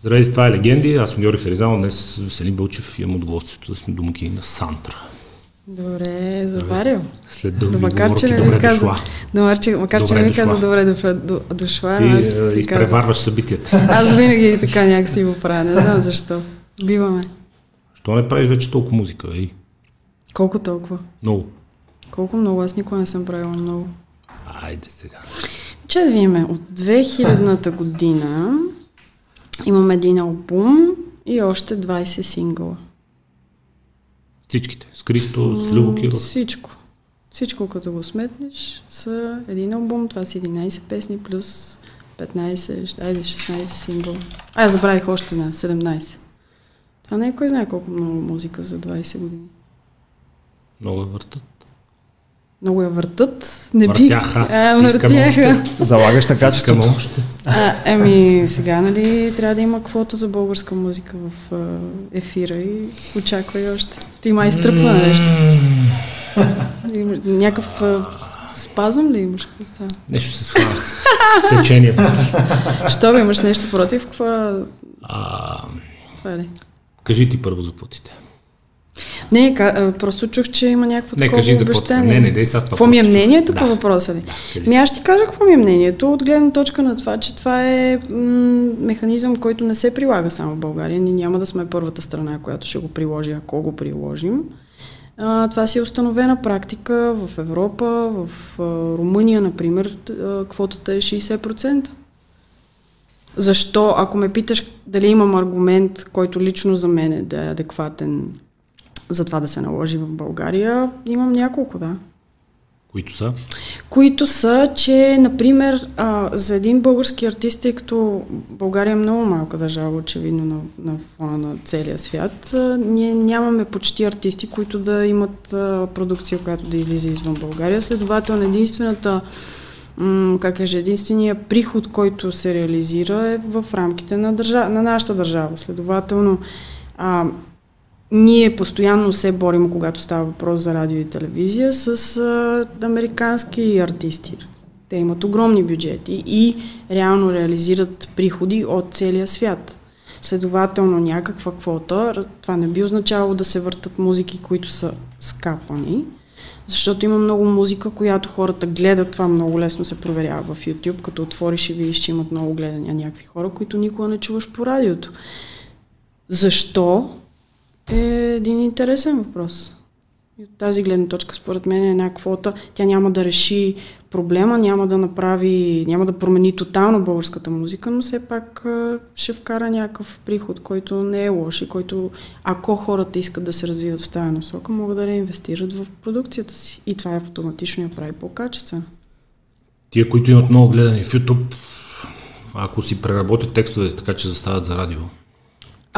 Здравейте, това е Легенди. Аз съм Георги Харизал. Днес с Веселин Вълчев имам удоволствието да сме домакини на Сантра. Добре, заварил. След дълги макар, че добре каза, дошла. Макар, че, макар, че не ми каза добре дошла, до- дошла Ти аз е, изпреварваш събитията. казвам. Аз винаги така някакси го правя, не знам защо. Биваме. Що не правиш вече толкова музика? Ей, Колко толкова? много. Колко много? Аз никога не съм правила много. Айде сега. Че да видим, от 2000-та година имам един албум и още 20 сингъла. Всичките. С Кристо, с Любо Киров. Всичко. Всичко като го сметнеш са един албум, това са 11 песни плюс 15, айде 16 сингъла. А, аз забравих още една, 17. Това не е кой знае колко много музика за 20 години. Много я въртат. Много я въртат. Не бих. Въртяха. А, Искаме въртяха. Залагаш така, че Искам още. А, еми, сега, нали, трябва да има квота за българска музика в а, ефира и очаквай още. Ти май изтръпва на нещо. Някакъв а, спазъм ли имаш? Какво става? Нещо се свалях. Течение. Що бе, имаш нещо против? Какво? А, Това е ли? кажи ти първо за квотите. Не, ка, просто чух, че има някакво Не, такова кажи за обещание. Не, не, дей сега това. Какво ми е мнението Да. по въпроса? Кажи Ми аз ще ти кажа какво ми е мнението, от гледна точка на това, че това е м- механизъм, който не се прилага само в България. Ние няма да сме първата страна, която ще го приложи, ако го приложим. А, това си е установена практика в Европа, в а, Румъния, например, а, квотата е 60%. Защо, ако ме питаш дали имам аргумент, който лично за мен е да е адекватен за това да се наложи в България, имам няколко, да Които са? които са, че, например, а, за един български артист, тъй като България е много малка държава, очевидно на, на фона на целия свят, а, ние нямаме почти артисти, които да имат а, продукция, която да излиза извън България. Следователно, единствената как кажа, единствения приход, който се реализира е в рамките на, държа... на нашата държава. Следователно, а, ние постоянно се борим, когато става въпрос за радио и телевизия, с а, американски артисти. Те имат огромни бюджети и реално реализират приходи от целия свят. Следователно някаква квота, това не би означавало да се въртат музики, които са скапани, защото има много музика, която хората гледат, това много лесно се проверява в YouTube, като отвориш и видиш, че имат много гледания някакви хора, които никога не чуваш по радиото. Защо е един интересен въпрос. И от тази гледна точка, според мен, е една квота. Тя няма да реши проблема, няма да направи, няма да промени тотално българската музика, но все пак ще вкара някакъв приход, който не е лош и който, ако хората искат да се развиват в тази насока, могат да реинвестират в продукцията си. И това автоматично я прави по-качествено. Тия, които имат много гледани в YouTube, ако си преработят текстовете така, че застават за радио.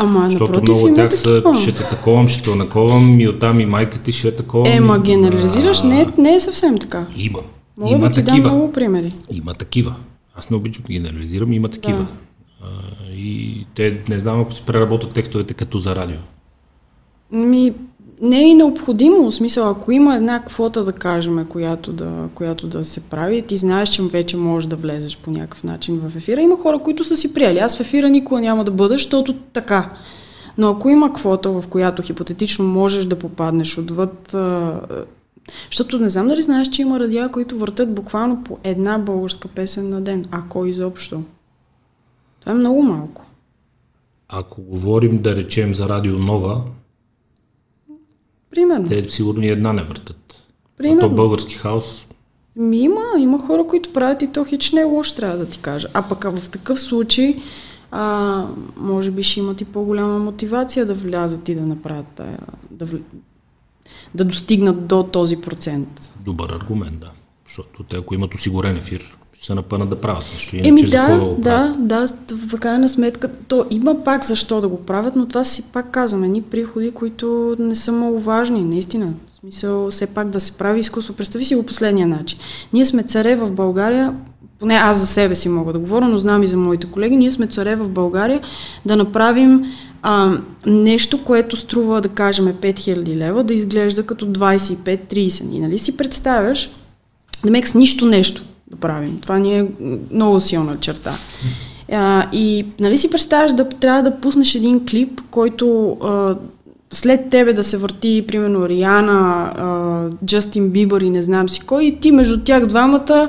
Ама, Защото напротив, много от тях са ще те таковам, ще те наковам и оттам и майка ти ще таковам. Е, ма и- генерализираш, не, е- не е съвсем така. Има. Мога има да ти такива. дам много примери. Има такива. Аз не обичам да генерализирам, има такива. Да. А, и те не знам ако си преработят текстовете като за радио. Ми, не е необходимо. В смисъл, ако има една квота, да кажем, която да, която да се прави, ти знаеш, че вече можеш да влезеш по някакъв начин в ефира. Има хора, които са си приели. Аз в ефира никога няма да бъда, защото така. Но ако има квота, в която хипотетично можеш да попаднеш отвъд... Защото не знам дали знаеш, че има радиа, които въртат буквално по една българска песен на ден. Ако изобщо. Това е много малко. Ако говорим да речем за радио Нова, Примерно. те сигурно и една не въртат. А Примерно. то български хаос, Ми има, има хора, които правят и то хич не е лошо, трябва да ти кажа. А пък а в такъв случай, а, може би ще имат и по-голяма мотивация да влязат и да направят тая, да, вл... да достигнат до този процент. добър аргумент, да. Защото те ако имат осигурен ефир, ще се напънат да правят нещо. Еми да, го да, да, в крайна сметка, то има пак защо да го правят, но това си пак казваме, ни приходи, които не са маловажни, наистина. В смисъл, все пак да се прави изкуство. Представи си го последния начин. Ние сме царе в България, поне аз за себе си мога да говоря, но знам и за моите колеги, ние сме царе в България да направим а, нещо, което струва, да кажем, 5000 лева, да изглежда като 25-30. И нали си представяш, с нищо нещо да правим. Това ни е много силна черта. А, и нали си представяш да трябва да пуснеш един клип, който а, след тебе да се върти, примерно, Риана, Джастин Бибър и не знам си кой, и ти между тях двамата,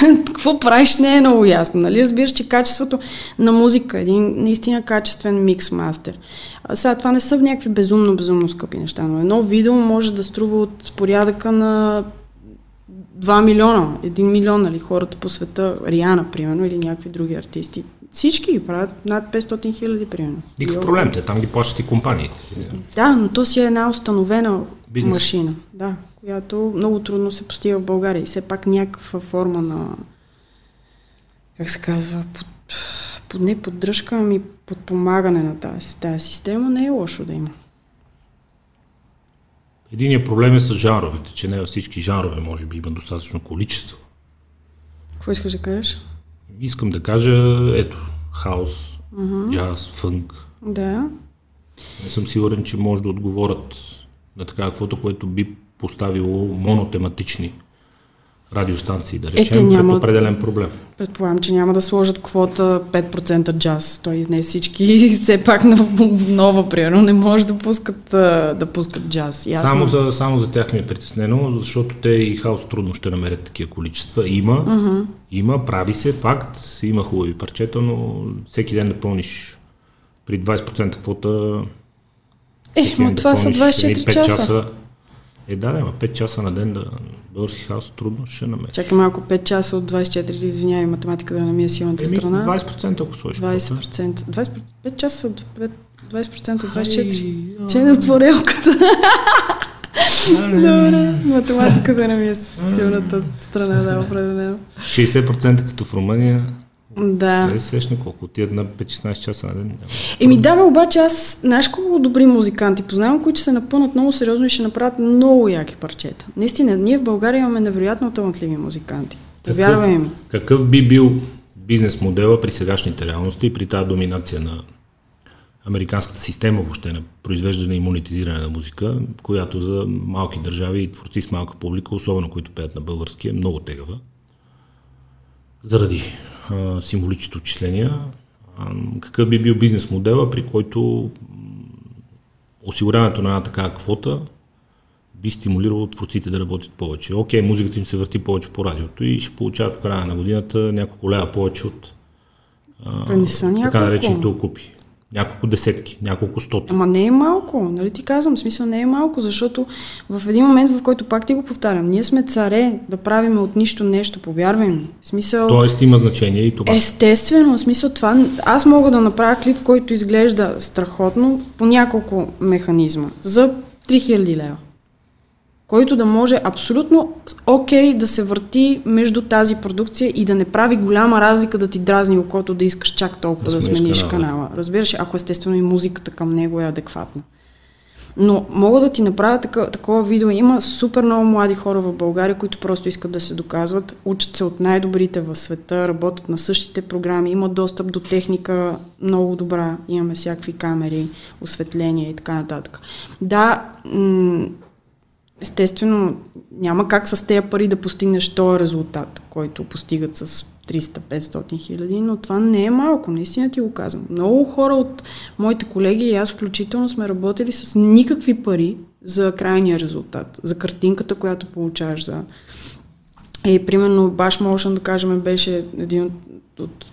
какво правиш, не е много ясно. Нали? Разбираш, че качеството на музика е един наистина качествен микс мастер. А сега това не са някакви безумно, безумно скъпи неща, но едно видео може да струва от порядъка на 2 милиона, 1 милион, нали, хората по света, Риана, примерно, или някакви други артисти. Всички ги правят над 500 хиляди, примерно. Никакъв проблем, те там ги плащат и компаниите. Да, но то си е една установена Бизнес. машина, да, която много трудно се постига в България. И все пак някаква форма на, как се казва, под, под не поддръжка, ами подпомагане на тази, тази система не е лошо да има. Единият проблем е с жанровете, че не във всички жанрове може би има достатъчно количество. Какво искаш да кажеш? Искам да кажа, ето, хаос, uh-huh. джаз, фънк. Да. Не съм сигурен, че може да отговорят на така каквото, което би поставило монотематични радиостанции, да речем, е, няма, определен проблем. Предполагам, че няма да сложат квота 5% джаз. Той не всички, все пак на нова, примерно, не може да пускат, да пускат джаз. Ясно? Само, за, само за тях ми е притеснено, защото те и хаос трудно ще намерят такива количества. Има, uh-huh. има, прави се, факт, има хубави парчета, но всеки ден да пълниш при 20% квота е, но това са 24 часа. часа. Е, да, да, 5 часа на ден да български хаос трудно ще намериш. Чакай малко, 5 часа от 24, извинявай, математика да намия силната Еми, страна. 20% ако сложиш. 20%. 20%. 5 часа от 20% от 24. Че е на творелката. Добре, математиката не ми е силната страна, да, определено. 60% като в Румъния, да. Не сещна колко отият на 5-16 часа на ден. Еми да, бе, обаче аз, знаеш колко добри музиканти познавам, които се напълнат много сериозно и ще направят много яки парчета. Наистина, ние в България имаме невероятно талантливи музиканти. Повярвай ми. Какъв би бил бизнес модела при сегашните реалности и при тази доминация на американската система въобще на произвеждане и монетизиране на музика, която за малки държави и творци с малка публика, особено които пеят на български, е много тегава. Заради а, символичните отчисления. А, какъв би бил бизнес модела, при който осигуряването на една такава квота би стимулирало творците да работят повече. Окей, музиката им се върти повече по радиото и ще получават в края на годината няколко лева повече от а, така наречените окупи няколко десетки, няколко стоти. Ама не е малко, нали ти казвам, в смисъл не е малко, защото в един момент, в който пак ти го повтарям, ние сме царе да правиме от нищо нещо, повярвай ми. Смисъл... Тоест има значение и това. Естествено, в смисъл това, аз мога да направя клип, който изглежда страхотно по няколко механизма за 3000 лева който да може абсолютно окей okay да се върти между тази продукция и да не прави голяма разлика да ти дразни окото, да искаш чак толкова да, да смениш канала. канала. Разбираш, ако естествено и музиката към него е адекватна. Но мога да ти направя такова, такова видео. Има супер много млади хора в България, които просто искат да се доказват, учат се от най-добрите в света, работят на същите програми, имат достъп до техника много добра, имаме всякакви камери, осветление и така нататък. Да, м- естествено няма как с тези пари да постигнеш този резултат, който постигат с 300-500 хиляди, но това не е малко, наистина ти го казвам. Много хора от моите колеги и аз включително сме работили с никакви пари за крайния резултат, за картинката, която получаваш за... И примерно Bash Motion, да кажем, беше един от, от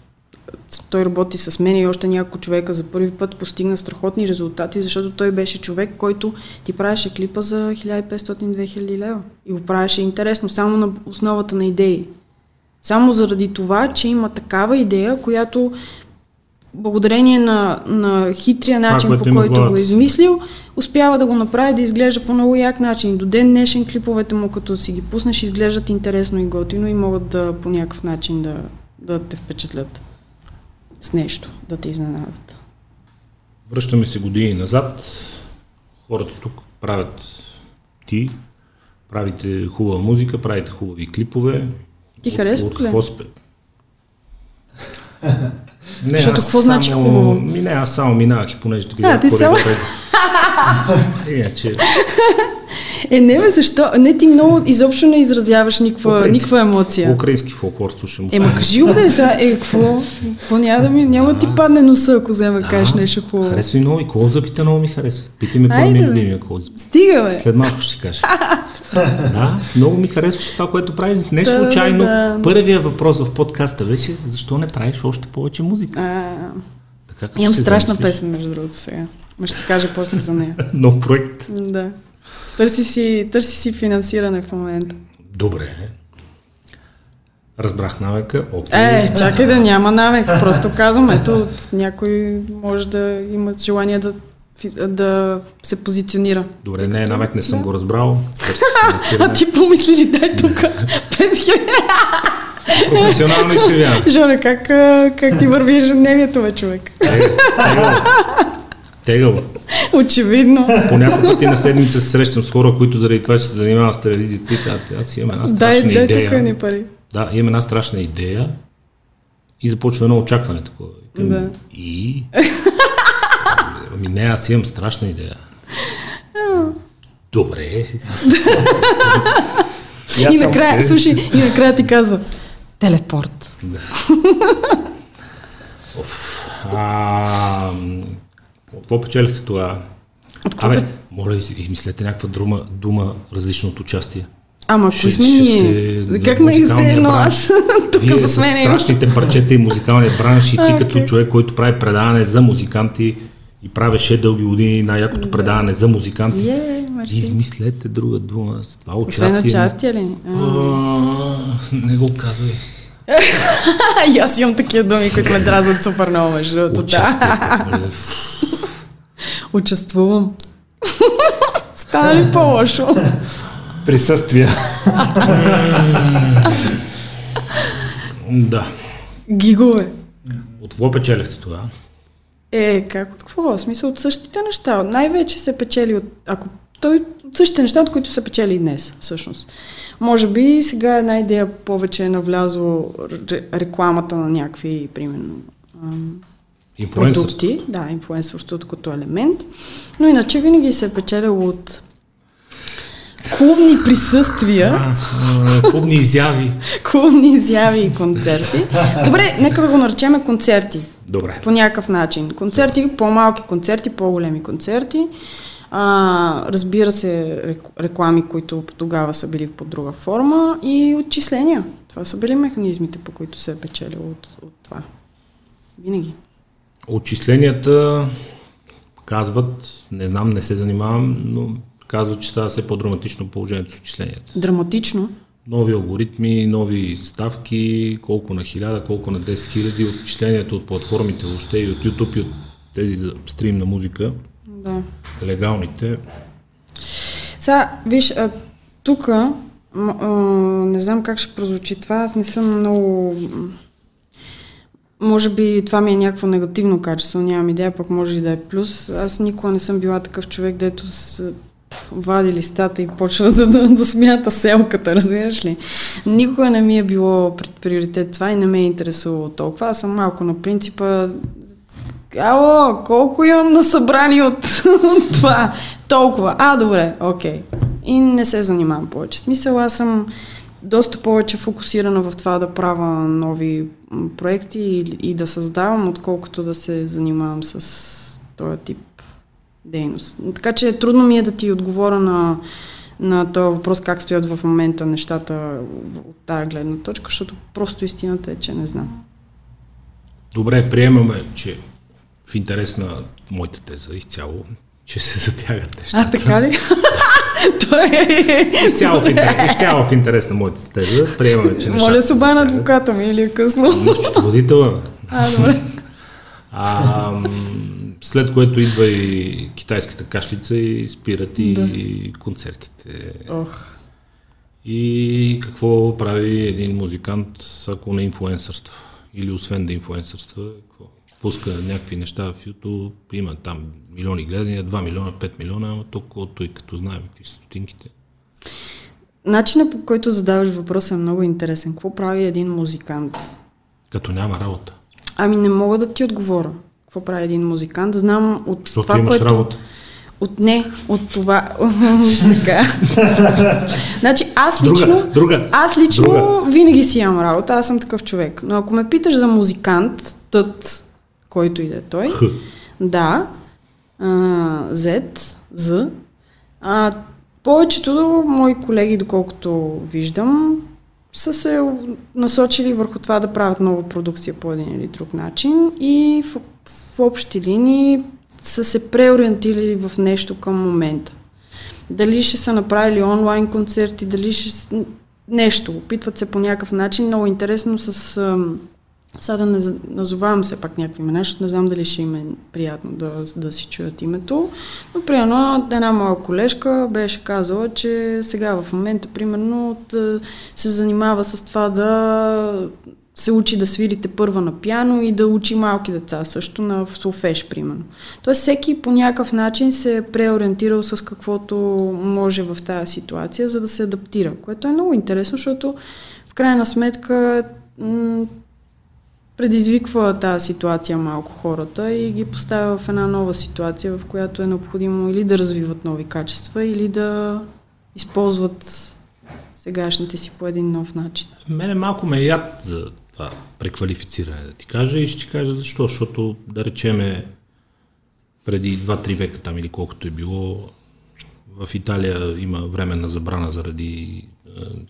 той работи с мен и още няколко човека за първи път постигна страхотни резултати, защото той беше човек, който ти правеше клипа за 1500-2000 лева. И го правеше интересно, само на основата на идеи. Само заради това, че има такава идея, която благодарение на, на хитрия начин, това, по който го е измислил, успява да го направи да изглежда по много як начин. До ден днешен клиповете му, като си ги пуснеш, изглеждат интересно и готино и могат да по някакъв начин да, да те впечатлят с нещо, да те изненадат. Връщаме се години назад. Хората тук правят ти, правите хубава музика, правите хубави клипове. Ти харесва ли? Какво спе? Не, Защото какво значи хубаво? Ми не, аз само минавах и понеже тук. А, ти само... Иначе... Е, не бе, защо? Не, ти много изобщо не изразяваш никаква, никаква емоция. Украински фолклор слушам. Ема кажи го да е сега, е, какво? Какво няма да ми, няма да ти падне носа, ако взема да кажеш нещо хубаво. Харесва и много, и колзъпите много ми харесват. Питай ме, кой ми е любимия колзъп. Стига, бе. След малко ще кажа. да, много ми харесва това, което прави. Не случайно. Да, да. Първият въпрос в подкаста беше, защо не правиш още повече музика? А, Имам страшна замислиш? песен, между другото, сега. Ма ще кажа после за нея. Нов проект. Да. Търси си, търси си финансиране в момента. Добре. Разбрах навека. Okay. Е, чакай да няма навек. Просто казвам, ето, някой може да има желание да, да се позиционира. Добре, не е навек, не съм да. го разбрал. а ти помисли ли, дай тук 5000. Професионално изкривяване. Жоре, как, как ти върви ежедневието, бе, човек? Тегаво. Очевидно. По няколко пъти на седмица се срещам с хора, които заради това, че се занимават с телевизията, и казват, аз имам една страшна дай, идея. Дай ни пари. Да, имам една страшна идея и започва едно очакване такова. Да. И... Ами не, аз имам страшна идея. Добре. и накрая, слушай, и накрая ти казва, телепорт. Да. Оф, а, какво печелихте тогава? Абе, моля, измислете някаква дума, дума различна от участие. Ама кои сме ние? Как ме изено аз тук за мен? страшните парчета и музикалния бранш и ти okay. като човек, който прави предаване за музиканти и правеше дълги години най-якото предаване за музиканти. Yeah, Измислете друга дума с това участие. Освен участие ли? не го казвай. И аз имам такива думи, които ме дразнат супер много, между другото. Да. Участвувам. Става ли по-лошо? Присъствие. да. Гигове. От какво печелихте това? Е, как от какво? В смисъл от същите неща. Най-вече се печели от... Ако той от същите неща, от които са печели и днес, всъщност. Може би сега една идея повече е навлязло рекламата на някакви, примерно, продукти. Да, инфлуенсърството като елемент. Но иначе винаги се е печелило от клубни присъствия. А, клубни изяви. клубни изяви и концерти. Добре, нека да го наречем концерти. Добре. По някакъв начин. Концерти, по-малки концерти, по-големи концерти. А, разбира се, реклами, които тогава са били по друга форма и отчисления. Това са били механизмите, по които се е печелило от, от това. Винаги. Отчисленията казват, не знам, не се занимавам, но казват, че става все по-драматично положението с отчисленията. Драматично? Нови алгоритми, нови ставки, колко на 1000, колко на 10 хиляди, отчисленията от платформите въобще и от YouTube и от тези за стрим на музика да. легалните. Сега, виж, тук не знам как ще прозвучи това, аз не съм много... Може би това ми е някакво негативно качество, нямам идея, пък може и да е плюс. Аз никога не съм била такъв човек, дето с вади листата и почва да, да, да смята селката, разбираш ли? Никога не ми е било пред приоритет това и не ме е интересувало толкова. Аз съм малко на принципа Ало, колко имам на събрание от, от това? Толкова. А, добре, окей. Okay. И не се занимавам повече. Смисъл, аз съм доста повече фокусирана в това да правя нови проекти и, и да създавам, отколкото да се занимавам с този тип дейност. Така че трудно ми е да ти отговоря на, на този въпрос как стоят в момента нещата от тази гледна точка, защото просто истината е, че не знам. Добре, приемаме, че в интерес на моята теза изцяло, че се затягат нещата. А, така ли? е... изцяло, в интерес, изцяло в интерес на моята теза. Приемаме, че нещата Моля се обана адвоката ми или е късно. Счетоводителя. А, добре. А, след което идва и китайската кашлица и спират и да. концертите. Ох. И какво прави един музикант, ако не инфуенсърства? Или освен да инфуенсърства, какво? Пуска някакви неща в YouTube, има там милиони гледания, 2 милиона, 5 милиона, ама толкова той като знаем какви са стотинките. Начинът по който задаваш въпроса е много интересен. Какво прави един музикант? Като няма работа. Ами не мога да ти отговоря. Какво прави един музикант? Знам от Защото това, имаш което... работа. От не, от това. Значи аз лично. Друга, друга, аз лично друга. винаги си имам работа, аз съм такъв човек. Но ако ме питаш за музикант, тът, който и да е той, Х. да, а, Z, Z, а, повечето мои колеги, доколкото виждам, са се насочили върху това да правят нова продукция по един или друг начин и в, в общи линии са се преориентирали в нещо към момента. Дали ще са направили онлайн концерти, дали ще... Нещо. Опитват се по някакъв начин. Много интересно с... ам, Сега да не назовавам все пак някакви имена, защото не знам дали ще им е приятно да, да си чуят името. Но, примерно, една моя колежка беше казала, че сега в момента, примерно, от, а, се занимава с това да се учи да свирите първа на пяно и да учи малки деца, също на в солфеж, примерно. Тоест всеки по някакъв начин се е преориентирал с каквото може в тази ситуация, за да се адаптира, което е много интересно, защото в крайна сметка предизвиква тази ситуация малко хората и ги поставя в една нова ситуация, в която е необходимо или да развиват нови качества, или да използват сегашните си по един нов начин. Мене малко ме яд за това преквалифициране, да ти кажа и ще ти кажа защо. Защото, да речеме, преди 2-3 века там или колкото е било, в Италия има временна забрана заради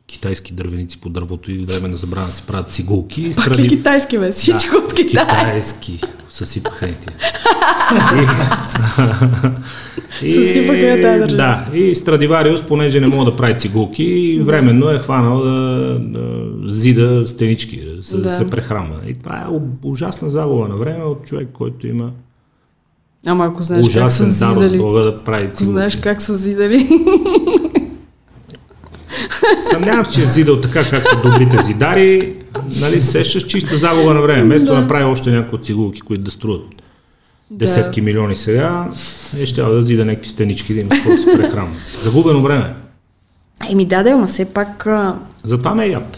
китайски дървеници по дървото и временна забрана да се правят цигулки. И Пак ли китайски бе? Всичко от Китай. Китайски. Съсипаха ни тия. И- Съсипаха я тази държава. Да, и Страдивариус, понеже не мога да прави цигулки, временно е хванал да, да зида стенички, да се, Да. да. се прехрама. И това е ужасна загуба на време от човек, който има Ама ако знаеш как са ужасен дар от зидали, Бога да прави ако цигулки. знаеш как са зидали, Съмнявам, че е зидал така, както добрите зидари. Нали, се сещаш чиста загуба на време. Вместо да Да. направи още някои цигулки, които да струват десетки милиони сега, е ще да зида някакви стенички, да има да се прехрама. Загубено време. Еми да, да, ама все пак... а, Затова ме е яд.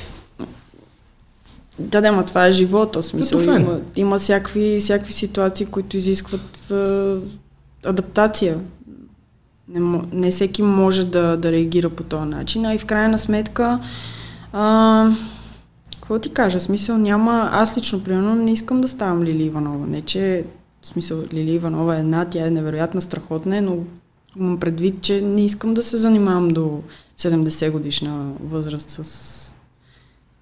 Да, да, ама това е живота. Смисъл, има, има всякакви, всякакви ситуации, които изискват а, адаптация. Не, не всеки може да, да реагира по този начин, а и в крайна сметка а, какво ти кажа, смисъл няма, аз лично примерно не искам да ставам Лили Иванова, не че смисъл Лили Иванова е една, тя е невероятна, страхотна, е, но имам предвид, че не искам да се занимавам до 70 годишна възраст с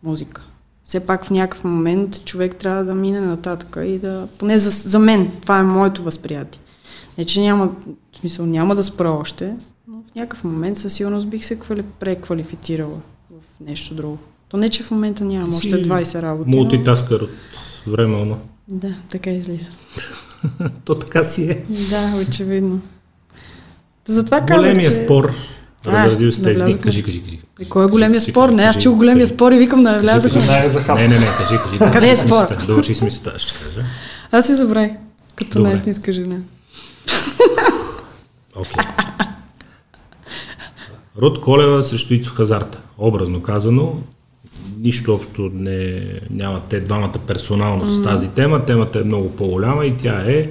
музика. Все пак в някакъв момент човек трябва да мине нататък и да... Поне за, за мен, това е моето възприятие. Не, че няма, в смисъл, няма да спра още, но в някакъв момент със сигурност бих се квали, преквалифицирала в нещо друго. То не, че в момента нямам Ти още си 20 работи. но- Мултитаскър от време, Да, така излиза. То така си е. Да, очевидно. Затова казах, Големия че... спор, разразил се тези дни. Кажи, кажи, кажи. И кой е големия Кажи, спор? Не, аз чух големия кажи. спор и викам да навляза. Кажи, Не е. Не, не, не, кажи, кажи. Къде е спор? Довърши смисълта, ще кажа. Аз си забравих. Като Добре. най-истинска жена. Окей. Род Колева срещу Ицо Хазарта. Образно казано, нищо общо не, няма те двамата персонално с тази тема. Темата е много по-голяма и тя е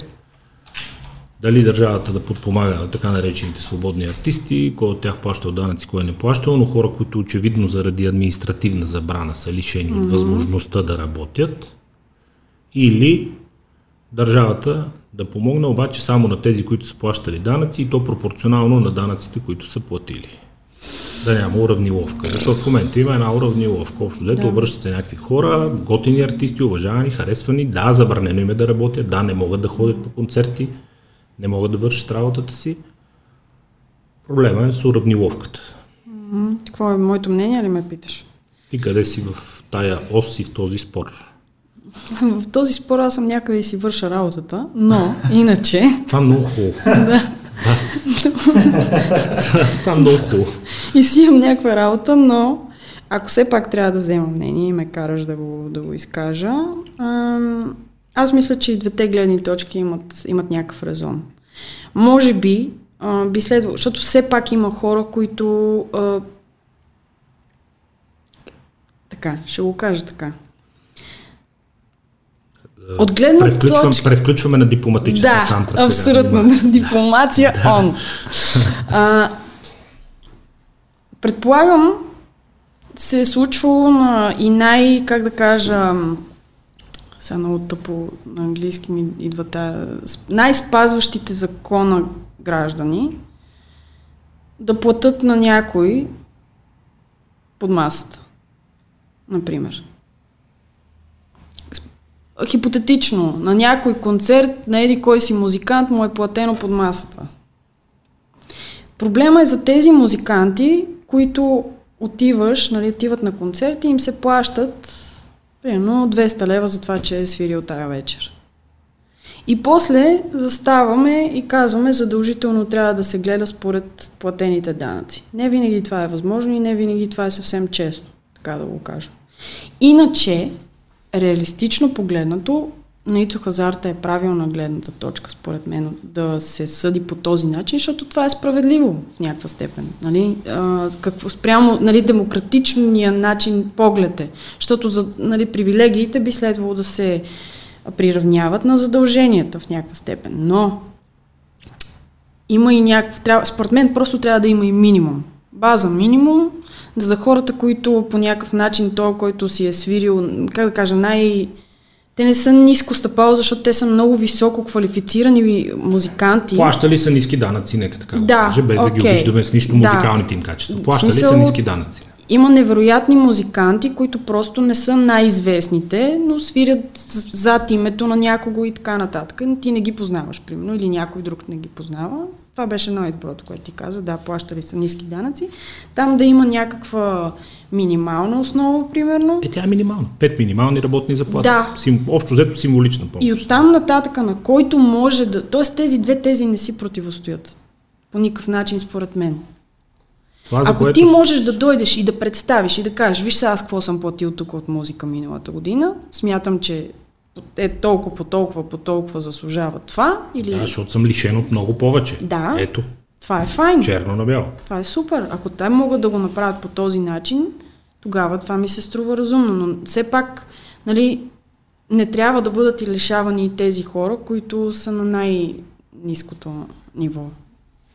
дали държавата да подпомага така наречените свободни артисти, кой от тях плаща данъци, кой не плаща, но хора, които очевидно заради административна забрана са лишени от възможността да работят, или държавата да помогне обаче само на тези, които са плащали данъци и то пропорционално на данъците, които са платили. Да няма уравниловка, защото в момента има една уравниловка. Общо дето Да. обръщат се някакви хора, готини артисти, уважавани, харесвани. Да, забранено им е да работят, да, не могат да ходят по концерти, не могат да вършат работата си. Проблема е с уравниловката. Какво е моето мнение ли ме питаш? Ти къде си в тая ос и в този спор? В този спор аз съм някъде и си върша работата, но иначе Това е много хубаво. да. Това е много хубаво. и си имам някаква работа, но ако все пак трябва да взема мнение и ме караш да го, да го изкажа, аз мисля, че и двете гледни точки имат, имат някакъв резон. Може би а, би следвало, защото все пак има хора, които а, така, ще го кажа така. От гледна превключвам, точка... Превключваме на дипломатичната да, санта. Да, абсолютно. На дипломация он. А, предполагам, се е случвало на и най, как да кажа, сега много тъпо на английски ми идва тая, най-спазващите закона граждани да платят на някой под масата, например. Хипотетично, на някой концерт, на еди кой си музикант му е платено под масата. Проблема е за тези музиканти, които отиваш, нали, отиват на концерт и им се плащат примерно 200 лева за това, че е свирил тая вечер. И после заставаме и казваме, задължително трябва да се гледа според платените данъци. Не винаги това е възможно и не винаги това е съвсем честно, така да го кажа. Иначе, реалистично погледнато, на Ицо Хазарта е правилна гледната точка, според мен, да се съди по този начин, защото това е справедливо в някаква степен. Нали? А, какво, спрямо нали, демократичния начин поглед е. Защото за нали, привилегиите би следвало да се приравняват на задълженията в някаква степен. Но има и някакъв... Според мен просто трябва да има и минимум. База минимум за хората, които по някакъв начин, то, който си е свирил, как да кажа, най- те не са ниско стъпало, защото те са много високо квалифицирани музиканти. Плащали са ниски данъци, нека така да, да кажа, без okay. да ги обиждаме с нищо музикалните им качества. Плащали смисъл, са ниски данъци. Има невероятни музиканти, които просто не са най-известните, но свирят зад името на някого и така нататък. Ти не ги познаваш, примерно, или някой друг не ги познава. Това беше най-доброто, което ти каза. Да, плащали са ниски данъци. Там да има някаква минимална основа, примерно. Е, тя е минимална. Пет минимални работни заплати. Да. Сим, общо взето символична помощ. И оттам нататъка, на който може да... Тоест тези две тези не си противостоят. По никакъв начин, според мен. Това, Ако което... ти можеш да дойдеш и да представиш и да кажеш, виж сега аз какво съм платил тук от музика миналата година, смятам, че е толкова по толкова по толкова заслужава това. Или... Да, защото съм лишен от много повече. Да. Ето. Това е файн. Черно на бяло. Това е супер. Ако те могат да го направят по този начин, тогава това ми се струва разумно. Но все пак, нали, не трябва да бъдат и лишавани и тези хора, които са на най-низкото ниво.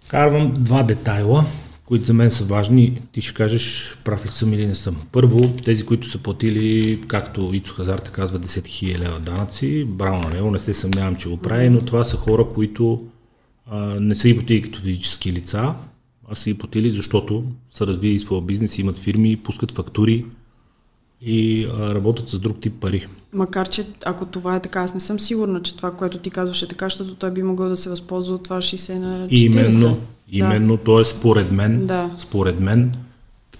Карвам два детайла които за мен са важни, ти ще кажеш прав ли съм или не съм. Първо, тези, които са платили, както Ицо Хазарта казва, 10 000 лева данъци, браво на него, не се съмнявам, че го прави, но това са хора, които а, не са ипотили като физически лица, а са ипотили, защото са развили своя бизнес, имат фирми, пускат фактури и а, работят с друг тип пари. Макар, че ако това е така, аз не съм сигурна, че това, което ти казваш е така, защото той би могъл да се възползва от това 60 на 40. Именно, Именно, да. т.е. според мен, да. според мен,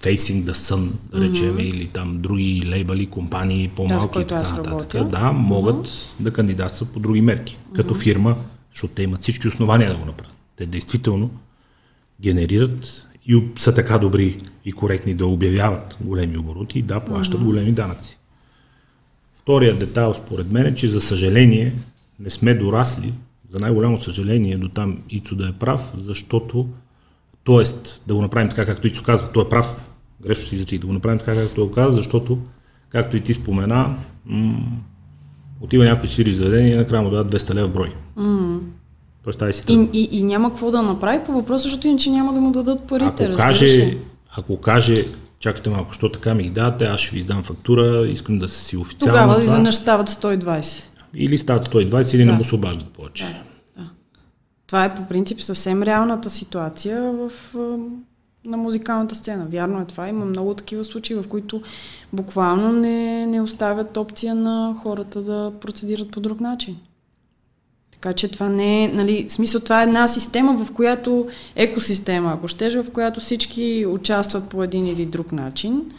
Facing the Sun, да речем, mm-hmm. или там други лейбали, компании, по-малки да, и така нататък, да, могат mm-hmm. да кандидатстват по други мерки. Mm-hmm. Като фирма, защото те имат всички основания да го направят. Те действително генерират и са така добри и коректни да обявяват големи обороти и да плащат mm-hmm. големи данъци. Вторият детайл според мен е, че за съжаление не сме дорасли за най-голямо съжаление до там Ицо да е прав, защото, т.е. да го направим така, както Ицо казва, той е прав, грешно си зачи, да го направим така, както го казва, защото, както и ти спомена, м- отива някой сири заведение и накрая му дадат 200 лева брой. Mm. Тоест тази си и, и, и, няма какво да направи по въпроса, защото иначе няма да му дадат парите. Ако каже, ако каже, чакайте малко, що така ми ги дадете, аз ще ви издам фактура, искам да се си официално. Тогава изведнъж стават 120 или стават 120 или да. не му освобаждат повече. Да, да. Това е по принцип съвсем реалната ситуация в, на музикалната сцена. Вярно е това. Има много такива случаи, в които буквално не, не оставят опция на хората да процедират по друг начин. Така че това не е, нали, смисъл това е една система, в която, екосистема, ако щеш, в която всички участват по един или друг начин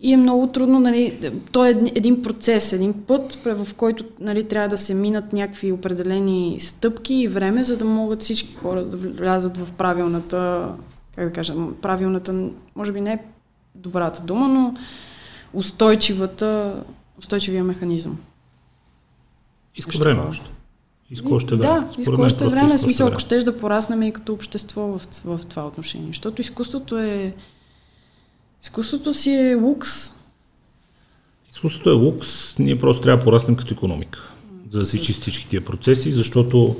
и е много трудно, нали, то е един процес, един път, в който нали, трябва да се минат някакви определени стъпки и време, за да могат всички хора да влязат в правилната, как да кажа, правилната, може би не е добрата дума, но устойчивата, устойчивия механизъм. Иска време още. Иска още време. Да, иска още време. Смисъл, ако щеш да пораснем и като общество в, в това отношение. Защото изкуството е Изкуството си е лукс. Изкуството е лукс, ние просто трябва да пораснем като економика. за да си чисти всички тия процеси, защото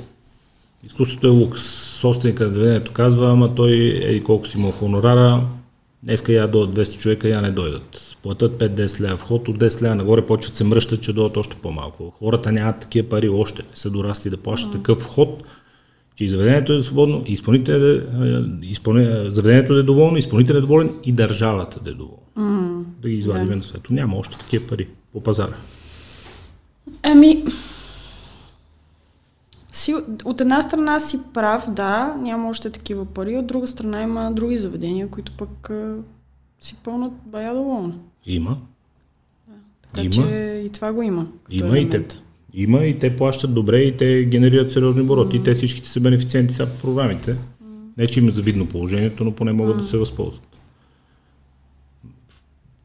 изкуството е лукс. Собственика на заведението казва, ама той еди колко си му хонорара, днеска я дойдат 200 човека, я не дойдат. Платят 5-10 лева вход, от 10 лева нагоре почват се мръщат, че дойдат още по-малко. Хората нямат такива пари още, не са дорасти да плащат mm. такъв вход, че заведението е свободно, изпълнителят е, изпълни, заведението е доволно, изпълнителят е доволен и държавата да е доволна. Mm. Да ги извадим да. на свето. Няма още такива пари по пазара. Ами, си, от една страна си прав, да, няма още такива пари, от друга страна има други заведения, които пък а, си пълнат бая доволно. Има. Да. Така има. че и това го има. Има и, те, има и те плащат добре и те генерират сериозни обороти. Mm. И те всичките са бенефициенти са по програмите. Mm. Не, че има завидно положението, но поне могат mm. да се възползват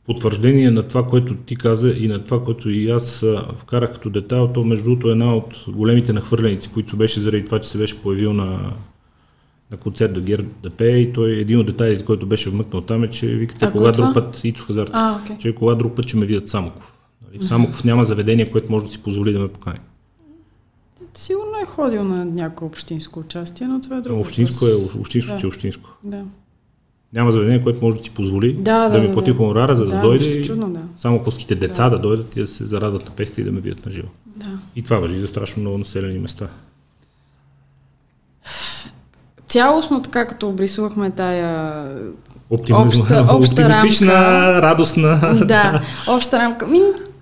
потвърждение на това, което ти каза и на това, което и аз вкарах като детайл, то между другото е една от големите нахвърленици, които беше заради това, че се беше появил на, на концерт до пее и той един от детайлите, който беше вмъкнал там е, че викате кога друг път Ицо Хазарт, okay. че кога друг път ще ме видят Самоков. Нали? В Самоков няма заведение, което може да си позволи да ме покани. Сигурно е ходил на някакво общинско участие, но това е друго. Общинско е, общинско, да. че е общинско. Да. Няма заведение, което може да си позволи да, да, да ми плати да, хонорара, за да, да дойде. Чудно, да. Само коските деца да. да дойдат и да се зарадват на песте и да ме видят на живо. Да. И това въжи за страшно много населени места. Цялостно така, като обрисувахме тая Оптимизм, обща, обща оптимистична, рамка, радостна. Да, обща рамка. Ми,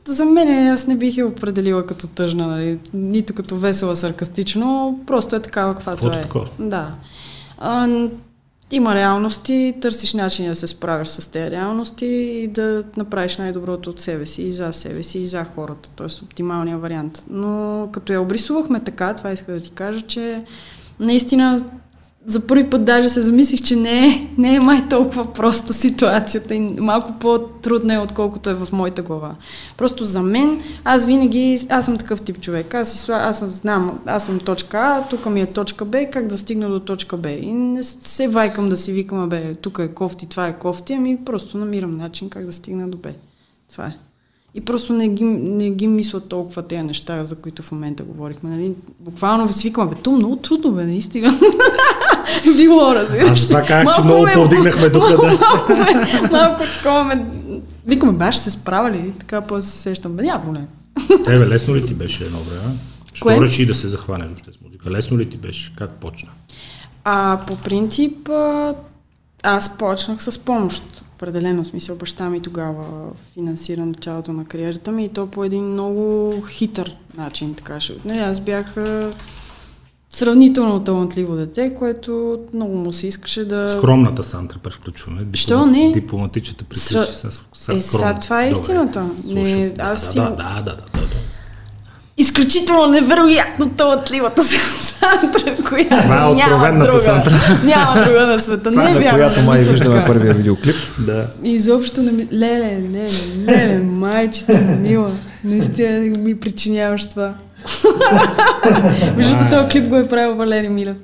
за мен аз не бих я определила като тъжна, нали? нито като весела, саркастично, просто е такава каквато е. Такова. Да. А, има реалности, търсиш начин да се справиш с тези реалности и да направиш най-доброто от себе си и за себе си и за хората, т.е. оптималния вариант. Но като я обрисувахме така, това иска да ти кажа, че наистина за първи път даже се замислих, че не е, не е май толкова проста ситуацията и малко по-трудна е, отколкото е в моята глава. Просто за мен, аз винаги, аз съм такъв тип човек. Аз, аз знам, аз съм точка А, тук ми е точка Б, как да стигна до точка Б. И не се вайкам да си викам, бе, тук е кофти, това е кофти, ами просто намирам начин как да стигна до Б. Това е. И просто не ги, не ги мисля толкова тези неща, за които в момента говорихме. Нали? Буквално ви свиквам, бе, то много трудно бе, наистина. Било, разбира Аз това казах, че много повдигнахме духа. Да. Малко, малко такова ме... Викаме, баш се справили, така по се сещам. Бе, няма проблем. Тебе лесно ли ти беше едно време? Що реши да се захванеш въобще с музика? Лесно ли ти беше? Как почна? А, по принцип, аз почнах с помощ определено смисъл баща ми тогава финансира началото на кариерата ми и то по един много хитър начин, така ще. Нали, аз бях сравнително талантливо дете, което много му се искаше да... Скромната Сантра превключваме. Диплом... Що не? Дипломатичната приключи Сра... с, с, с Е, сега това е истината. Добре. Не, аз да, си... да, да, да, да, да изключително невероятно талантливата Сантра, която Това е няма друга. Сантра. Няма друга на света. Това не е, вярвам, която май виждаме първия видеоклип. Да. Изобщо не ми... Леле, леле, леле, майчица мила. Наистина ми причиняваш това. Между този клип го е правил Валери Милев.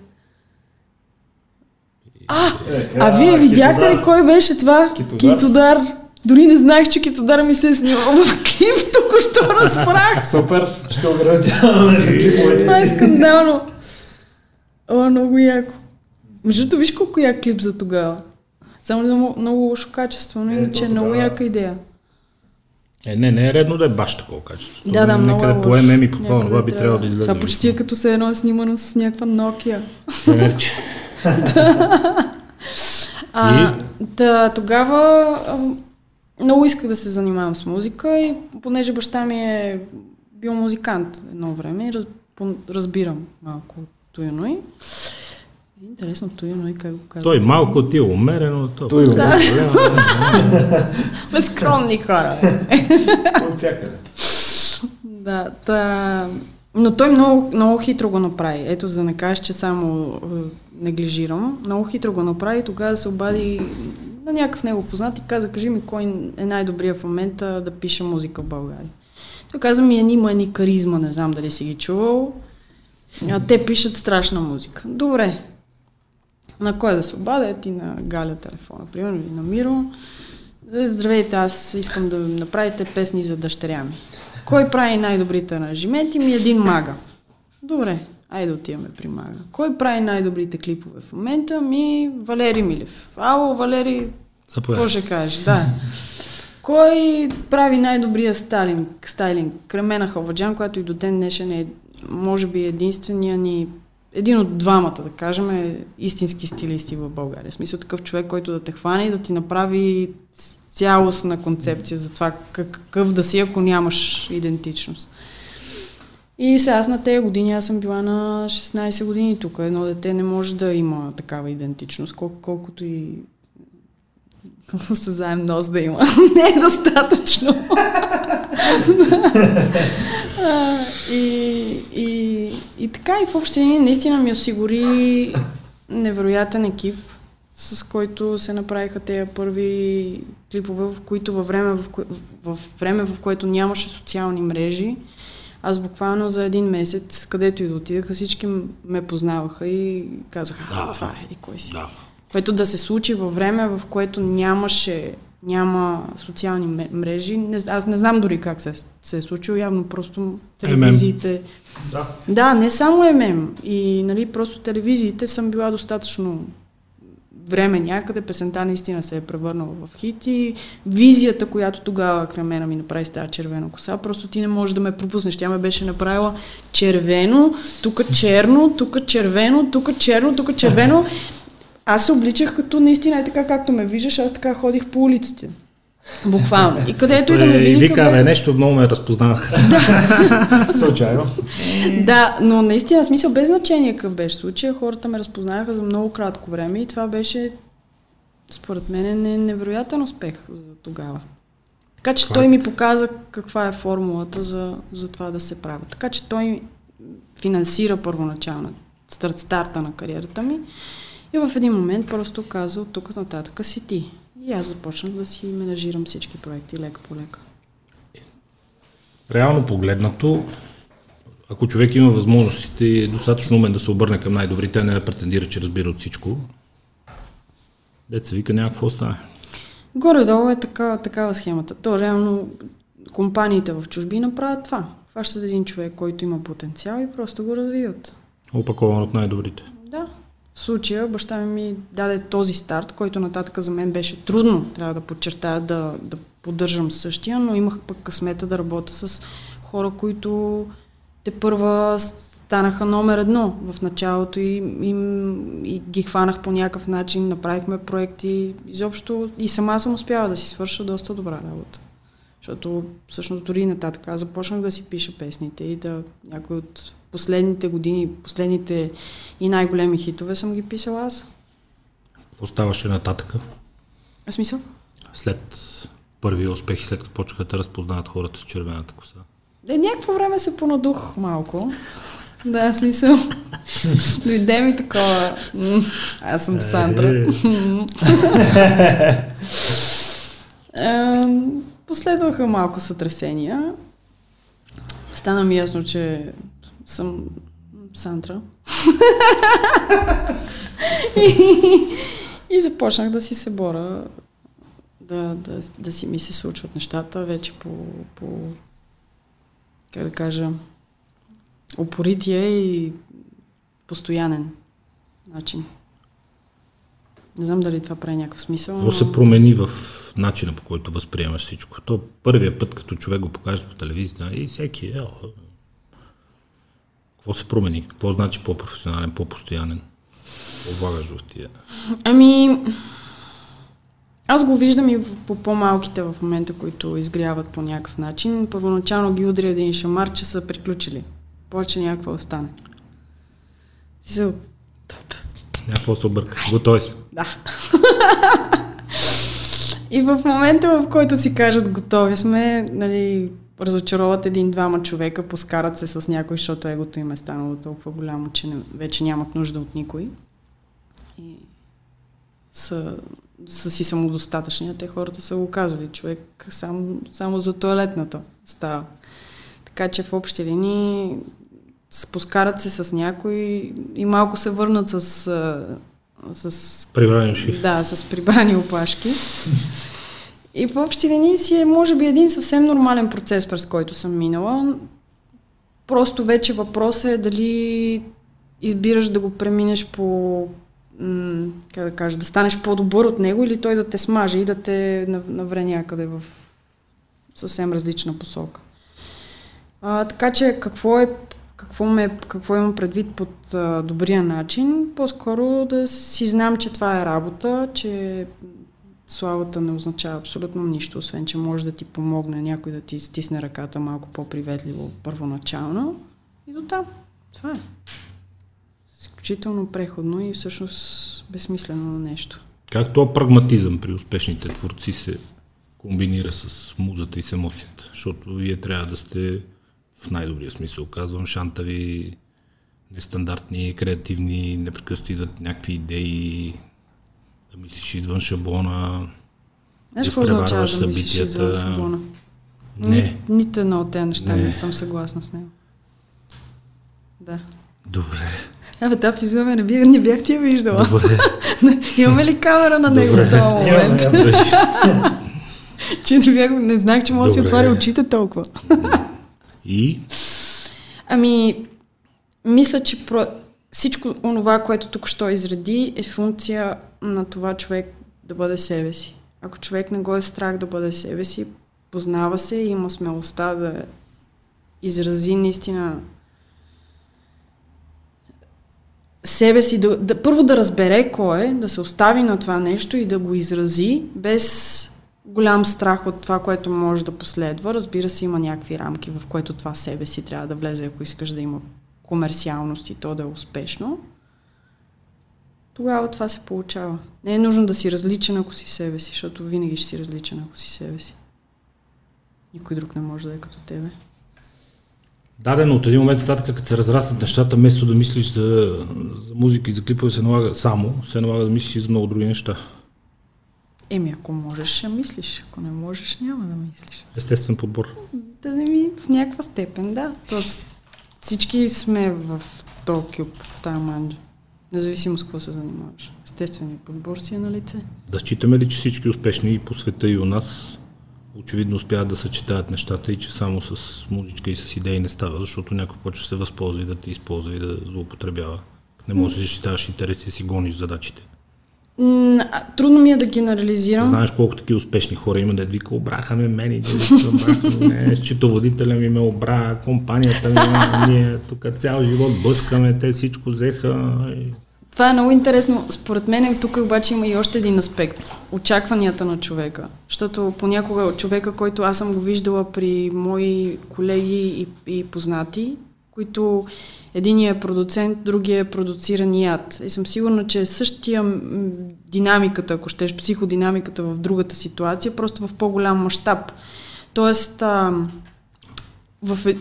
А, е, а вие видяхте ли кой беше това? Китодар. Дори не знаех, че Китодара ми се е снимал в клип, тук що разбрах. Супер, ще ограничаваме за клиповете. Това е скандално. О, много яко. Между виж колко як клип за тогава. Само много, много лошо качество, но е, иначе е много яка идея. Е, не, не е редно да е баш такова качество. Да, да, много е поемем и по това, това би трябвало да излезе. Това почти е като се едно е снимано с някаква Nokia. Е, а, да, тогава много исках да се занимавам с музика и понеже баща ми е бил музикант едно време, раз, разбирам малко Туяно и Интересно, Туяно и как го казва. Той малко ти е умерено. То... Той да. Безкромни хора. От всякъде. Да, та... Но той много, много хитро го направи. Ето, за да не кажеш, че само е, неглижирам. Много хитро го направи. Тогава се обади на някакъв него познат и каза, кажи ми кой е най-добрият в момента да пише музика в България. Той каза ми, има едни каризма, не знам дали си ги чувал. А те пишат страшна музика. Добре. На кой да се обадя? Ти на Галя телефона, примерно, или на Миро. Здравейте, аз искам да направите песни за дъщеря ми. Кой прави най-добрите аранжименти? Ми един мага. Добре, айде отиваме при мага. Кой прави най-добрите клипове в момента? Ми Валери Милев. Ало, Валери, какво ще кажеш? Да. Кой прави най-добрия стайлинг? стайлинг? Кремена Халваджан, която и до ден днешен е, може би, единствения ни един от двамата, да кажем, е истински стилисти в България. В смисъл такъв човек, който да те хване и да ти направи цялостна концепция за това какъв да си, ако нямаш идентичност. И сега аз на тези години, аз съм била на 16 години тук. Едно дете не може да има такава идентичност, колко, колкото и заем нос да има. не е достатъчно. и, и, и така и в общи наистина ми осигури невероятен екип, с който се направиха тези първи клипове, в които във време, в, кое, в време, в което нямаше социални мрежи, аз буквално за един месец, където и да отидаха, всички ме познаваха и казаха, да, това е, кой си. Да. Което да се случи във време, в което нямаше, няма социални мрежи. Не, аз не знам дори как се, се е случило, явно просто телевизиите. Да. да, не само ММ. И нали, просто телевизиите съм била достатъчно време някъде, песента наистина се е превърнала в хит и визията, която тогава Кремена ми направи с тази червена коса, просто ти не можеш да ме пропуснеш. Тя ме беше направила червено, тук черно, тук червено, тук черно, тук червено. Аз се обличах като наистина е така, както ме виждаш, аз така ходих по улиците. Буквално. И където и да ме е, видиха... И вика, бе, нещо много ме разпознах. Да. Случайно. да, но наистина, смисъл, без значение какъв беше случай, хората ме разпознаха за много кратко време и това беше, според мен, е невероятен успех за тогава. Така че той ми показа каква е формулата за, за това да се правя. Така че той финансира първоначална старт, старта на кариерата ми и в един момент просто каза от тук нататък си ти. И аз започнах да си менажирам всички проекти лека по лека. Реално погледнато, ако човек има възможностите и е достатъчно умен да се обърне към най-добрите, не да претендира, че разбира от всичко, деца вика някакво остане. Горе-долу е така, такава схемата. То реално компаниите в чужбина правят това. Хващат един човек, който има потенциал и просто го развиват. Опакован от най-добрите. В случая баща ми даде този старт, който нататък за мен беше трудно, трябва да подчертая да, да поддържам същия, но имах пък късмета да работя с хора, които те първа станаха номер едно в началото и, и, и ги хванах по някакъв начин, направихме проекти, изобщо и сама съм успяла да си свърша доста добра работа. Защото всъщност дори нататък започнах да си пиша песните и да някои от последните години, последните и най-големи хитове съм ги писала аз. Какво ставаше нататъка? А смисъл? След първи успех, след като почнаха да разпознават хората с червената коса. Е, някакво време се понадух малко. Да, смисъл. Дойде ми такова. Аз съм Сандра. Е. Последваха малко сътресения. Стана ми ясно, че съм Сандра. и, и започнах да си се боря, да, да, да си ми се случват нещата вече по, по как да кажа, упорития и постоянен начин. Не знам дали това прави някакъв смисъл. Какво но... се промени в начина по който възприемаш всичко? То първия път, като човек го покаже по телевизията и всеки е, какво се промени? Какво значи по-професионален, по-постоянен? Какво влагаш в тия? Ами, аз го виждам и по по-малките в момента, които изгряват по някакъв начин. Първоначално ги удря един шамар, че са приключили. Повече някаква остане. Си Някакво се обърка. Готови сме. Да. и в момента, в който си кажат готови сме, нали, разочароват един-двама човека, поскарат се с някой, защото егото им е станало толкова голямо, че не, вече нямат нужда от никой. И са, са си самодостатъчни, а те хората са го казали. Човек сам, само за туалетната става. Така че в общи линии спускарат се с някой и малко се върнат с... с прибрани шиф. Да, с прибрани опашки. И в общи линии си е, може би, един съвсем нормален процес, през който съм минала. Просто вече въпросът е дали избираш да го преминеш по как да кажа, да станеш по-добър от него или той да те смаже и да те навре някъде в съвсем различна посока. А, така че какво е какво, ме, какво имам предвид под а, добрия начин? По-скоро да си знам, че това е работа, че славата не означава абсолютно нищо, освен че може да ти помогне някой да ти стисне ръката малко по-приветливо първоначално. И до там. Това е. Изключително преходно и всъщност безсмислено нещо. Как то прагматизъм при успешните творци се комбинира с музата и с емоцията? Защото вие трябва да сте в най-добрия смисъл казвам, шантави, нестандартни, креативни, непрекъснато идват някакви идеи, да мислиш извън шаблона, Знаеш какво означава да мислиш извън шаблона? Не. Ни, нито едно от тези неща не. не съм съгласна с него. Да. Добре. Абе, та физиономия не, бях, не бях ти я виждала. Добре. Имаме ли камера на него в този момент? че не, бях, не знах, че може да си отваря очите толкова. И? Ами, мисля, че про... всичко онова, което тук що изреди, е функция на това човек да бъде себе си. Ако човек не го е страх да бъде себе си, познава се и има смелостта да изрази наистина себе си, да, да, първо да разбере кой е, да се остави на това нещо и да го изрази без голям страх от това, което може да последва. Разбира се, има някакви рамки, в което това себе си трябва да влезе, ако искаш да има комерциалност и то да е успешно. Тогава това се получава. Не е нужно да си различен, ако си себе си, защото винаги ще си различен, ако си себе си. Никой друг не може да е като тебе. Да, но от един момент нататък, като се разраснат нещата, вместо да мислиш за, за музика и за клипове, се налага само, се налага да мислиш и за много други неща. Еми, ако можеш, ще мислиш. Ако не можеш, няма да мислиш. Естествен подбор. Да ми в някаква степен, да. Тоест, всички сме в този кюб, в тази манджа. Независимо с какво се занимаваш. Естественият подбор си е на лице. Да считаме ли, че всички успешни и по света и у нас очевидно успяват да съчетаят нещата и че само с музичка и с идеи не става, защото някой почва да се възползва и да те използва и да злоупотребява. Не можеш да защитаваш интереси и си гониш задачите. Трудно ми е да генерализирам. Знаеш колко такива успешни хора има, да вика, обраха ме мен, не, счетоводителя ми ме обра, компанията ми, ние тук цял живот бъскаме, те всичко взеха. Това е много интересно. Според мен тук обаче има и още един аспект. Очакванията на човека. Защото понякога човека, който аз съм го виждала при мои колеги и, и познати, които Единият е продуцент, другия е продуциран яд. И съм сигурна, че е същия динамиката, ако щеш, психодинамиката в другата ситуация, просто в по-голям мащаб. Тоест, а, в... Е-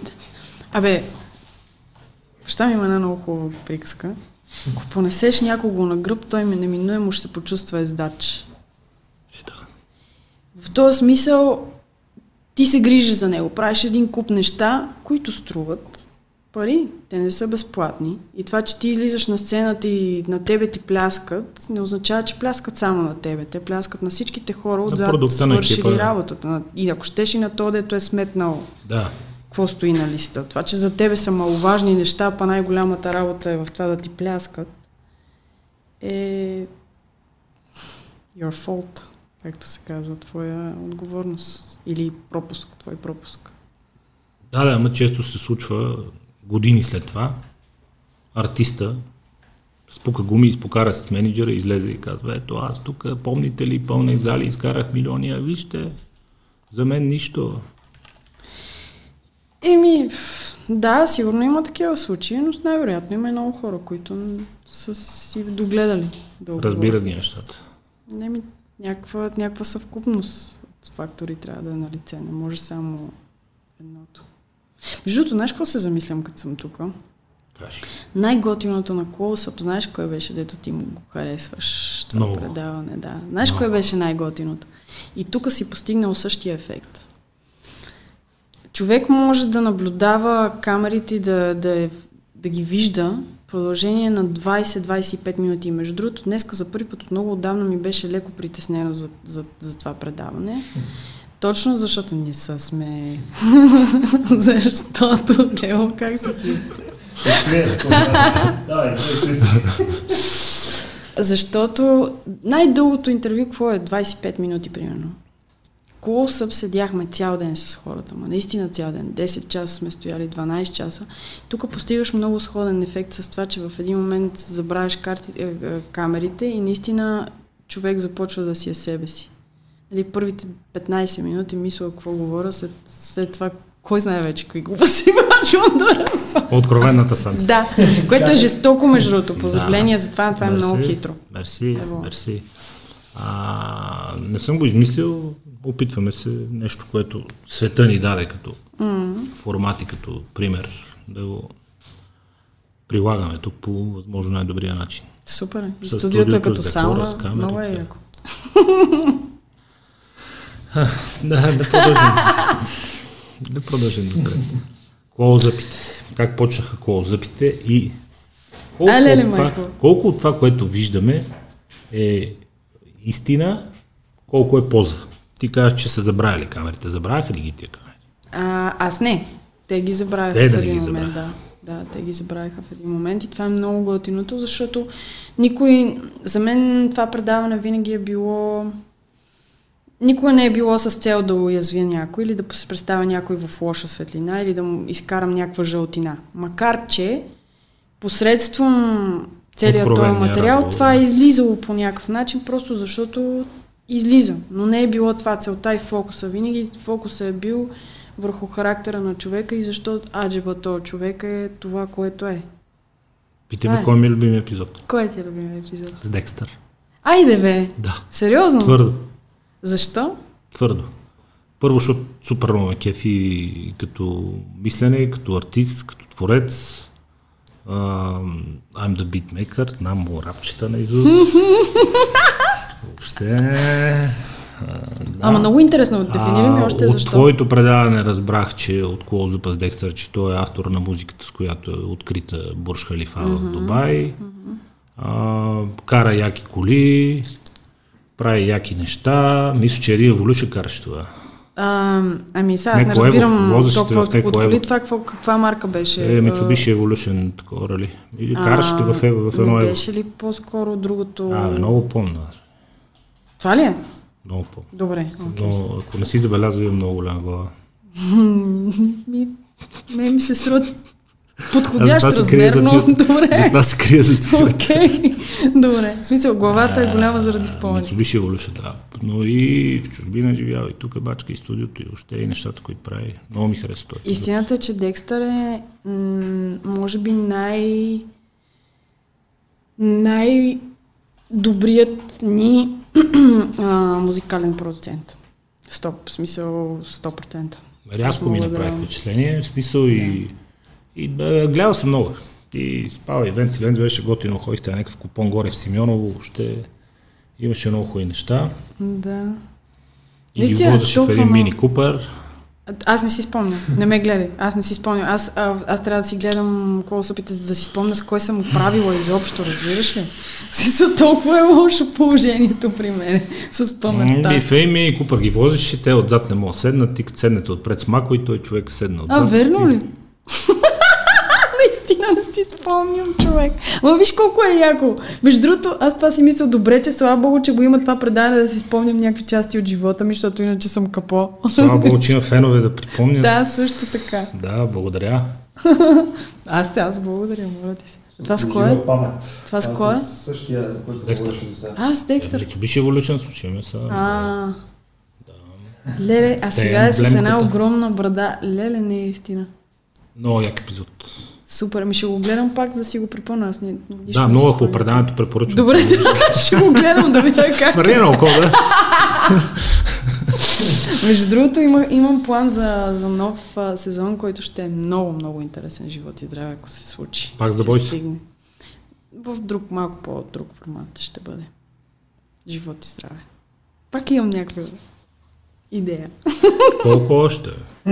Абе, баща ми има една много хубава приказка. Ако понесеш някого на гръб, той ми неминуемо ще се почувства ездач. Е, да. В този смисъл ти се грижиш за него, правиш един куп неща, които струват, пари, те не са безплатни. И това, че ти излизаш на сцената и на тебе ти пляскат, не означава, че пляскат само на тебе. Те пляскат на всичките хора отзад, свършили работата. И ако щеш и на то, дето е сметнал да. какво стои на листа. Това, че за тебе са маловажни неща, па най-голямата работа е в това да ти пляскат, е your fault, както се казва, твоя отговорност или пропуск, твой пропуск. Да, да, ама често се случва години след това, артиста спука гуми, изпокара с менеджера, излезе и казва, ето аз тук, помните ли, пълнех зали, изкарах милиони, а вижте, за мен нищо. Еми, да, сигурно има такива случаи, но най-вероятно има и много хора, които са си догледали. Дълго. Разбират ги нещата. Еми, някаква, някаква съвкупност от фактори трябва да е на лице. Не може само едното. Между другото, знаеш какво се замислям, като съм тук? Най-готиното на Close знаеш кое беше, дето ти му го харесваш? Това Много. предаване, да. Знаеш Много. кое беше най-готиното? И тук си постигнал същия ефект. Човек може да наблюдава камерите да, да, е, да ги вижда В продължение на 20-25 минути. Между другото, днеска за първи път от много отдавна ми беше леко притеснено за, за, за това предаване. Точно защото не са сме. защото, Лео, как се ти? Защото най-дългото интервю, какво е? 25 минути, примерно. Клоусъп седяхме цял ден с хората, ма наистина цял ден. 10 часа сме стояли, 12 часа. Тук постигаш много сходен ефект с това, че в един момент забравяш е, е, камерите и наистина човек започва да си е себе си. Нали, първите 15 минути мисля какво говоря, след, след това кой знае вече какви глупости почвам да разсъм. Откровената съм. Да, което е жестоко между другото. Поздравления за това, това е много хитро. Мерси, мерси. А, не съм го измислил, опитваме се нещо, което света ни даде като mm. формат и като пример, да го прилагаме тук по възможно най-добрия начин. Супер. И студиото е като сауна. Много е яко. да, да продължим. да продължим напред. Клоузъпите. Как почнаха клоузъпите и колко, а, леле, от това, колко от това, което виждаме е истина, колко е поза. Ти казваш, че са забравили камерите. Забравяха ли ги тия камери? А, аз не. Те ги забравяха те в един да момент. Да. да, те ги забравяха в един момент и това е много готиното, защото никой... За мен това предаване винаги е било... Никога не е било с цел да уязвя някой или да се представя някой в лоша светлина или да му изкарам някаква жълтина. Макар, че посредством целият този материал, разговор. това е излизало по някакъв начин, просто защото излиза. Но не е било това целта и фокуса. Винаги фокуса е бил върху характера на човека и защо аджеба този човек е това, което е. Питай ме, кой ми е любим епизод? Кой е ти любим епизод? С Декстър. Айде бе! Да. Сериозно? Твърдо. Защо? Твърдо. Първо, защото супер много кефи като мислене, като артист, като творец. Uh, I'm the beatmaker, знам му рапчета на Изус. Въобще... Да. Ама много интересно, дефинирай ми още от защо. От твоето предаване разбрах, че от Клоузъпа с Декстър, че той е автор на музиката, с която е открита Бурж Халифа mm-hmm. в Дубай. Mm-hmm. А, кара яки коли, прави яки неща. Мисля, че Еди Evolution караш това. А, ами сега, не, не разбирам толкова от коли. Това какво, каква марка беше? Е, Mitsubishi Evolution, такова, ли? Или караш в, в, в едно Не беше ли по-скоро другото? А, много помня. Това ли е? Много по. Добре. Okay. Но ако не си забелязал, има много голяма глава. ми, ме ми се струва подходящ размер, но добре. За това се крия за това. Окей, добре. В смисъл, главата е голяма заради спомени. Mitsubishi Evolution, да. Но и в чужбина живява, и тук бачка, и студиото, и още и нещата, които прави. Много ми харесва това. Истината е, че Декстър е, м- може би, най... най добрият ни а, музикален продуцент. Стоп, в смисъл 100%. Рязко ми направи да... впечатление, в смисъл да. и, и да, гледал съм много. И спава и Венци, Венци беше готино, ходихте на някакъв купон горе в Симеоново, въобще имаше много хубави неща. Да. И ги возеше в един мини Купър. Аз не си спомням. Не ме гледай. Аз не си спомням. Аз, а, аз трябва да си гледам колосъпите, за да си спомня с кой съм правила изобщо, разбираш ли? Си са толкова е лошо положението при мен с паметта. И фей ми купа ги возиш и те отзад не могат седнат, ти като седнете отпред с мако и той човек седна отзад. А, верно ли? спомням, човек. Ма виж колко е яко. Между другото, аз това си мисля добре, че слава богу, че го има това предаване да си спомням някакви части от живота ми, защото иначе съм капо. Слава богу, че има фенове да припомнят. Да, също така. Да, благодаря. аз те, аз благодаря, моля ти се. Това с кой е? Това с кой е? Същия, за който Декстър. А, с Декстър. Беше еволюшен, слушаме са. А, Леле, а сега е с една огромна брада. Леле, не е истина. Много як епизод. Супер, ми ще го гледам пак, да си го припомня. Аз не, да, много хубаво предаването препоръчвам. Добре, ще го гледам да видя как. На око, да. Между другото, има, имам план за, за нов а, сезон, който ще е много, много интересен живот и здраве, ако се случи. Пак за бой стигне. В друг, малко по-друг формат ще бъде. Живот и здраве. Пак имам някакви идея. Колко още?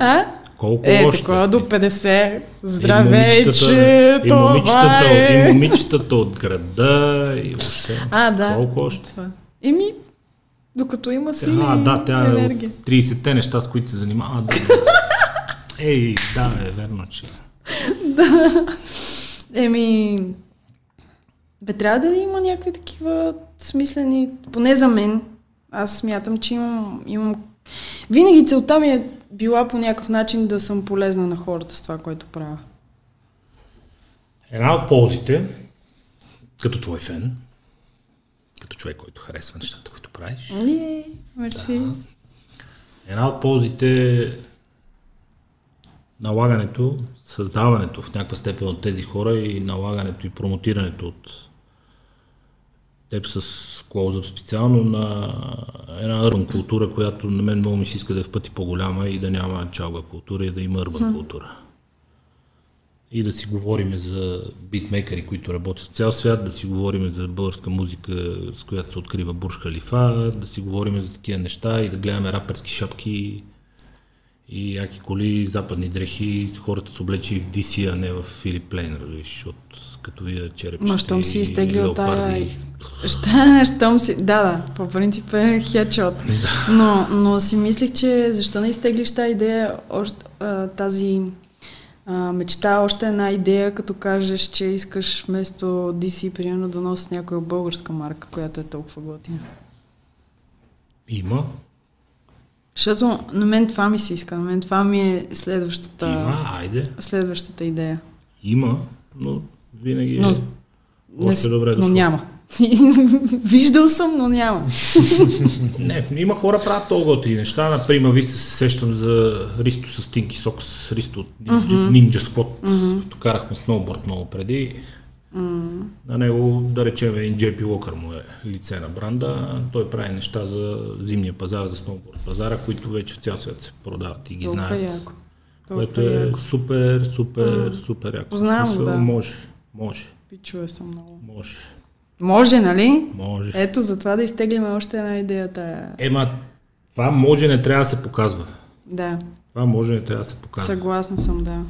А? Колко Е, още? такова до 50. И Здравейче, момичетата- и това момичетата, е. и момичетата от града, и въобще. А, да. Колко още? Това. Еми, докато има сили А, да, тя е енергия. от 30-те неща, с които се занимава. Да. Ей, да, е верно, че. Еми, бе, трябва да има някакви такива смислени, поне за мен. Аз смятам, че имам, имам... Винаги целта ми е била по някакъв начин да съм полезна на хората с това, което правя. Една от ползите, като твой фен, като човек, който харесва нещата, които правиш, Е, мерси. една от ползите е налагането, създаването в някаква степен от тези хора и налагането и промотирането от теб с Close специално на една урбан култура, която на мен много ми се иска да е в пъти по-голяма и да няма чалга култура и да има урбан култура. И да си говорим за битмейкъри, които работят в цял свят, да си говорим за българска музика, с която се открива Бурж Халифа, да си говорим за такива неща и да гледаме раперски шапки и яки коли, западни дрехи, хората са облечени в DC, а не в Филип Плейн, защото като видя черепчета Ма, щом си и изтеглил тая... Ща, щом си... Да, да, по принцип е хедшот. Но, но си мислих, че защо не изтеглиш тази идея, още, тази а, мечта, още една идея, като кажеш, че искаш вместо DC, примерно, да носи някоя българска марка, която е толкова готина. Има, Защото на мен това ми се иска, на мен това ми е следващата, има, айде, следващата идея. има, но винаги е Но- още Не- добре Но дошло. няма. Виждал съм, но няма. Не, има хора правят толкова готини неща. Например, вие се сещам за Ристо с Тинки Сокс, Ристо от Ninja, Ninja Squad, като карахме сноуборд много преди. На него, да речем, JP Walker му е лице на бранда. Той прави неща за зимния пазар, за сноуборд пазара, които вече в цял свят се продават и ги Толкова знаят. яко. Което Толкова е яко. супер, супер, супер яко. Го, смисъл, да. Може, може, Пичове съм много. може, Може, нали? може. Ето, затова да изтеглим още една идея. Тая. Ема, това може не трябва да се показва. Да, Това може не трябва да се показва. съгласна съм, да.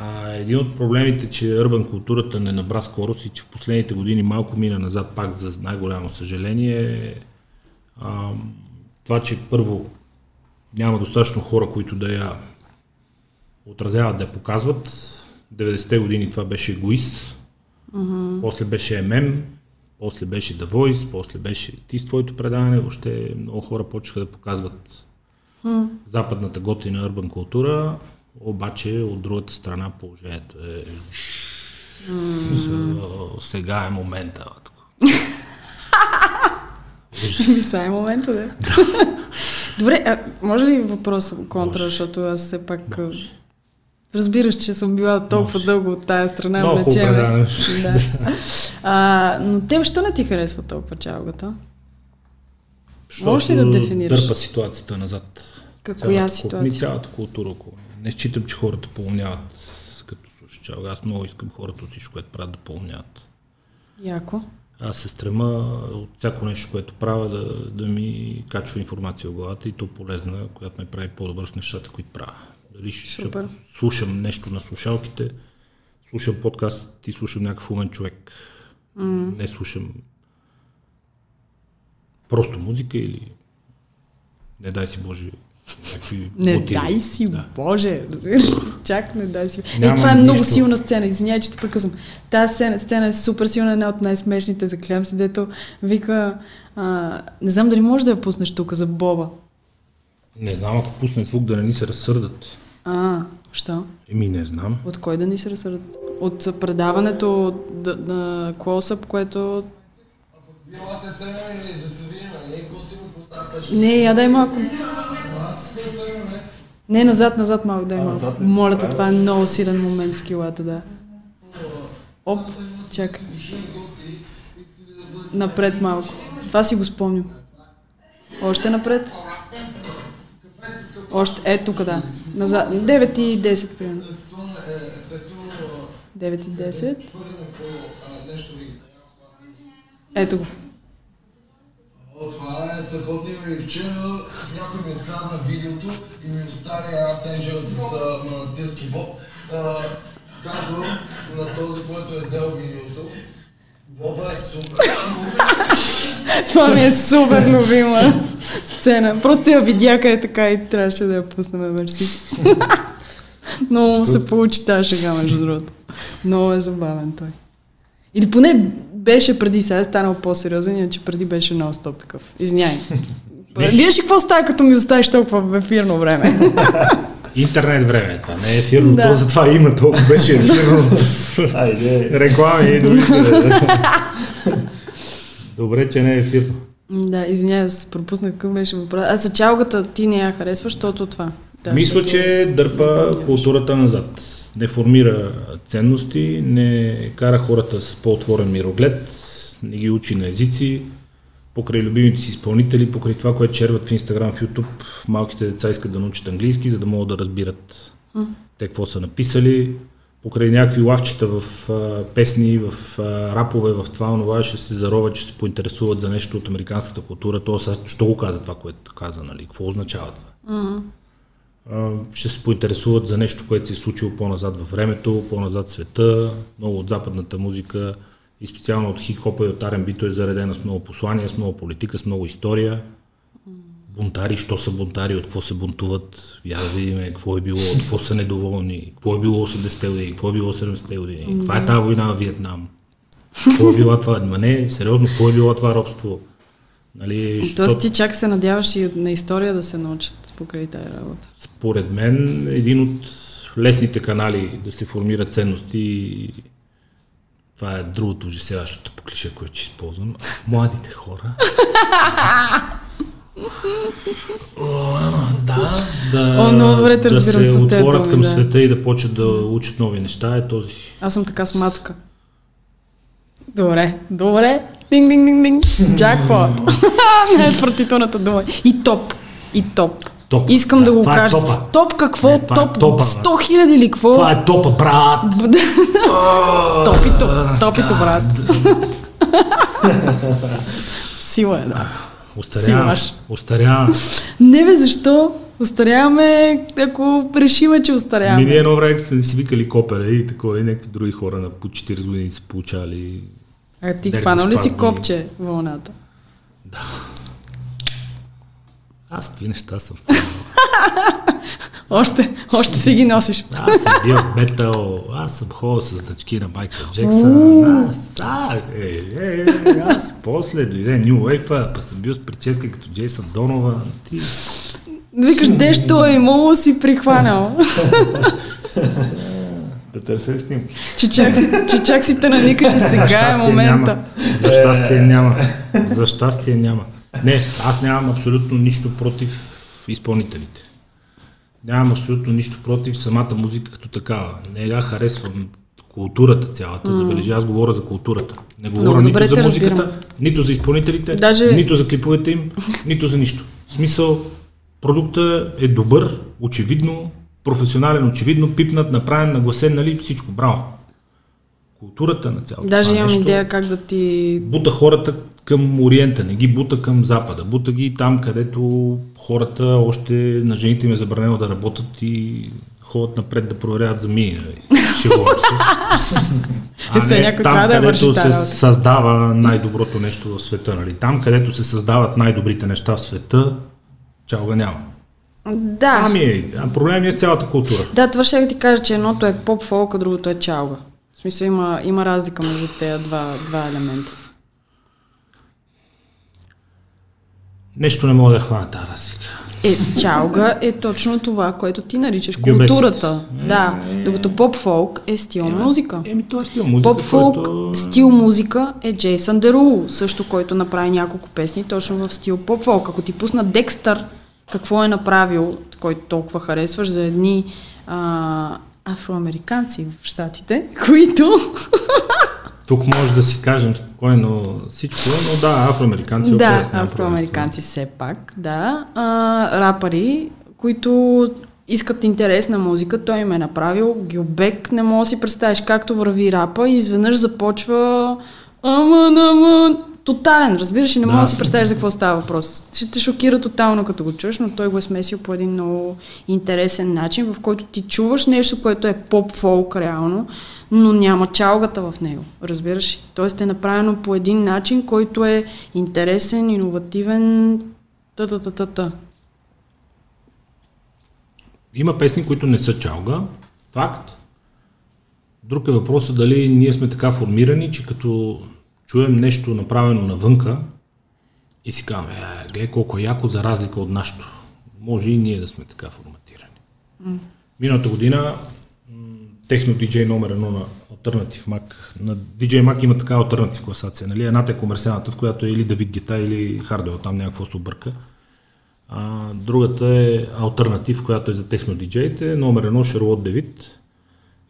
А, един от проблемите, че урбан културата не набра скорост и че в последните години малко мина назад, пак за най-голямо съжаление, е а, това, че първо няма достатъчно хора, които да я отразяват, да я показват. 90-те години това беше егоист, после беше ММ, после беше The Voice, после беше ти с твоето предаване, въобще много хора почнаха да показват западната готина урбан култура, обаче от другата страна положението е... Сега е момента. Сега е момента, да. Добре, а може ли въпрос контра, защото аз все пак... Разбираш, че съм била толкова Може. дълго от тая страна. Много предаване. Да. А, но те, що не ти харесва толкова чалгата? Можеш ли да дефинираш? Дърпа ситуацията назад. Кул- ситуация? Ми, цялата култура около. Не считам, че хората поумняват като слушат чалга. Аз много искам хората от всичко, което правят да поумняват. Яко. Аз се стрема от всяко нещо, което правя, да, да ми качва информация в главата и то полезна, която ме прави по-добър в нещата, които правя. Дали ще Супер. слушам нещо на слушалките, слушам подкаст и слушам някакъв умен човек. Mm. Не слушам просто музика или не дай си Боже някакви Не мотиви. дай си, Да. Боже, разбираш? Чак не дай си. Е, Нямам това е много силна сцена, извинявай, че те прекъсвам. Тази сцена, сцена е супер силна, една от най-смешните, заклям се, дето вика, а, не знам дали можеш да я пуснеш тук за Боба. Не знам, ако пусне звук да не ни се разсърдат. А, що? Еми не знам. От кой да ни се разсърдат? От предаването от- д- на Close-Up, което... Да. Не, я дай малко. Не, назад, назад малко, малко. назад ли? Моля те, това е много силен момент с килата, да. Оп, чакай. Напред малко. Това си го спомням. Още напред. Още, е тук, да. Назад. 9 и 10, примерно. Естествено, е, естествено, 9 и 10. твърдим по а, нещо вегетарианско. Ето го. О, това е страхотно и вчера някой ми открадна видеото и ми остави една тенджера с манастирски боб. А, казвам на този, който е взел видеото. Боба е супер. Това ми е супер любима сцена. Просто я видя къде така и трябваше да я пуснем, мерси. Много се получи тази шега, между другото. Много е забавен той. Или поне беше преди, сега е станал по-сериозен, иначе преди беше нон-стоп такъв. Извиняй. Виж ли какво става, като ми оставиш толкова в ефирно време? Интернет време е това, не е ефирно, Да. то затова има толкова беше ефирно. Айде. Реклами и. Добре, че не е ефирно. да, извиняй, аз пропуснах какъв беше въпрос. А за чалгата ти не я харесваш, защото това. Да, Мисля, че дърпа културата назад. Не формира ценности, не кара хората с по-отворен мироглед, не ги учи на езици, покрай любимите си изпълнители, покрай това, което черват в Инстаграм, в Ютуб, малките деца искат да научат английски, за да могат да разбират те какво са написали. Покрай някакви лавчета в а, песни, в а, рапове, в това, онова, ще се зароват, ще се поинтересуват за нещо от американската култура. То сега, що го каза това, което каза, нали? Какво означава това? А, ще се поинтересуват за нещо, което се е случило по-назад във времето, по-назад света. Много от западната музика и специално от хип-хопа и от R&B-то е заредена с много послания, с много политика, с много история. Бунтари, що са бунтари, от какво се бунтуват, я да видим какво е било, от какво са недоволни, какво е било 80-те години, какво е било 70-те години, каква е тази война в Виетнам, какво е било това, ма не, сериозно, какво е било това робство. Нали, Тоест ти чак се надяваш и на история да се научат покрай тази работа. според мен един от лесните канали да се формират ценности това е другото ужасяващото по клише, което ще използвам. Младите хора. Да, да, О, много добре да разбирам се с отворят думи, към да. света и да почват да учат нови неща е този. Аз съм така смацка. Добре, добре. Динг, динг, динг, динг. Джакпот. Не е отвратителната дума. И топ. И топ. Топ. Искам Да, да, го е кажа. топа. топ какво? Не, е топ топа, бе. 100 хиляди или какво? Това е топа, брат! Топито, топито, брат. Сила е, да. Остарявам, остарявам. Не бе, защо? Остаряваме, ако решиме, че Ми остаряваме. ние едно време сме си викали копеле и такова, и някакви други хора на по 40 години са получали. А ти Дерби хванал ли си копче вълната? Аз какви неща съм. Още, още си ги носиш. Аз съм бил бетъл, аз съм ходил с дъчки на Майкъл Джексън, аз, аз, е, е, е, аз после дойде Нью Wave, па съм бил с прическа като Джейсън Донова. Ти, Викаш, дещо е имало си прихванал. Да търся снимки. че, чак си, че чак си те наникаш и За сега е момента. Няма. За щастие няма. За щастие няма. Не, аз нямам абсолютно нищо против изпълнителите. Нямам абсолютно нищо против самата музика като такава. Не я харесвам културата цялата. Забележи, аз говоря за културата. Не говоря Много нито за музиката, разбирам. нито за изпълнителите, Даже- нито за клиповете им, нито за нищо. В смисъл, продукта е добър, очевидно, професионален, очевидно, пипнат, направен, нагласен, нали, всичко, браво. Културата на цялото Даже имам нещо идея как да ти... бута хората към Ориента, не ги бута към Запада. Бута ги там, където хората още на жените им е забранено да работят и ходят напред да проверяват зами. нали? Шегувам се. А не там, където се създава най-доброто нещо в света. Нали? Там, където се създават най-добрите неща в света, чалга няма. Да. Ами е, проблем е цялата култура. Да, това ще ти кажа, че едното е поп-фолк, а другото е чалга. В смисъл има, има разлика между тези два, два елемента. Нещо не мога да хвана тази разлика. Е, чалга е точно това, което ти наричаш Гюбеците. културата. Да, докато поп-фолк е стил музика. Еми, той е стил музика, Поп-фолк който... стил музика е Джейсън Дерул, също който направи няколко песни точно в стил поп-фолк. Ако ти пусна Декстър, какво е направил, който толкова харесваш за едни а, афроамериканци в Штатите, които... Тук може да си кажем спокойно всичко, но да, афроамериканци. да, афроамериканци все пак, да. А, рапъри, които искат интересна музика, той им е направил Гюбек, не мога да си представиш както върви рапа и изведнъж започва Аман, аман. Тотален, разбираш, и не Да. мога да си представиш за какво става въпрос. Ще те шокира тотално, като го чуеш, но той го е смесил по един много интересен начин, в който ти чуваш нещо, което е поп-фолк реално, но няма чалгата в него. Разбираш? Тоест е направено по един начин, който е интересен, иновативен, та-та-та-та-та. Има песни, които не са чалга. Факт. Друг е въпросът дали ние сме така формирани, че като чуем нещо направено навънка и си казваме, гледай колко е яко за разлика от нашото. Може и ние да сме така форматирани. Mm. Миналата година техно DJ номер едно на Alternative Mac. На DJ Mac има така Alternative класация. Нали? Едната е комерциалната, в която е или Давид Гета, или Хардуел, там някакво се обърка. А, другата е альтернатив, която е за техно диджеите, номер едно Шарлот Девид.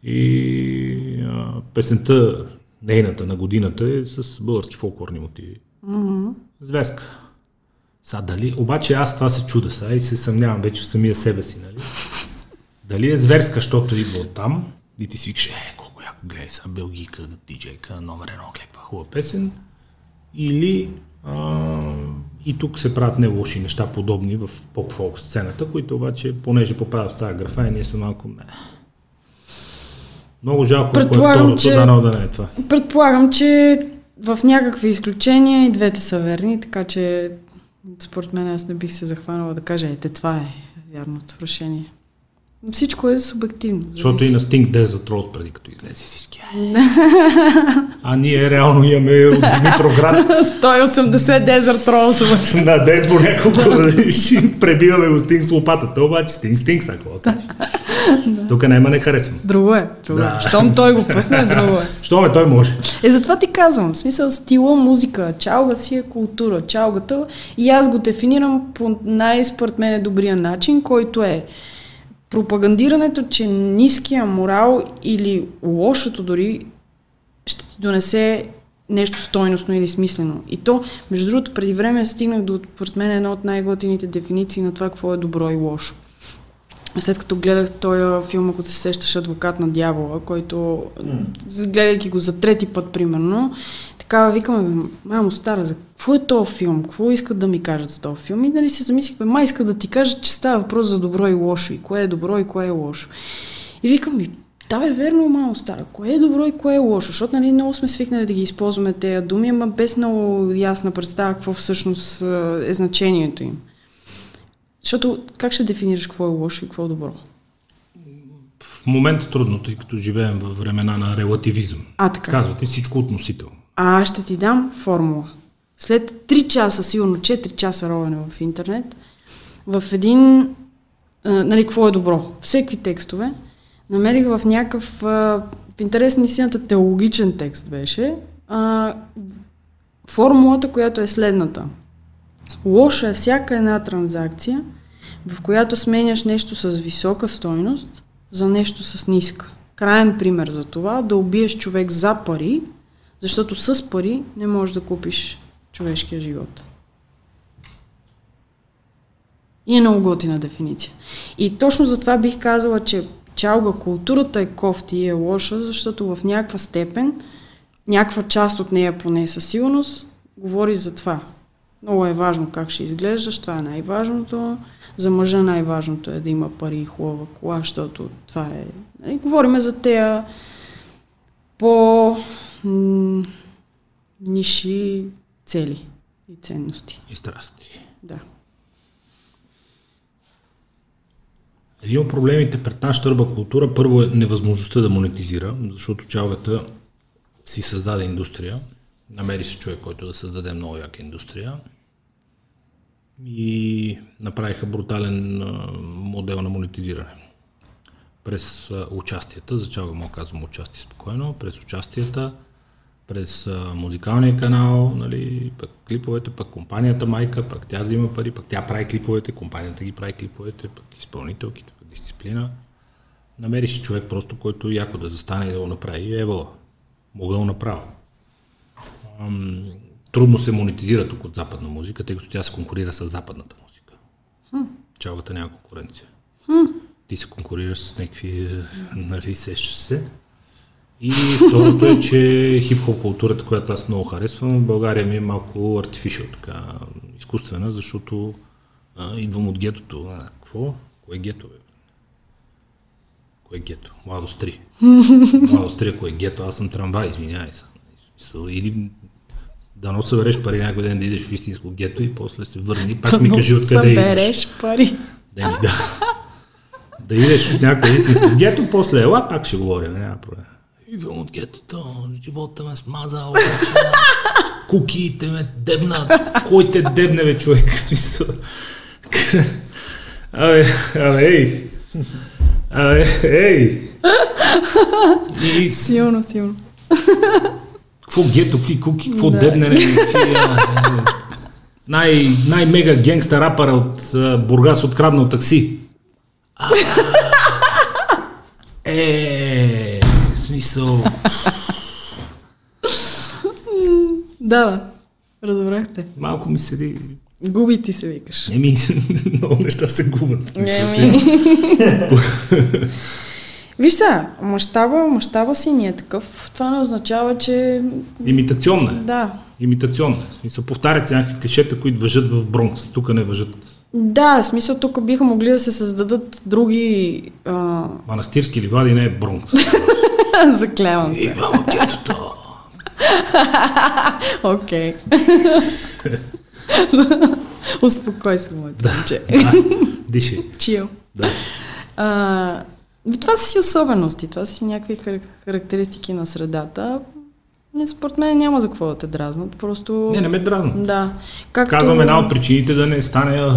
И а, песента, нейната на годината е с български фолклорни мотиви. Mm-hmm. Звездка. Са, дали, обаче аз това се чуда сега и се съмнявам вече самия себе си, нали? Дали е зверска, защото идва от там и ти си викаш, е, колко яко гледай сега, белгийка, диджейка, номер едно, каква хубава песен. Или а, и тук се правят не лоши неща, подобни в поп-фолк сцената, които обаче, понеже попадат в тази графа, и ние сме малко не. Много жалко, е Предполагам, второто, че- дано да не е това. Предполагам, че в някакви изключения и двете са верни, така че според мен аз не бих се захванала да кажа, ете това е вярното решение. Всичко е субективно. Защото и на Sting Desert Rose преди като излезе всички. А ние реално имаме от Димитроград 180 Desert Rose. на ден по няколко пребиваме го Стинг с лопатата, обаче Стинг, Стинг, са какво да. Тук няма не харесвам. Друго е. Друго Да. е. Щом той го пусне, друго е. Що ме, той може. Е, затова ти казвам. В смисъл стила, музика, чалга си е култура. Чалгата и аз го дефинирам по най, според мен, добрия начин, който е пропагандирането, че ниския морал или лошото дори ще ти донесе нещо стойностно или смислено. И то, между другото, преди време стигнах до, според мен, една от най-готините дефиниции на това какво е добро и лошо. След като гледах този филм, ако се сещаш Адвокат на дявола, който, гледайки го за трети път, примерно, така викаме, мамо стара, за какво е този филм? Какво искат да ми кажат за този филм? И нали си замислих, бе, май искат да ти кажат, че става въпрос за добро и лошо, и кое е добро и кое е лошо. И викам ми, да бе, верно, мамо стара, кое е добро и кое е лошо? Защото нали, много сме свикнали да ги използваме тези думи, ама без много ясна представа какво всъщност е значението им. Защото как ще дефинираш какво е лошо и какво е добро? В момента трудно, тъй като живеем в времена на релативизъм. А, така. Казвате всичко относително. А ще ти дам формула. След 3 часа, сигурно 4 часа ровене в интернет, в един, а, нали, какво е добро? Всеки текстове, намерих в някакъв, а, в интерес на истината, теологичен текст беше, а, формулата, която е следната. Лошо е всяка една транзакция, в която сменяш нещо с висока стойност за нещо с ниска. Краен пример за това да убиеш човек за пари, защото с пари не можеш да купиш човешкия живот. И е много готина дефиниция. И точно затова бих казала, че чалга културата е кофти и е лоша, защото в някаква степен, някаква част от нея поне със сигурност, говори за това. Много е важно как ще изглеждаш, това е най-важното. За мъжа най-важното е да има пари и хубава кола, защото това е... Нали, говориме за тея по м- ниши цели и ценности. И страсти. Да. Един от проблемите пред нашата ръба култура първо е невъзможността да монетизира, защото чалгата си създаде индустрия. Намери се човек, който да създаде много яка индустрия. И направиха брутален модел на монетизиране. През участията, за чалга мога казвам участие спокойно, през участията, през музикалния канал, нали, пък клиповете, пък компанията майка, пък тя взима пари, пък тя прави клиповете, компанията ги прави клиповете, пък изпълнителките, пък дисциплина. Намери си човек просто, който яко да застане и да го направи. Ево, мога да го направя. Ам, трудно се монетизира тук от западна музика, тъй като тя се конкурира с западната музика. Чалгата няма конкуренция. Ти се конкурираш с някакви, нали, сещаш се. И второто е, че хип-хоп културата, която аз много харесвам, в България ми е малко artificial, така, изкуствена, защото а, идвам от гетото. А, какво? Кое е гето, бе? Кое е гето? Младост 3. Младост 3, ако е гето, аз съм трамвай, извинявай се. Иди да но събереш пари някой ден да идеш в истинско гето и после се върни. Пак ми кажи откъде идеш. събереш пари. Да, ми, да. да идеш в някое истинско гето, после ела, пак ще говорим, няма проблем. Идвам от гетото, живота ме смаза, обаче, кукиите ме дебнат. Кой те дебне, бе, човек? В Смисъл. Абе, абе, ей! Абе, ей! И Силно, силно. Какво гето, какви куки, какво Да. дебнене, какви, най, най-мега генгста рапъра от а, Бургас откраднал такси. А, Е, в смисъл, да. Разбрахте. малко ми седи. Губи ти се викаш. Еми, много неща се губят. Еми. Виж сега, мащаба, мащаба си ни е такъв. Това не означава, че... Имитационна е. Да. Имитационна е. Смисъл, повтарят се някакви клишета, които въжат в Бронкс. Тук не въжат. Да, смисъл тук биха могли да се създадат други... А... Манастирски ливади не е Бронкс. Заклевам се. Идвам от гетото. Окей. Успокой се, моето момче. Да, диши. Чил. Да. А, това са си особености, това са си някакви хар- характеристики на средата. Не, според мен няма за какво да те дразнат, просто... Не, не ме дразна. Да. Както... Казвам една от причините да не стане ах,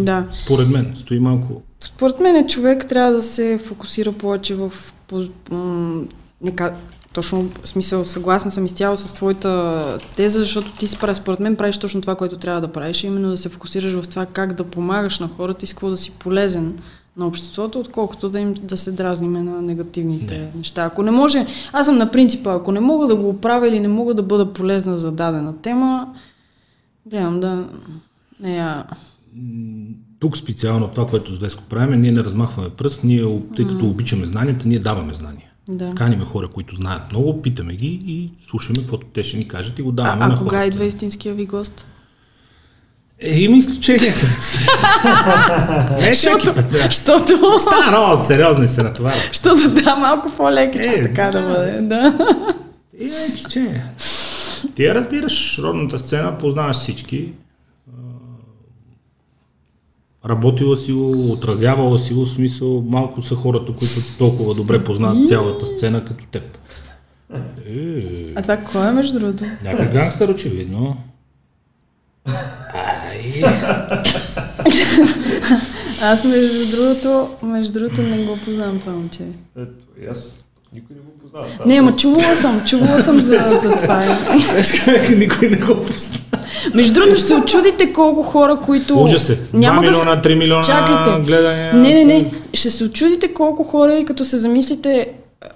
Да. Според мен, стои малко. Според мен човек трябва да се фокусира повече в... по- м- не ка- точно в смисъл, съгласна съм изцяло с твоята теза, защото ти спра- според мен правиш точно това, което трябва да правиш, именно да се фокусираш в това как да помагаш на хората и с какво да си полезен на обществото, отколкото да им да се дразниме на негативните Не. неща. Ако не може, аз съм на принципа, ако не мога да го оправя или не мога да бъда полезна за дадена тема, гледам да не я... Тук специално това, което с Веско правим, ние не размахваме пръст, ние, тъй като обичаме знанията, ние даваме знания. Да. Каниме хора, които знаят много, питаме ги и слушаме каквото те ще ни кажат и го даваме А, на а кога идва истинския ви гост? Е, има изключения. не всеки път. Защото... Стана много сериозно и се натоварва. Защото да, малко по-леко, Е, така да да. бъде. Да. Има изключения. Ти я разбираш родната сцена, познаваш всички. Работила си го, отразявала си го, смисъл, малко са хората, които толкова добре познават цялата сцена като теб. Е, А това кой е между другото? някой гангстър очевидно. Аз между другото, между другото не го познавам това момче. Ето, и аз никой не го познава. Това Не, е ма чувала съм, чувала съм за, за това. никой не го познава. Между другото ще се очудите колко хора, които... Ужас е. 2 Няма да милиона, се... 3 милиона Чакайте. гледания. Не, не, не. Ще се очудите колко хора и като се замислите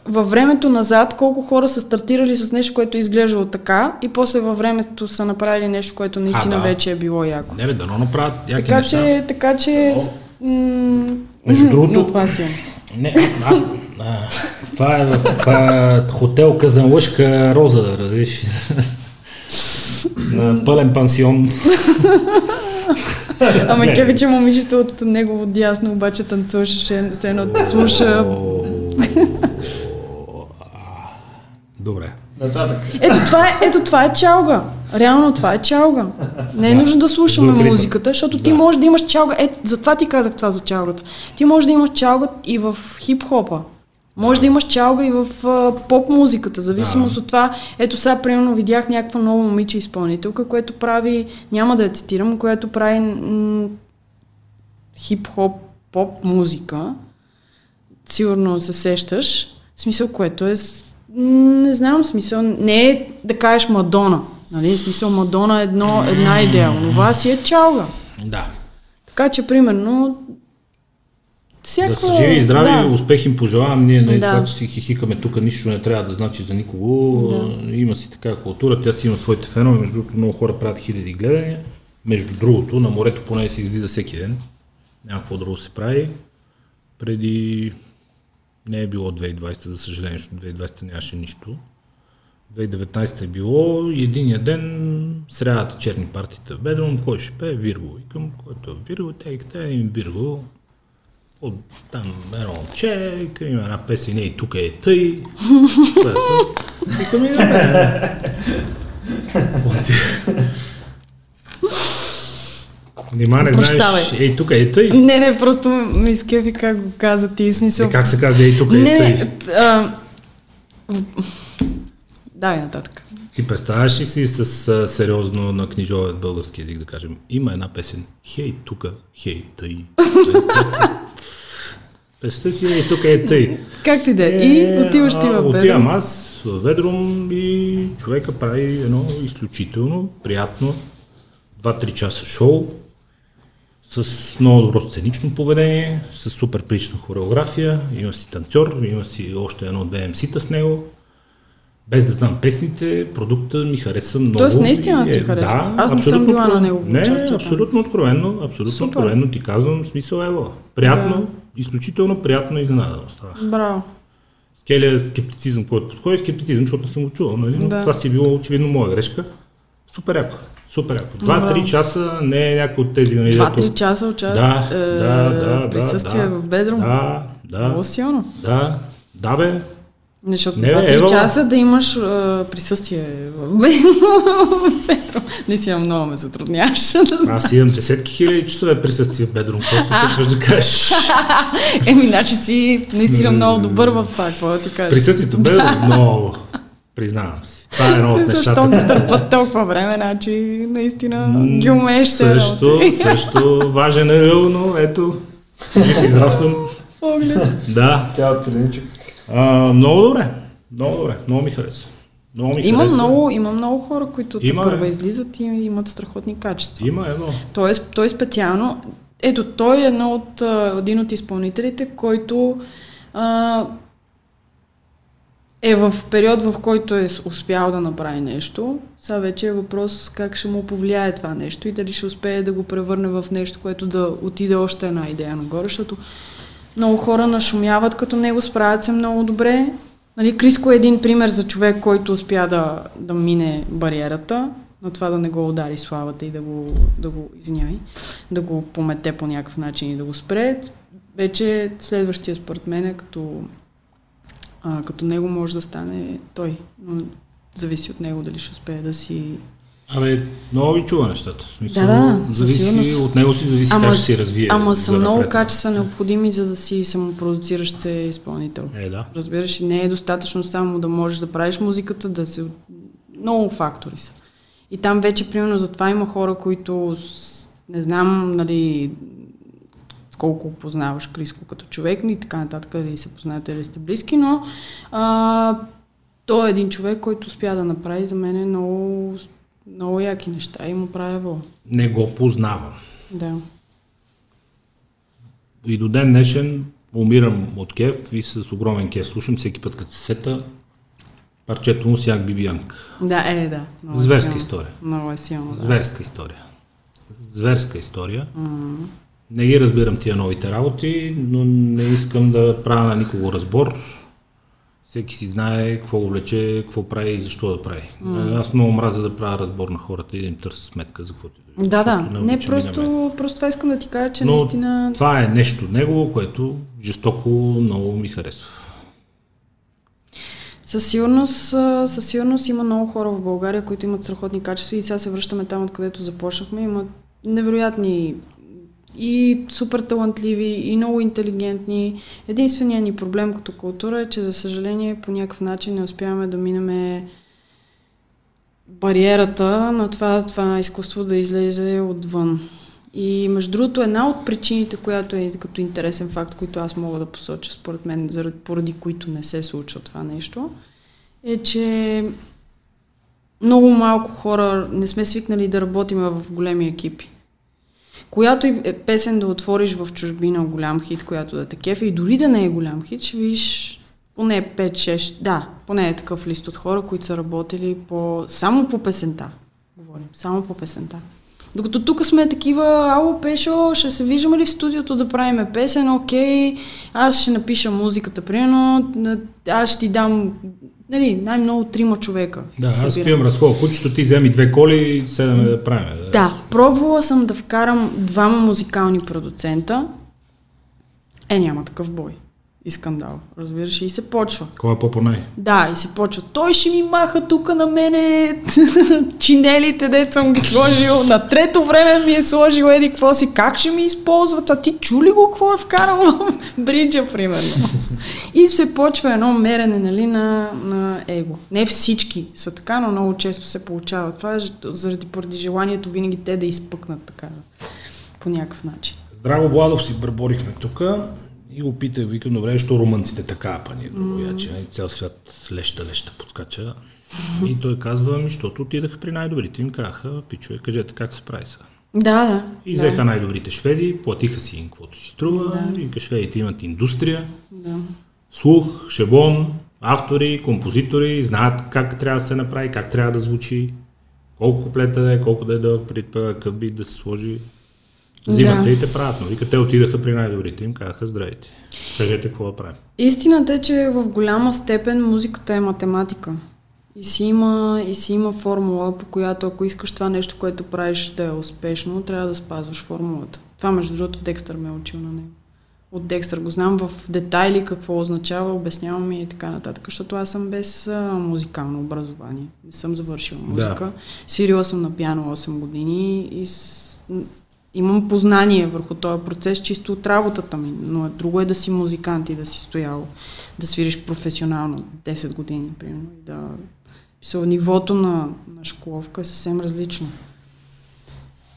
във времето назад, колко хора са стартирали с нещо, което е изглеждало така и после във времето са направили нещо, което наистина да. вече е било яко. Не бе, дано направят яки Така неща. че, така че... м- Между другото- това си е. Не, аз, а, това е в а, хотел Казанлъшка Роза, разбираш. На пълен пансион. Ама кефе, че момичето от негово дясно обаче танцуваше, се едно слуша. Добре. Нататък. Ето това е, ето това е чалга. Реално това е чалга. Не е Да. нужно да слушаме ритъм. музиката, защото ти Да. можеш да имаш чалга. Е, затова ти казах това за чалгата. Ти можеш да имаш чалга и в хип-хопа. Може да имаш чалга и в а, поп-музиката, зависимост Да. от това. Ето сега, примерно, видях някаква нова момиче изпълнителка, което прави, няма да я цитирам, което прави м- хип-хоп, поп-музика. Сигурно се сещаш. Смисъл, което е... Не знам, смисъл, не е да кажеш Мадона. Нали? Смисъл, Мадона е едно, една идея. Това си е чалга. Да. Така че, примерно, всяко... Да са живи и здрави, да. успех им пожелавам. Ние не Да. това, че си хихикаме тук, нищо не трябва да значи за никого. Да. Има си така култура, тя си има своите фенове. Между другото, много хора правят хиляди гледания. Между другото, на морето поне се излиза всеки ден. Няма какво друго се прави. Преди Не е било 2020, за съжаление, защото 2020 нямаше нищо. 2019 е било и единия ден срядата черни партията в Бедрум, кой ще пее Вирго. И към който е Вирго, те викате един Вирго от там едно момче, към има една песен и тук е тъй. Викам и добре. От- Нима не знаеш, Прощавай. ей тук е тъй. Не, не, просто ми изкефи как го каза ти, смисъл. Е, как се казва, ей тук е не, тъй. не, а, Давай нататък. Ти представяш ли си с а, сериозно на книжовен български язик да кажем, има една песен, хей тука, хей тъй. Представи си, ей тука е тъй. Как ти да е? И отиваш ти в Отивам аз в Ведрум и човека прави едно изключително приятно 2-3 часа шоу с много добро сценично поведение, с супер прилична хореография, има си танцор, има си още едно-две МС-та с него. Без да знам песните, продукта ми хареса много. Тоест, наистина ти И е- хареса? Да, Аз не съм била на негово Не, участие абсолютно откровенно, абсолютно Супер. откровенно ти казвам, смисъл ево. Приятно, Да. изключително приятно изненада оставах. Браво. Скелия скептицизъм, който подходи, скептицизъм, защото не съм го чувал, нали? но Да. това си е било очевидно моя грешка. Супер яко. Супер. Два-три Браво. часа не е някой от тези, нали? Два-три дето- часа участ... Да, е, да, да, присъствие да, в Бедрум. Да, да, Много силно. да, да бе. Не, Защото Не, бе, два-три ева. часа да имаш а, присъствие в Бедрум. Наистина много ме затрудняваше да. Аз имам десетки хиляди часове присъствие в Бедрум. Просто тръгваш да кажеш. Еми, значи си наистина много добър в това, какво ти кажа. Присъствието в Бедрум много. Признавам си. Това е едно от Защо те нещата. търпат толкова време, значи наистина ги умееш Също, също важен е но ето. Жив и здрав съм. Да. Тя треничък. А, много добре. Много добре. Много ми хареса. Много ми Има хареса. много, има много хора, които Има, те първа е. излизат и имат страхотни качества. Има едно. Тоест, той специално, ето, той е едно от, един от изпълнителите, който а, е в период, в който е успял да направи нещо. Сега вече е въпрос как ще му повлияе това нещо и дали ще успее да го превърне в нещо, което да отиде още една идея нагоре, защото много хора нашумяват като него, справят се много добре. Нали, Криско е един пример за човек, който успя да, да мине бариерата, на това да не го удари славата и да го, да го извиняй, да го помете по някакъв начин и да го спре. Вече следващия според мен е като, а, като него може да стане той. Но зависи от него дали ще успее да си... Абе, много ви чува нещата. В смисъл, Да, да, зависи, от него си зависи Ама- как ще се развие. Ама са много напред. качества необходими, за да си самопродуциращ се изпълнител. Е, да. Разбираш, не е достатъчно само да можеш да правиш музиката, да се... Много фактори са. И там вече, примерно, затова има хора, които не знам, нали, колко познаваш Криско като човек и така нататък, дали се познавате или сте близки, но а, той е един човек, който успя да направи за мен много, много яки неща и му правя вол. Не го познавам. Да. И до ден днешен умирам от кеф и с огромен кеф слушам всеки път, като се сета парчето му Сяк Бибиянка. Да, е, да. Много е Зверска силно. история. Много е силно, да. Зверска история. Зверска история. Не ги разбирам тия новите работи, но не искам да правя на никого разбор. Всеки си знае какво го влече, какво прави и защо да прави. Аз много мразя да правя разбор на хората и да им търся сметка за каквото и да. Да, да. Не, просто, просто това искам да ти кажа, че Но наистина... това е нещо негово, което жестоко много ми харесва. Със сигурност, със сигурност има много хора в България, които имат страхотни качества и сега се връщаме там, откъдето започнахме. Имат невероятни и супер талантливи, и много интелигентни. Единственият ни проблем като култура е, че за съжаление по някакъв начин не успяваме да минеме бариерата на това, това изкуство да излезе отвън. И между другото, една от причините, която е като интересен факт, който аз мога да посоча, според мен, заради, поради които не се случва това нещо, е, че много малко хора не сме свикнали да работим в големи екипи. Която и песен да отвориш в чужбина голям хит, която да те кефи, и дори да не е голям хит, ще видиш поне 5-6, да, поне е такъв лист от хора, които са работили по, само по песента. Говорим, само по песента. Докато тук сме такива, ало, Пешо, ще се виждаме ли в студиото да правиме песен, окей, аз ще напиша музиката, примерно, аз ще ти дам, нали, най-много трима човека. Да, аз стоям разхода кучето, ти вземи две коли и седаме да правим. Да. Да, пробвала съм да вкарам двама музикални продуцента. Е, няма такъв бой. И скандал, разбираш, и се почва. Кой е по-понай? Да, и се почва. Той ще ми маха тук на мене чинелите, де съм ги сложил. На трето време ми е сложил еди какво си. Как ще ми използват? А ти чули го какво е вкарал в бриджа, примерно? И се почва едно мерене нали, на, на его. Не всички са така, но много често се получава. Това е заради поради желанието винаги те да изпъкнат така по някакъв начин. Здраво Владов си бърборихме тук и го питах, викам, добре, що румънците така, па ние друго и цял свят леща, леща подскача. И той казва, ми, защото отидаха при най-добрите. Им казаха, пичове, кажете как се прави сега. Да, да. И да. взеха най-добрите шведи, платиха си им каквото си струва, да. и шведите имат индустрия, Да. слух, шаблон, автори, композитори, знаят как трябва да се направи, как трябва да звучи, колко куплета да е, колко да е дълъг какъв бит да се сложи. Взимат Да. и те правят, но вика, те отидаха при най-добрите, им казаха, здравейте, кажете какво да правим. Истината е, че в голяма степен музиката е математика. И си, има, и си има формула, по която ако искаш това нещо, което правиш да е успешно, трябва да спазваш формулата. Това, между другото, Декстър ме е учил на него. От Декстър го знам в детайли какво означава, обяснявам и така нататък, защото аз съм без а, музикално образование. Не съм завършила музика. Свирила съм на пиано 8 години и с... имам познание върху този процес чисто от работата ми, но е друго е да си музикант и да си стоял, да свириш професионално 10 години, примерно, да... Мисъл, нивото на, на школовка е съвсем различно.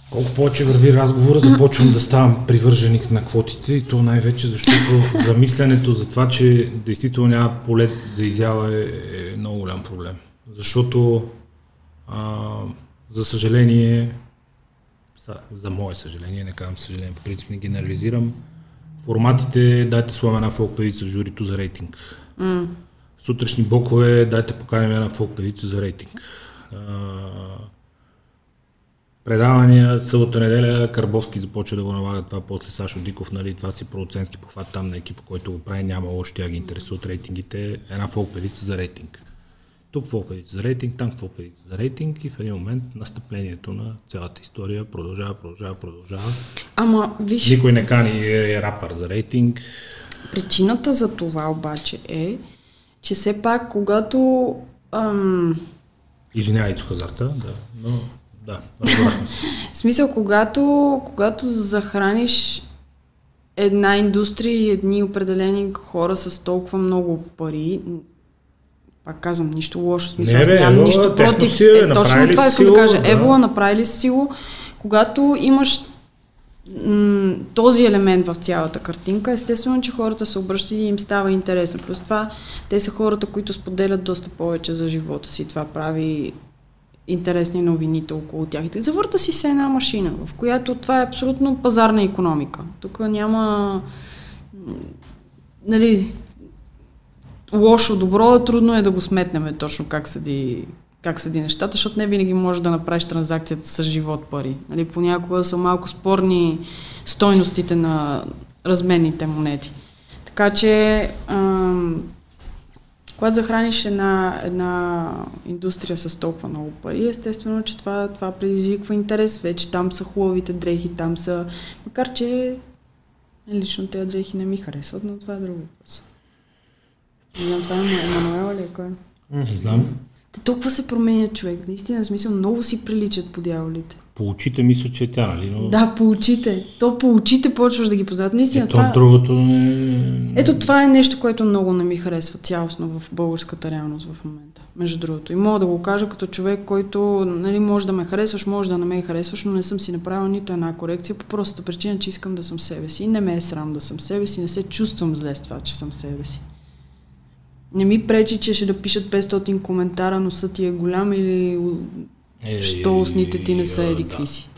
Колко повече върви разговора, започвам да ставам привърженик на квотите и то най-вече защото замисленето за това, че действително няма полет за изява е, е много голям проблем. Защото а, за съжаление, за, за мое съжаление, не казвам съжаление, по принцип не генерализирам, форматите дайте слагаме една фолк певица в журито за рейтинг. М. Сутрешни бокове дайте поканим една фолк певица за рейтинг. А, предавания, събота неделя, Карбовски започва да го налага това, после Сашо Диков, нали, това си продуцентски похват там на екипа, който го прави, няма лошо, тя ги интересуват рейтингите, една фолк певица за рейтинг. Тук фолк певица за рейтинг, там фолк певица за рейтинг и в един момент настъплението на цялата история продължава, продължава, продължава. Ама, виж, Никой не кани е рапър за рейтинг. Причината за това обаче е, че все пак, когато ам, Извинявай, Хазарта, да, но да. В смисъл, когато, когато захраниш една индустрия и едни определени хора с толкова много пари, пак казвам, нищо лошо, смисъл, Не, бе, нямам нищо техно против. си е, Е, точно направили това си искам да кажа. да. Евола направили си сило, когато имаш м- този елемент в цялата картинка, естествено, че хората се обръщат и им става интересно. Плюс това, те са хората, които споделят доста повече за живота си. Това прави интересни новините около тях. И Завърта си се една машина, в която това е абсолютно пазарна економика. Тук няма нали, лошо, добро, трудно е да го сметнем точно как седи, как седи нещата, защото не винаги можеш да направиш транзакцията с живот пари. Нали, понякога са малко спорни стойностите на разменните монети. Така че, ам, когато захраниш една, една индустрия с толкова много пари, естествено, че това, това предизвиква интерес. Вече там са хубавите дрехи, там са... Макар, че лично тези дрехи не ми харесват, но това е друго въпрос. Не знам, това е Ема- Емануела ли е кой? Не знам. Те толкова се променят човек. Наистина, в смисъл, много си приличат по дяволите. По очите мисля, че е тя, нали? Но... Да, по очите. То по очите почваш да ги познават. Наистина, Ето това... другото не... Ето това е нещо, което много не ми харесва цялостно в българската реалност в момента. Между другото. И мога да го кажа като човек, който нали, може да ме харесваш, може да не ме харесваш, но не съм си направила нито една корекция по простата причина, че искам да съм себе си. И не ме е срам да съм себе си, не се чувствам зле с това, че съм себе си. Не ми пречи, че ще да пишат 500 коментара, носът ти е голям или Е, що устните ти не са еди да. си.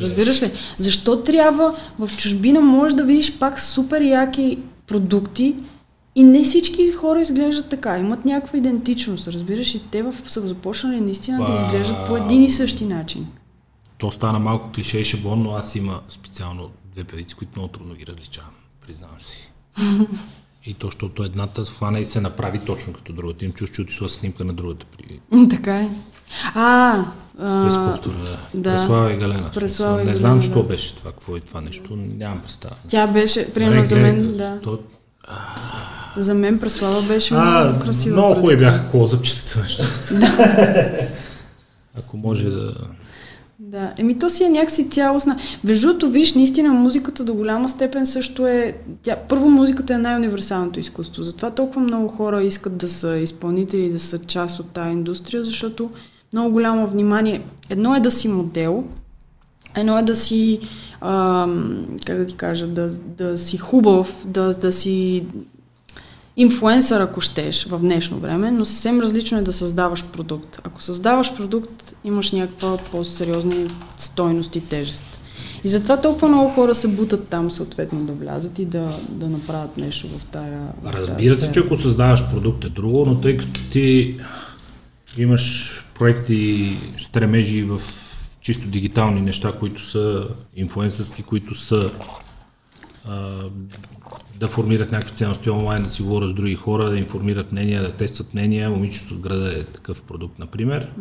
Разбираш ли? Защо трябва в чужбина можеш да видиш пак супер яки продукти и не всички хора изглеждат така, имат някаква идентичност, разбираш? И те в, са започнали наистина да изглеждат по един и същи начин. то стана малко клише и шаблон, но аз има специално две певици, които много трудно ги различавам, признавам си. И то, защото едната фана и се направи точно като другата. Им чуш, че отишла снимка на другата при Така ли? А, а скулптура. Да. да. Преслава и Галена. Преслава и не знам, що да. беше това, какво е това нещо, нямам представа. тя беше, примерно Нали, за мен, да. То... За мен Преслава беше А, много красива. много хубави бяха клозъпчетата. другото. Ако може да... Да, еми то си е някакси цялостна. Между виж, наистина музиката до голяма степен също е... Тя, първо, музиката е най-универсалното изкуство. Затова толкова много хора искат да са изпълнители, да са част от тази индустрия, защото много голямо внимание. Едно е да си модел, едно е да си, ам, как да ти кажа, да, да си хубав, да, да си инфлуенсър, ако щеш, в днешно време, но съвсем различно е да създаваш продукт. Ако създаваш продукт, имаш някаква по-сериозни стойност и тежест. И затова толкова много хора се бутат там съответно да влязат и да, да направят нещо в тая в тая Разбира се, сфера. че ако създаваш продукт е друго, но тъй като ти имаш проекти, стремежи в чисто дигитални неща, които са инфлуенсърски, които са а, да формират някакви ценности онлайн, да си говорят с други хора, да информират мнения, да тестват мнения. Момичето от града е такъв продукт, например.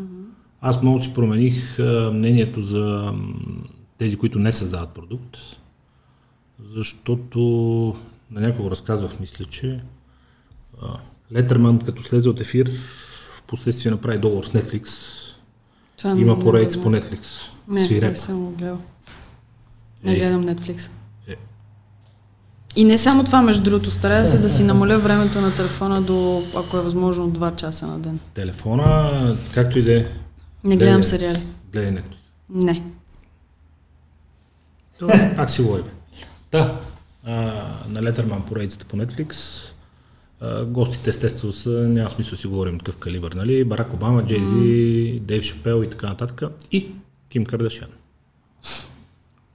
Аз много си промених мнението за тези, които не създават продукт, защото на някого разказвах, мисля, че Летърман, като слезе от ефир, в последствие направи договор с Netflix. Това не- Има не поредица по. Netflix. Не, не Свиреп. съм го гледал. Не Е. гледам Netflix. Е. И не само това, между другото, старая се да си намаля времето на телефона до, ако е възможно, 2 часа на ден. Телефона, както и да е. Не гледам Гледай. сериали. Гледай Netflix. Не. Добре, пак си говорим. Да, а, на Летърман поредицата по Netflix. А, гостите естествено са, няма смисъл си говорим такъв калибър, нали? Барак Обама, Джейзи, Дейв Шапел и така нататък. И Ким Кардашян.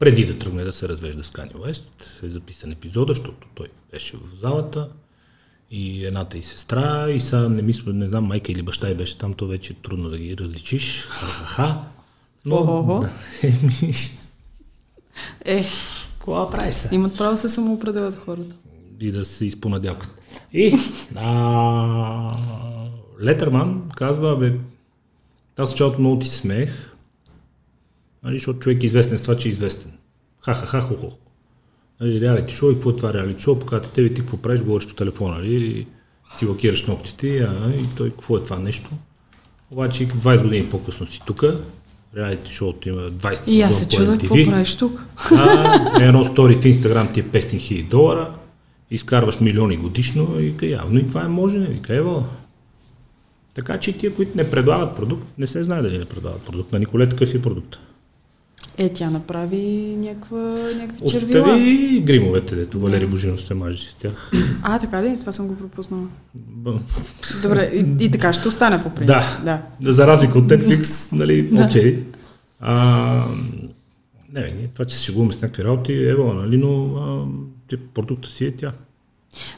Преди да тръгне да се развежда с Кани Уест, е записан епизода, защото той беше в залата и едната и сестра, и сега не мисля, не знам, майка или баща и беше там, то вече е трудно да ги различиш. Ха-ха-ха. Но. Еми, Е, какво прави се? имат право да се самоопределят хората. и да се изпонадялкат. И а, Летърман казва, бе, аз началото много ти се смеех, нали, защото човек е известен с това, че е известен. Ха-ха-ха, хо-хо. Нали, реалити шоу и какво е това реалити шоу, покажете тебе ти какво правиш, говориш по телефона, нали, и си лакираш ногтите, а, и той какво е това нещо. Обаче 20 години по-късно си тук, реалити шоуто има 20 И аз сезон се MTV. какво правиш тук. А, едно стори в Инстаграм ти е 500 000 долара, изкарваш милиони годишно и явно и това е можене, вика, ево. Така че тия, които не предлагат продукт, не се знае дали не предлагат продукт. На Николе такъв е продукт. Е, тя направи някаква, някакви червила. Остави гримовете, дето Валери Божинов се мажи с тях. А, така ли? Това съм го пропуснала. Добре, и, и така ще остане по принцип. Да. да. За разлика от Netflix, нали, окей. А, не, ние това, че се шегуваме с някакви работи, ево, нали, но а, продукта си е тя.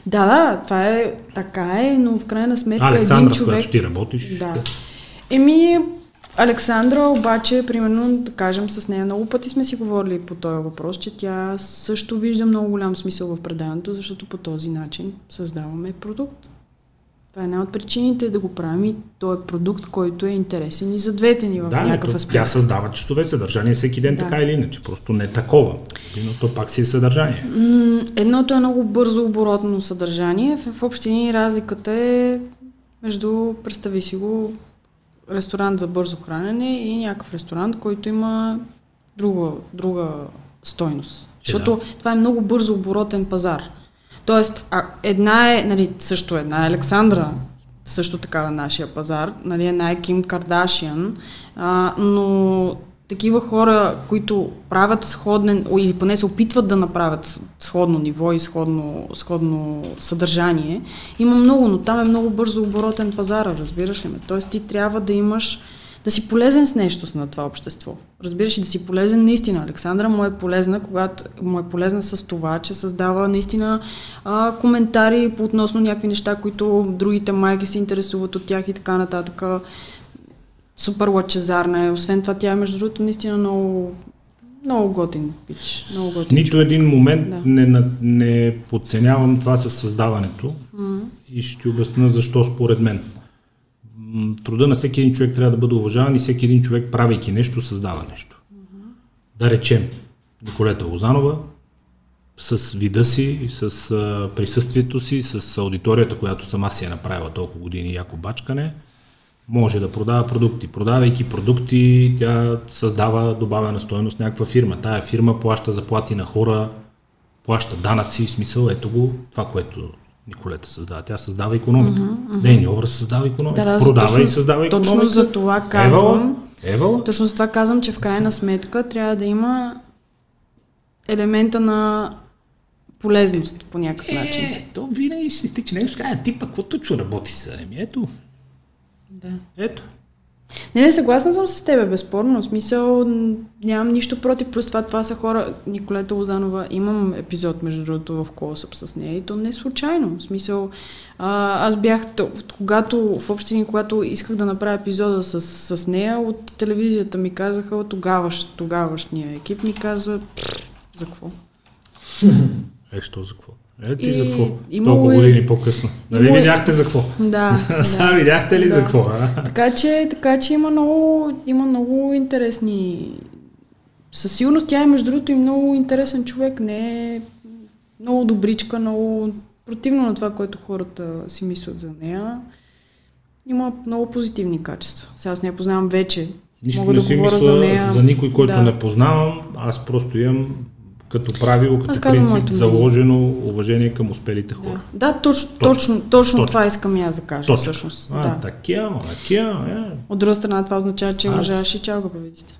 Да, да, това е така е, но в крайна сметка един Александра, с човек... която ти работиш. Да. Еми, Александра обаче, примерно, да кажем, с нея много пъти сме си говорили по този въпрос, че тя също вижда много голям смисъл в предаването, защото по този начин създаваме продукт. Това е една от причините да го правим и то е продукт, който е интересен и за двете ни в Да, някакъв аспект. тя създава часове съдържание всеки ден, Да. така или иначе. Просто не такова. Но то пак си е съдържание. Едното е много бързо оборотно съдържание. В, в общи линии разликата е между, представи си го, ресторант за бързо хранене и някакъв ресторант, който има друга, друга стойност. Защото това е много бързо оборотен пазар. Тоест, а, една е, нали, също една е Александра, също така на нашия пазар, нали, една е Ким Кардашиан, а, но такива хора, които правят сходен, или поне се опитват да направят сходно ниво и сходно, сходно съдържание, има много, но там е много бързо оборотен пазар, разбираш ли ме? Тоест ти трябва да имаш да си полезен с нещо на това общество. Разбираш ли, да си полезен наистина. Александра му е полезна, когато му е полезна с това, че създава наистина а, коментари по относно някакви неща, които другите майки се интересуват от тях и така нататък. Супер лъчезарна е. Освен това, тя е между другото наистина много, много готин пич. Много В готин. нито един момент Да. не, не подценявам това със създаването и ще обясня защо според мен. Труда на всеки един човек трябва да бъде уважаван и всеки един човек, правейки нещо, създава нещо. Да речем, Николета Лозанова с вида си, с присъствието си, с аудиторията, която сама си е направила толкова години яко бачкане, може да продава продукти. Продавайки продукти, тя създава добавена стоеност някаква фирма. Тая фирма плаща заплати на хора, плаща данъци, смисъл, ето го, това, което Николета създава. Тя създава економика. Mm-hmm, Нейният образ създава економика. Да, да, Продава точно- и създава економика. точно за това казвам. Евала, Евала, Точно за това казвам, че в крайна сметка трябва да има елемента на полезност по някакъв начин. Е, то винаги си стича нещо, каже, ти пък какво точно работиш за Еми, ето, Да. ето. Не, не, съгласна съм с теб, безспорно. В смисъл, нямам нищо против. Плюс това, това са хора. Николета Лозанова, имам епизод, между другото, в Колосъп с нея и то не е случайно. В смисъл, а, аз бях, то- когато в общини, когато исках да направя епизода с, с нея, от телевизията ми казаха, от тогаваш, тогавашния екип ми каза, «Пф, за какво? Е, що за какво? Е, ти И за какво? имало Толкова е- години по-късно. Нали имало е- видяхте за какво? Да. Сега да. видяхте ли Да. за какво? А? Така че, така че има много, има много интересни... Със сигурност тя е, между другото, и много интересен човек. Не е много добричка, много противно на това, което хората си мислят за нея. Има много позитивни качества. Сега аз не я познавам вече. Нищо Мога не да си говоря мисля за нея. за никой, който Да. не познавам. Аз просто имам като правило, като Аз казвам принцип, мнение. заложено уважение към успелите хора. Да, да точно, точно, точно, Точно. това искам и аз да кажа, Точно. всъщност. А, да. такива, такива, е. От друга страна, това означава, че Аз- уважаваш и чалга певиците.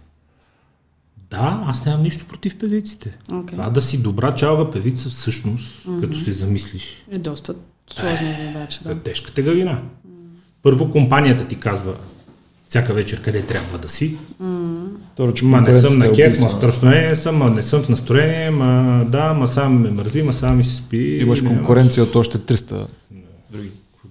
Да, аз нямам нищо против певиците. Okay. Това да си добра чалга певица всъщност, като се замислиш, Е доста сложна задача, да. е тежка тегавина. Първо компанията ти казва всяка вечер къде трябва да си. Второ, че Ма не съм на е кеф, ма настроение съм, ма не съм в настроение, ма да, ма сам ме мързи, ма сам ми се спи. Имаш конкуренция от още 300 други.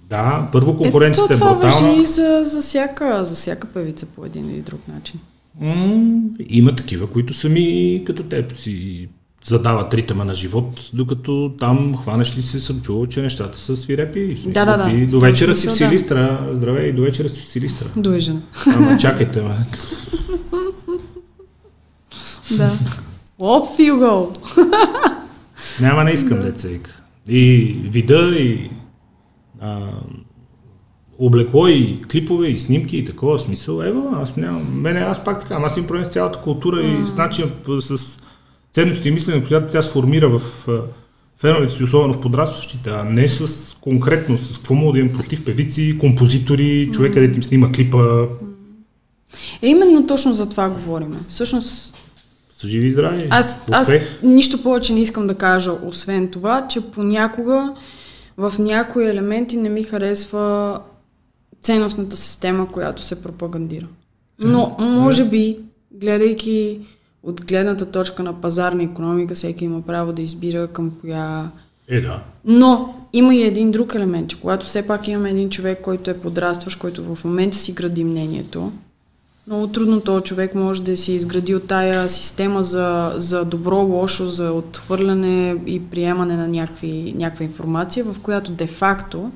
Да, първо конкуренцията е това брутална. въжи и за, за, всяка, за всяка певица по един или друг начин. М, има такива, които сами като теб си задават ритъма на живот, докато там хванеш ли се, съм чувал, че нещата са свирепи. Смисъл, Да, да, да. До вечера си в смисъл, да. Силистра. Здравей, до вечера си в Силистра. Довиждане. Ама чакайте, ма. да. Off you go! Няма, не искам деца вика. И вида, и а, облекло, и клипове, и снимки, и такова смисъл. Ева, аз нямам. Мене, аз пак така, аз им проблем с цялата култура и с начин, с ценности и мислене, която тя сформира в феновете си, особено в подрастващите, а не с конкретно, с какво мога да имам против певици, композитори, човека, да им снима клипа. Е, именно точно за това говорим. Всъщност, живи и здрави. аз, аз нищо повече не искам да кажа, освен това, че понякога в някои елементи не ми харесва ценностната система, която се пропагандира. Но, може би, гледайки от гледната точка на пазарна економика, всеки има право да избира към коя Е, да. Но има и един друг елемент, че когато все пак имаме един човек, който е подрастващ, който в момента си гради мнението, много трудно този човек може да си изгради от тая система за, за добро, лошо, за отхвърляне и приемане на някакви, някаква информация, в която де-факто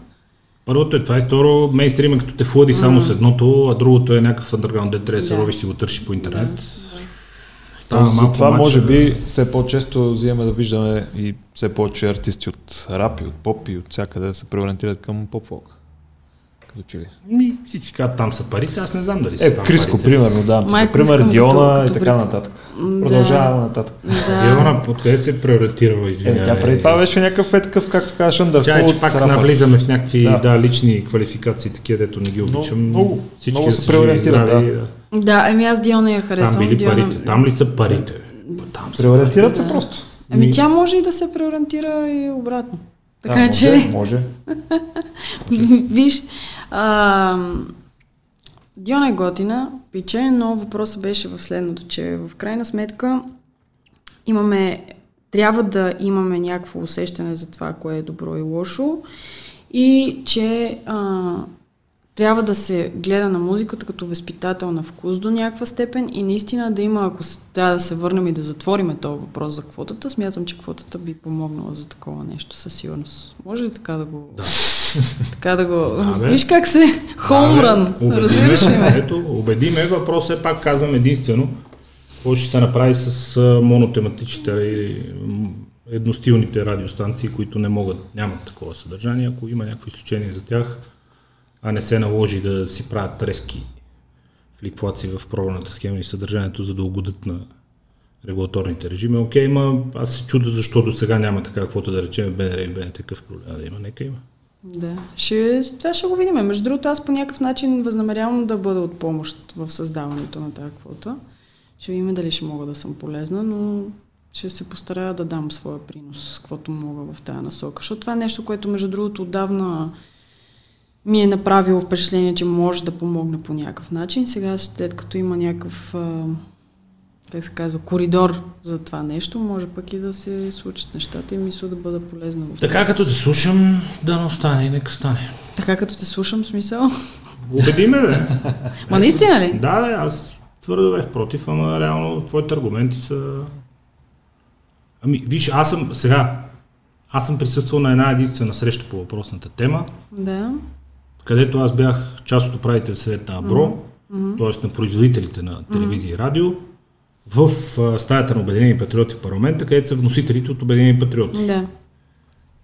Първото е това и второ, мейнстрима като те флади само с едното, а другото е някакъв underground, де трябва да се Да. ровиш и си го търсиш по интернет. Та, малко затова мача. може би все по-често взимаме да виждаме и все повече артисти от рап и от поп и от всякъде да се преориентират към поп-фолк. Като че ли? Ми, всички казват, там са парите, аз не знам дали са Е, там Криско, парите. примерно, да. Майко, Пример Диона като- и така нататък. Продължаваме нататък. Да. Диона, откъде се е приоритирала, Е, извинявай. тя преди това беше някакъв е такъв, както казваш, Тя е, че пак рапър. навлизаме в някакви Да. да. лични квалификации, такива, дето не ги обичам. много- Всички много да се здрави, да. Да, еми аз Диона я харесвам. Там били Диона... парите. Там ли са парите? Там са Преориентират се просто. Ами тя може и да се преориентира и обратно. Така Да, че... може, може. Виж, а, Диона е готина, пиче, но въпросът беше в следното, че в крайна сметка имаме, трябва да имаме някакво усещане за това, кое е добро и лошо и че а, трябва да се гледа на музиката като възпитател на вкус до някаква степен и наистина да има, ако трябва да се върнем и да затвориме този въпрос за квотата, смятам, че квотата би помогнала за такова нещо със сигурност. Може ли така да го... Да. така да го... Да, Виж как се... Хоумран! Да, Разбираш ли ме? Ето, убеди ме. Въпрос е пак казвам единствено. Какво ще се направи с монотематичните и едностилните радиостанции, които не могат, нямат такова съдържание. Ако има някакво изключение за тях, а не се наложи да си правят трески фликфлации в програмната схема и съдържанието, за да угодят на регулаторните режими. Окей, ма аз се чуда защо до сега няма така, каквото да речем БНР и БНТ такъв проблем да има. Нека има. Да, ще, това ще го видим. Между другото, аз по някакъв начин възнамерявам да бъда от помощ в създаването на тази квота. Ще видим дали ще мога да съм полезна, но ще се постарая да дам своя принос, каквото мога в тази насока. Защото това е нещо, което между другото отдавна ми е направило впечатление, че може да помогне по някакъв начин. Сега, след като има някакъв, как се казва, коридор за това нещо, може пък и да се случат нещата и мисля да бъда полезна в Така като те слушам, да не остане и нека стане. Така като те слушам, смисъл? Убеди ме, бе. Ма наистина ли? Да, бе, аз твърдо бех против, ама реално твоите аргументи са... Ами, виж, аз съм сега, аз съм присъствал на една единствена среща по въпросната тема. Да където аз бях част от управител съвет на Абро, mm-hmm. т.е. на производителите на телевизия и радио, в стаята на Обединени патриоти в парламента, където са вносителите от Обединени патриоти. Да.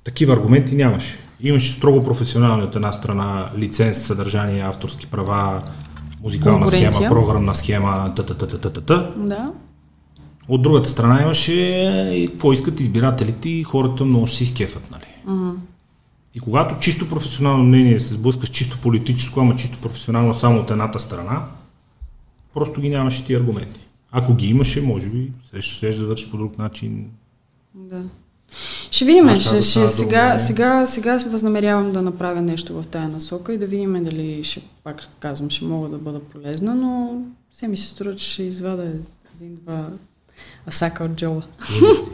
Такива аргументи нямаше. Имаше строго професионални от една страна лиценз, съдържание, авторски права, музикална схема, програмна схема, та-та-та-та-та-та. Да. От другата страна имаше и какво искат избирателите и хората много ще си изкефат, нали? Mm-hmm. И когато чисто професионално мнение се сблъска с чисто политическо, ама чисто професионално само от едната страна, просто ги нямаше ти аргументи. Ако ги имаше, може би, ще ще завърши по друг начин. Да. Ще видим, ще, ще, сега, сега, сега възнамерявам да направя нещо в тая насока и да видим дали ще, пак казвам, ще мога да бъда полезна, но все ми се струва, че ще извада един-два Асака от Джола.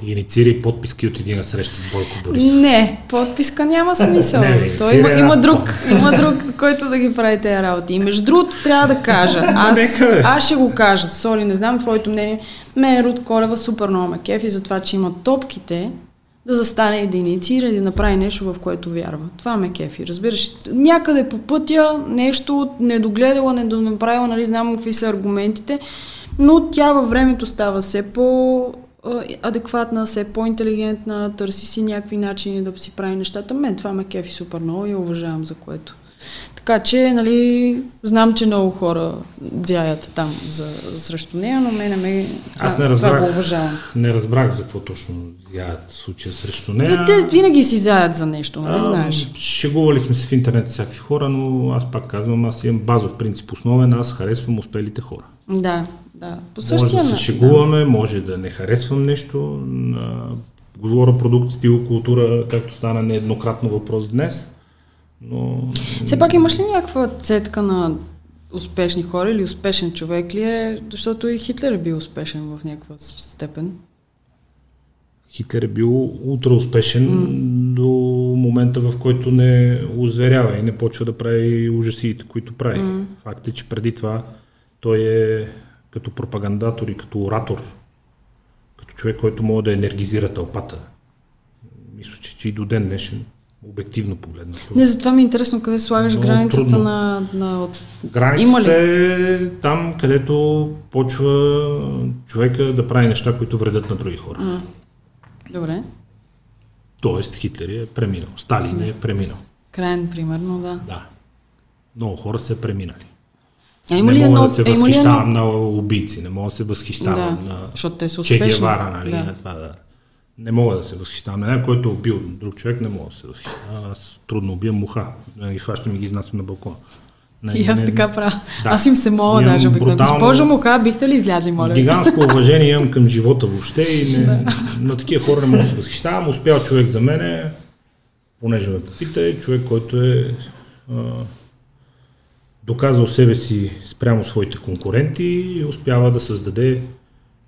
Инициира подписки от един среща с Бойко Борисов. Не, подписка няма смисъл. не, Той има, има, друг, има друг, който да ги прави тези работи. И между другото трябва да кажа. Аз, аз ще го кажа. Соли, не знам твоето мнение. Мен Руд Колева супер много ме кефи за това, че има топките да застане и да инициира и да направи нещо, в което вярва. Това ме кефи, разбираш. Някъде по пътя нещо недогледала, недонаправила, нали, знам какви са аргументите но тя във времето става все по адекватна, все по-интелигентна, търси си някакви начини да си прави нещата. Мен това ме кефи супер много и уважавам за което. Така че, нали, знам, че много хора дзяят там за, срещу нея, но мене ме Аз не разбрах, това го уважавам. Не разбрах за какво точно зяят случая срещу нея. Те, те винаги си заят за нещо, нали а, знаеш? Шегували сме се в интернет всякакви хора, но аз пак казвам, аз имам базов принцип основен, аз харесвам успелите хора. Да, да. По същия може да се шегуваме, да. може да не харесвам нещо. Говоря продукт, стил, култура, както стана нееднократно въпрос днес. Но... Все пак имаш ли някаква цетка на успешни хора или успешен човек ли е? Защото и Хитлер е бил успешен в някаква степен. Хитлер е бил ултра успешен mm. до момента, в който не озверява и не почва да прави ужасите, които прави. Mm. Факт е, че преди това той е като пропагандатор и като оратор, като човек, който може да енергизира тълпата. Мисля, че, че и до ден днешен, обективно погледнато. Не, затова ми е интересно къде слагаш Много границата трудно. на... на... Границата е там, където почва човека да прави неща, които вредят на други хора. Mm. Добре. Тоест Хитлер е преминал, Сталин е преминал. Крайен, примерно, да. Да. Много хора са преминали. А има не мога да се възхищавам едно... на убийци, не мога да се възхищавам да, на защото те са успешни. Че Гевара, нали, да. това да. Не мога да се възхищавам. На някой, който е убил друг човек, не мога да се възхищавам. Аз трудно убия муха. Ги хващам и ги изнасям на балкона. Не, и аз не, така правя. Да. Аз им се моля даже обикновено. Госпожо Муха, бихте ли излязли, моля? Гигантско уважение имам към живота въобще и не, да. на такива хора не мога да се възхищавам. Успял човек за мене, понеже ме попита, е човек, който е а, доказал себе си спрямо своите конкуренти и успява да създаде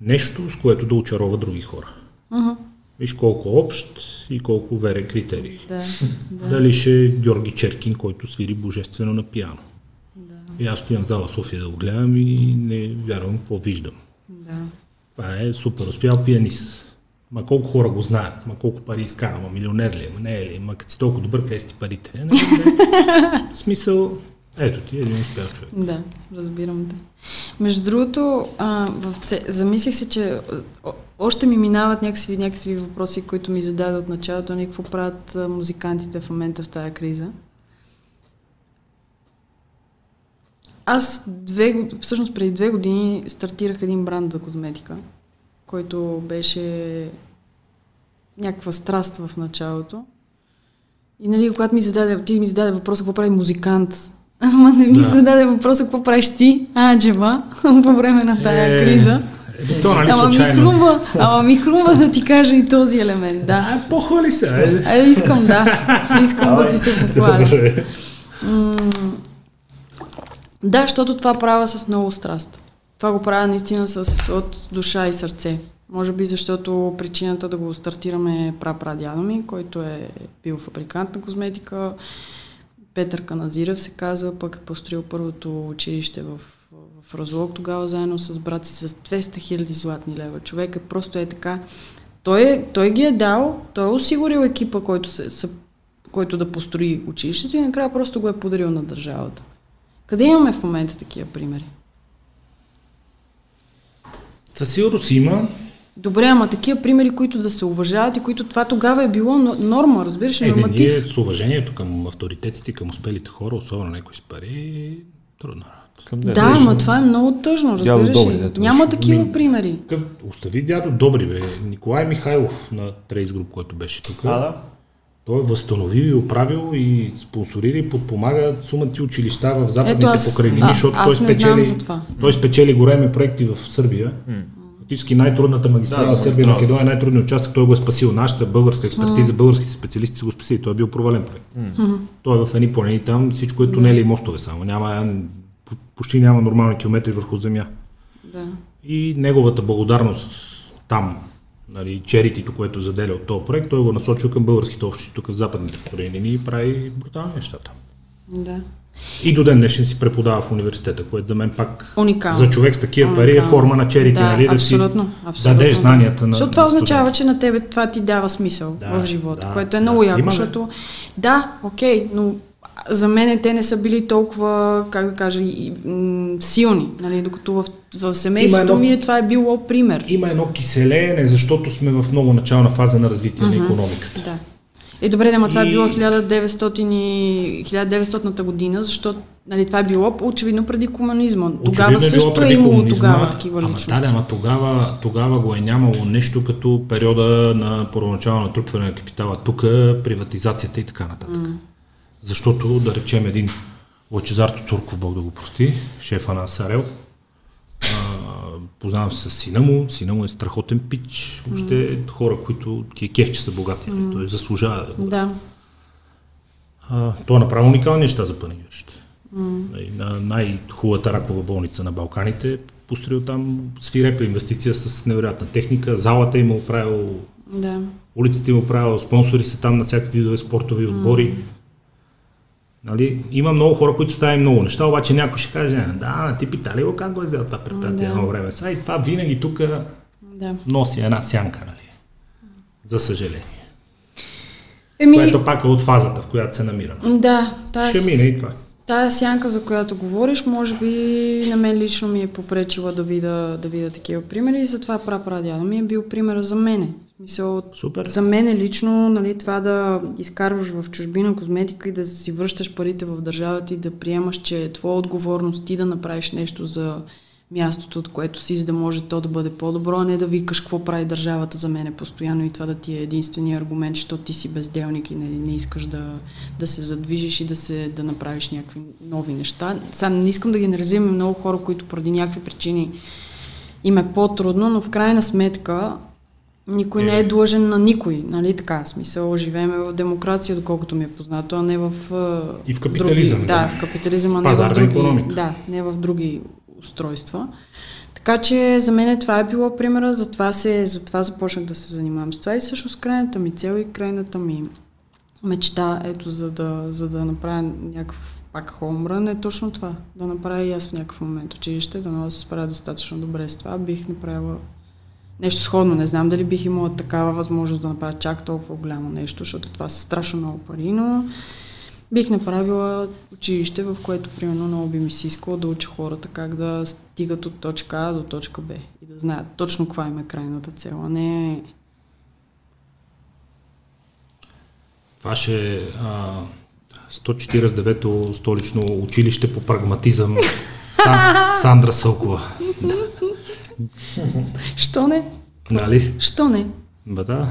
нещо, с което да очарова други хора. Uh-huh. Виж колко общ и колко верен критерий. Да, да. Дали ще е Георги Черкин, който свири божествено на пиано. И аз стоям в зала София да го гледам и не вярвам какво виждам. Да. Това е супер успял пианист. Ма колко хора го знаят, ма колко пари изкара, ма милионер ли е, ма не е ли, ма като си толкова добър, къде си парите? Е, не, не. В смисъл, ето ти един успял човек. Да, разбирам те. Между другото, а, в замислих се, че още ми минават някакви, някакви въпроси, които ми зададе от началото, нали, какво правят музикантите в момента в тая криза. Аз две, всъщност преди две години стартирах един бранд за козметика, който беше някаква страст в началото. И нали, когато ми зададе, ти ми зададе въпроса какво прави музикант, ама не ми Да. зададе въпроса какво правиш ти, Аджева, по време на тая Е, криза. Е, то, нали, ама ми хрумва, ама ми хрумва да ти кажа и този елемент, да. А, похвали се, айде. Е, искам, да. Искам да ти се похваля. М, Да, защото това правя с много страст. Това го правя наистина с, от душа и сърце. Може би защото причината да го стартираме е прапрадядо ми, който е бил фабрикант на козметика. Петър Каназирев се казва, пък е построил първото училище в, в Разлог тогава заедно с брат си с 200 хиляди златни лева. Човек е просто е така. Той, той ги е дал, той е осигурил екипа, който, се, са, който да построи училището и накрая просто го е подарил на държавата. Къде имаме в момента такива примери? Със сигурност има. Добре, ама такива примери, които да се уважават и които това тогава е било но- норма, разбираш, Е, не, норматив. ние с уважението към авторитетите, към успелите хора, особено някой с пари, трудна работа. Към Да, ден. ама това е много тъжно, Дядо разбираш Добри, ли? дето Няма такива Ми- примери. Какъв, остави дядо Добри, бе. Николай Михайлов на Трейс Груп, който беше тук. А, да. Той е възстановил и оправил и спонсорира и подпомага сумати училища в западните Ето аз- покрайнини, защото той спечели, той спечели големи проекти в Сърбия. Фактически най-трудната магистрала Да, Сърбия магистралата. Македония, най-трудният участък, той го е спасил. Нашата българска експертиза, българските специалисти са го спасили. Той е бил провален проект. Той е в едни планини там, всичко е тунели и мостове само. Няма, по- почти няма нормални километри върху земя. Да. И неговата благодарност там, нали, черитито, което заделя от този проект, той го насочил към българските общности тук в западните покрайнини и прави брутални неща там. Да. И до ден днешен си преподава в университета, което за мен пак Уникално. за човек с такива пари е Уникално. форма на черите, да, нали, да абсолютно, си абсолютно, дадеш да. знанията на Защото това на означава, че на тебе това ти дава смисъл Да, в живота, да, което е да. много яко, Има, бе. защото да, окей, но за мен те не са били толкова, как да кажа, и, м, силни, нали, докато в, в семейството едно- ми е, това е било пример. Има едно киселеене, защото сме в много начална фаза на развитие на економиката. Да. Е, добре, ама това е било 1900 и 1900 година, защото нали, това е било очевидно преди комунизма. Тогава Очевидно също е имало комунизма, тогава такива ама, личности. Да, да, ама тогава, тогава го е нямало нещо като периода на първоначално натрупване на капитала тук, приватизацията и така нататък. Mm. Защото, да речем, един Лачезар Цурков, Бог да го прости, шефа на Сарел, познавам се с сина му, сина му е страхотен пич, въобще mm. хора, които ти е кеф, че са богати, mm. той заслужава да Да. а, той е направил уникални неща за панагюрище. Mm. На най-хубавата ракова болница на Балканите, построил там свирепа инвестиция с невероятна техника, залата има оправил, Да. улиците има оправил, спонсори са там на всякакви видове спортови отбори. Нали? Има много хора, които ставят много неща, обаче някой ще каже, да, ти питали го как го е взел това предприятие Да. едно време. Сега и това винаги тук да. носи една сянка, нали? За съжаление. Еми, Което пак е от фазата, в която се намираме. да, тази, Ще мине и това. тая сянка, за която говориш, може би на мен лично ми е попречила да видя, да видя такива примери и затова прапрадядо ми е бил пример за мене. В смисъл, Супер. За мен е лично нали, това да изкарваш в чужбина козметика и да си връщаш парите в държавата и да приемаш, че е твоя отговорност ти да направиш нещо за мястото, от което си, за да може то да бъде по-добро, а не да викаш какво прави държавата за мене постоянно и това да ти е единствения аргумент, защото ти си безделник и не, не искаш да, да се задвижиш и да, се, да направиш някакви нови неща. Сега не искам да генерализираме много хора, които поради някакви причини им е по-трудно, но в крайна сметка никой не е длъжен на никой, нали така? Смисъл, живееме в демокрация, доколкото ми е познато, а не в... И в капитализъм, Други, да. да, в капитализъм, а не в други... Да, не в други устройства. Така че за мен това е било примера, затова, се, затова започнах да се занимавам с това и всъщност крайната ми цел и крайната ми мечта, ето, за да, за да направя някакъв пак хомран е точно това. Да направя и аз в някакъв момент училище, да да се справя достатъчно добре с това. Бих направила нещо сходно. Не знам дали бих имала такава възможност да направя чак толкова голямо нещо, защото това са страшно много пари, но бих направила училище, в което примерно много би ми се искало да уча хората как да стигат от точка А до точка Б и да знаят точно каква им е крайната цел, а не Ваше а, 149-то столично училище по прагматизъм Сан, Сандра Сокова. Що не? Нали? Що не? Ба да.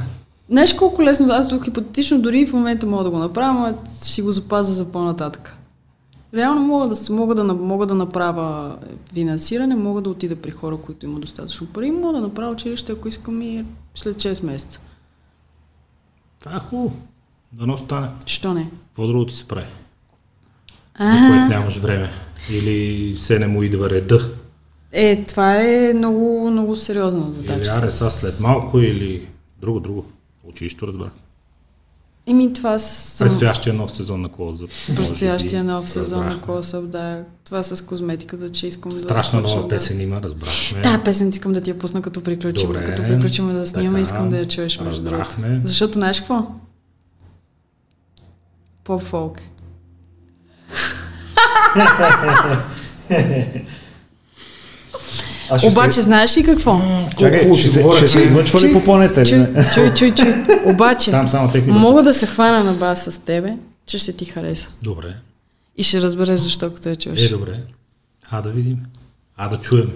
Знаеш колко лесно, аз хипотетично дори в момента мога да го направя, но ще го запазя за по-нататък. Реално мога да, мога, да, мога да направя финансиране, мога да отида при хора, които имат достатъчно пари, мога да направя училище, ако искам и след 6 месеца. Това е хубаво. Дано стане. Що не? Какво друго ти се прави? За което нямаш време. Или се не му идва реда. Е, това е много, много сериозна Или задача. аре с- са след малко, или друго, друго. Училището разбрах. Еми, това съм... Предстоящия нов сезон на Колза. Предстоящия нов сезон на Косъп, да. Това с козметиката, че искам да Страшна започна нова да- песен има, разбрахме. Да, песен искам да ти я пусна като приключим. Добре, като приключим да снимаме, така, искам да я чуеш между другото. разбрахме. Защото знаеш какво? Поп фолк. Аз ще Обаче, знаеш ли какво? Чакай, Колко ще, си се, говоря, ще се излъчва ли по планета Чуй, чуй, чуй, чуй. Обаче, Там само техника. мога да се хвана на бас с тебе, че ще ти хареса. Добре. И ще разбереш защо като я Е, чуеш. добре. А да видим. А да чуем.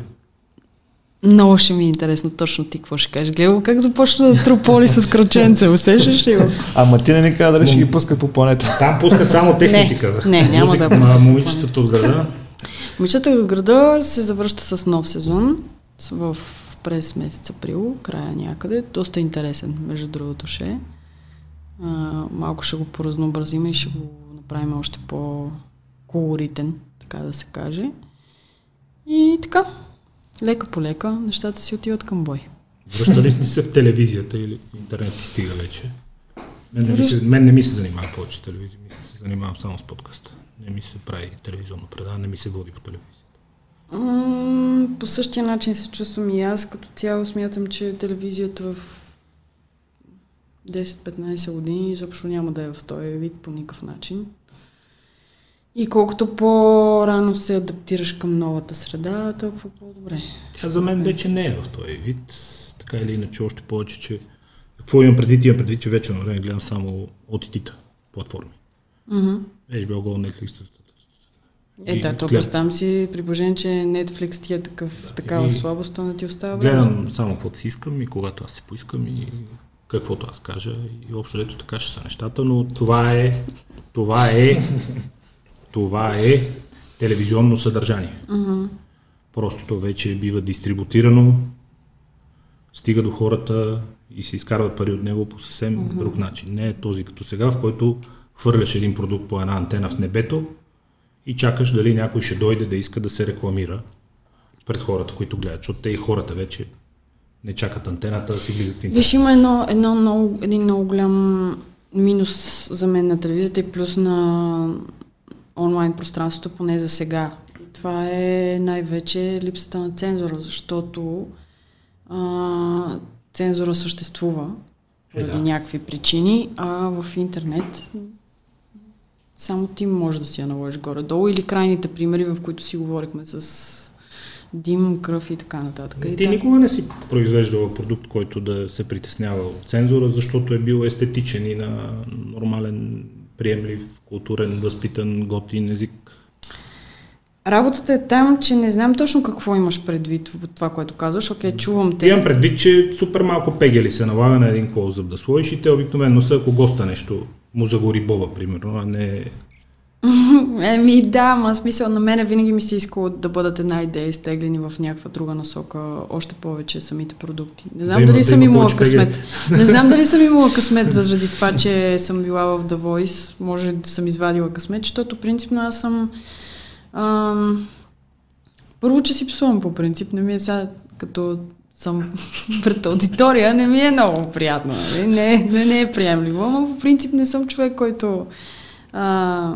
Много ще ми е интересно точно ти какво ще кажеш. Гледай как започна да трополи с кръченце. Усещаш ли го? Ама ти не ни каза дали ще ги пускат по планета. Там пускат само техники, Не, казах. не, няма да пускат Момичетата от града. Момичета от града се завръща с нов сезон в през месец април, края някъде. Доста интересен, между другото ще е. А, малко ще го поразнообразим и ще го направим още по-колоритен, така да се каже. И така, лека по лека, нещата си отиват към бой. Връщали сте се в телевизията или интернет ти стига вече? Мен не, ми се, мен не ми се занимава повече телевизия, ми се занимавам само с подкаста. Не ми се прави телевизионно предаване, не ми се води по телевизията. М, по същия начин се чувствам и аз. Като цяло смятам, че телевизията в 10-15 години изобщо няма да е в този вид по никакъв начин. И колкото по-рано се адаптираш към новата среда, толкова по-добре. Тя за мен вече не е в този вид. Така или иначе, още повече, че... Какво имам предвид? Имам предвид, че вече на време гледам само OTT-та платформи. Mm-hmm. HBO Go, Netflix. Е, да, то представям си, при положение, че Netflix ти е такъв, такава И- слабост, то не ти остава. Гледам само каквото си искам и когато аз си поискам и каквото аз кажа. И общо дето така ще са нещата, но това е, това е, това е телевизионно съдържание. Просто то вече бива дистрибутирано, стига до хората и се изкарват пари от него по съвсем друг начин. Не е този като сега, в който хвърляш един продукт по една антена в небето и чакаш дали някой ще дойде да иска да се рекламира пред хората, които гледат, защото те и хората вече не чакат антената да си влизат в интернет. Виж, има едно, едно много, един много голям минус за мен на телевизията и плюс на онлайн пространството, поне за сега. И това е най-вече липсата на цензура, защото а, цензура съществува поради да. някакви причини, а в интернет само ти можеш да си я наложиш горе-долу или крайните примери, в които си говорихме с дим, кръв и така нататък. И Ти да. никога не си произвеждала продукт, който да се притеснява от цензура, защото е бил естетичен и на нормален, приемлив, културен, възпитан, готин език. Работата е там, че не знам точно какво имаш предвид в това, което казваш. Окей, чувам те. Имам предвид, че супер малко пегели се налага на един клоузъп да сложиш и те обикновено са, ако госта нещо му загори боба, примерно, а не... Еми да, ма смисъл на мене винаги ми се искало да бъдат една идея изтеглени в някаква друга насока, още повече самите продукти. Не знам Да има- дали да съм има имала късмет. Не знам дали съм имала късмет заради това, че съм била в The Voice. Може да съм извадила късмет, защото принципно аз съм... Ам, първо, че си псувам по принцип. Не ми е сега като съм пред аудитория, не ми е много приятно. Нали? Не, не, не е приемливо, но по принцип не съм човек, който а,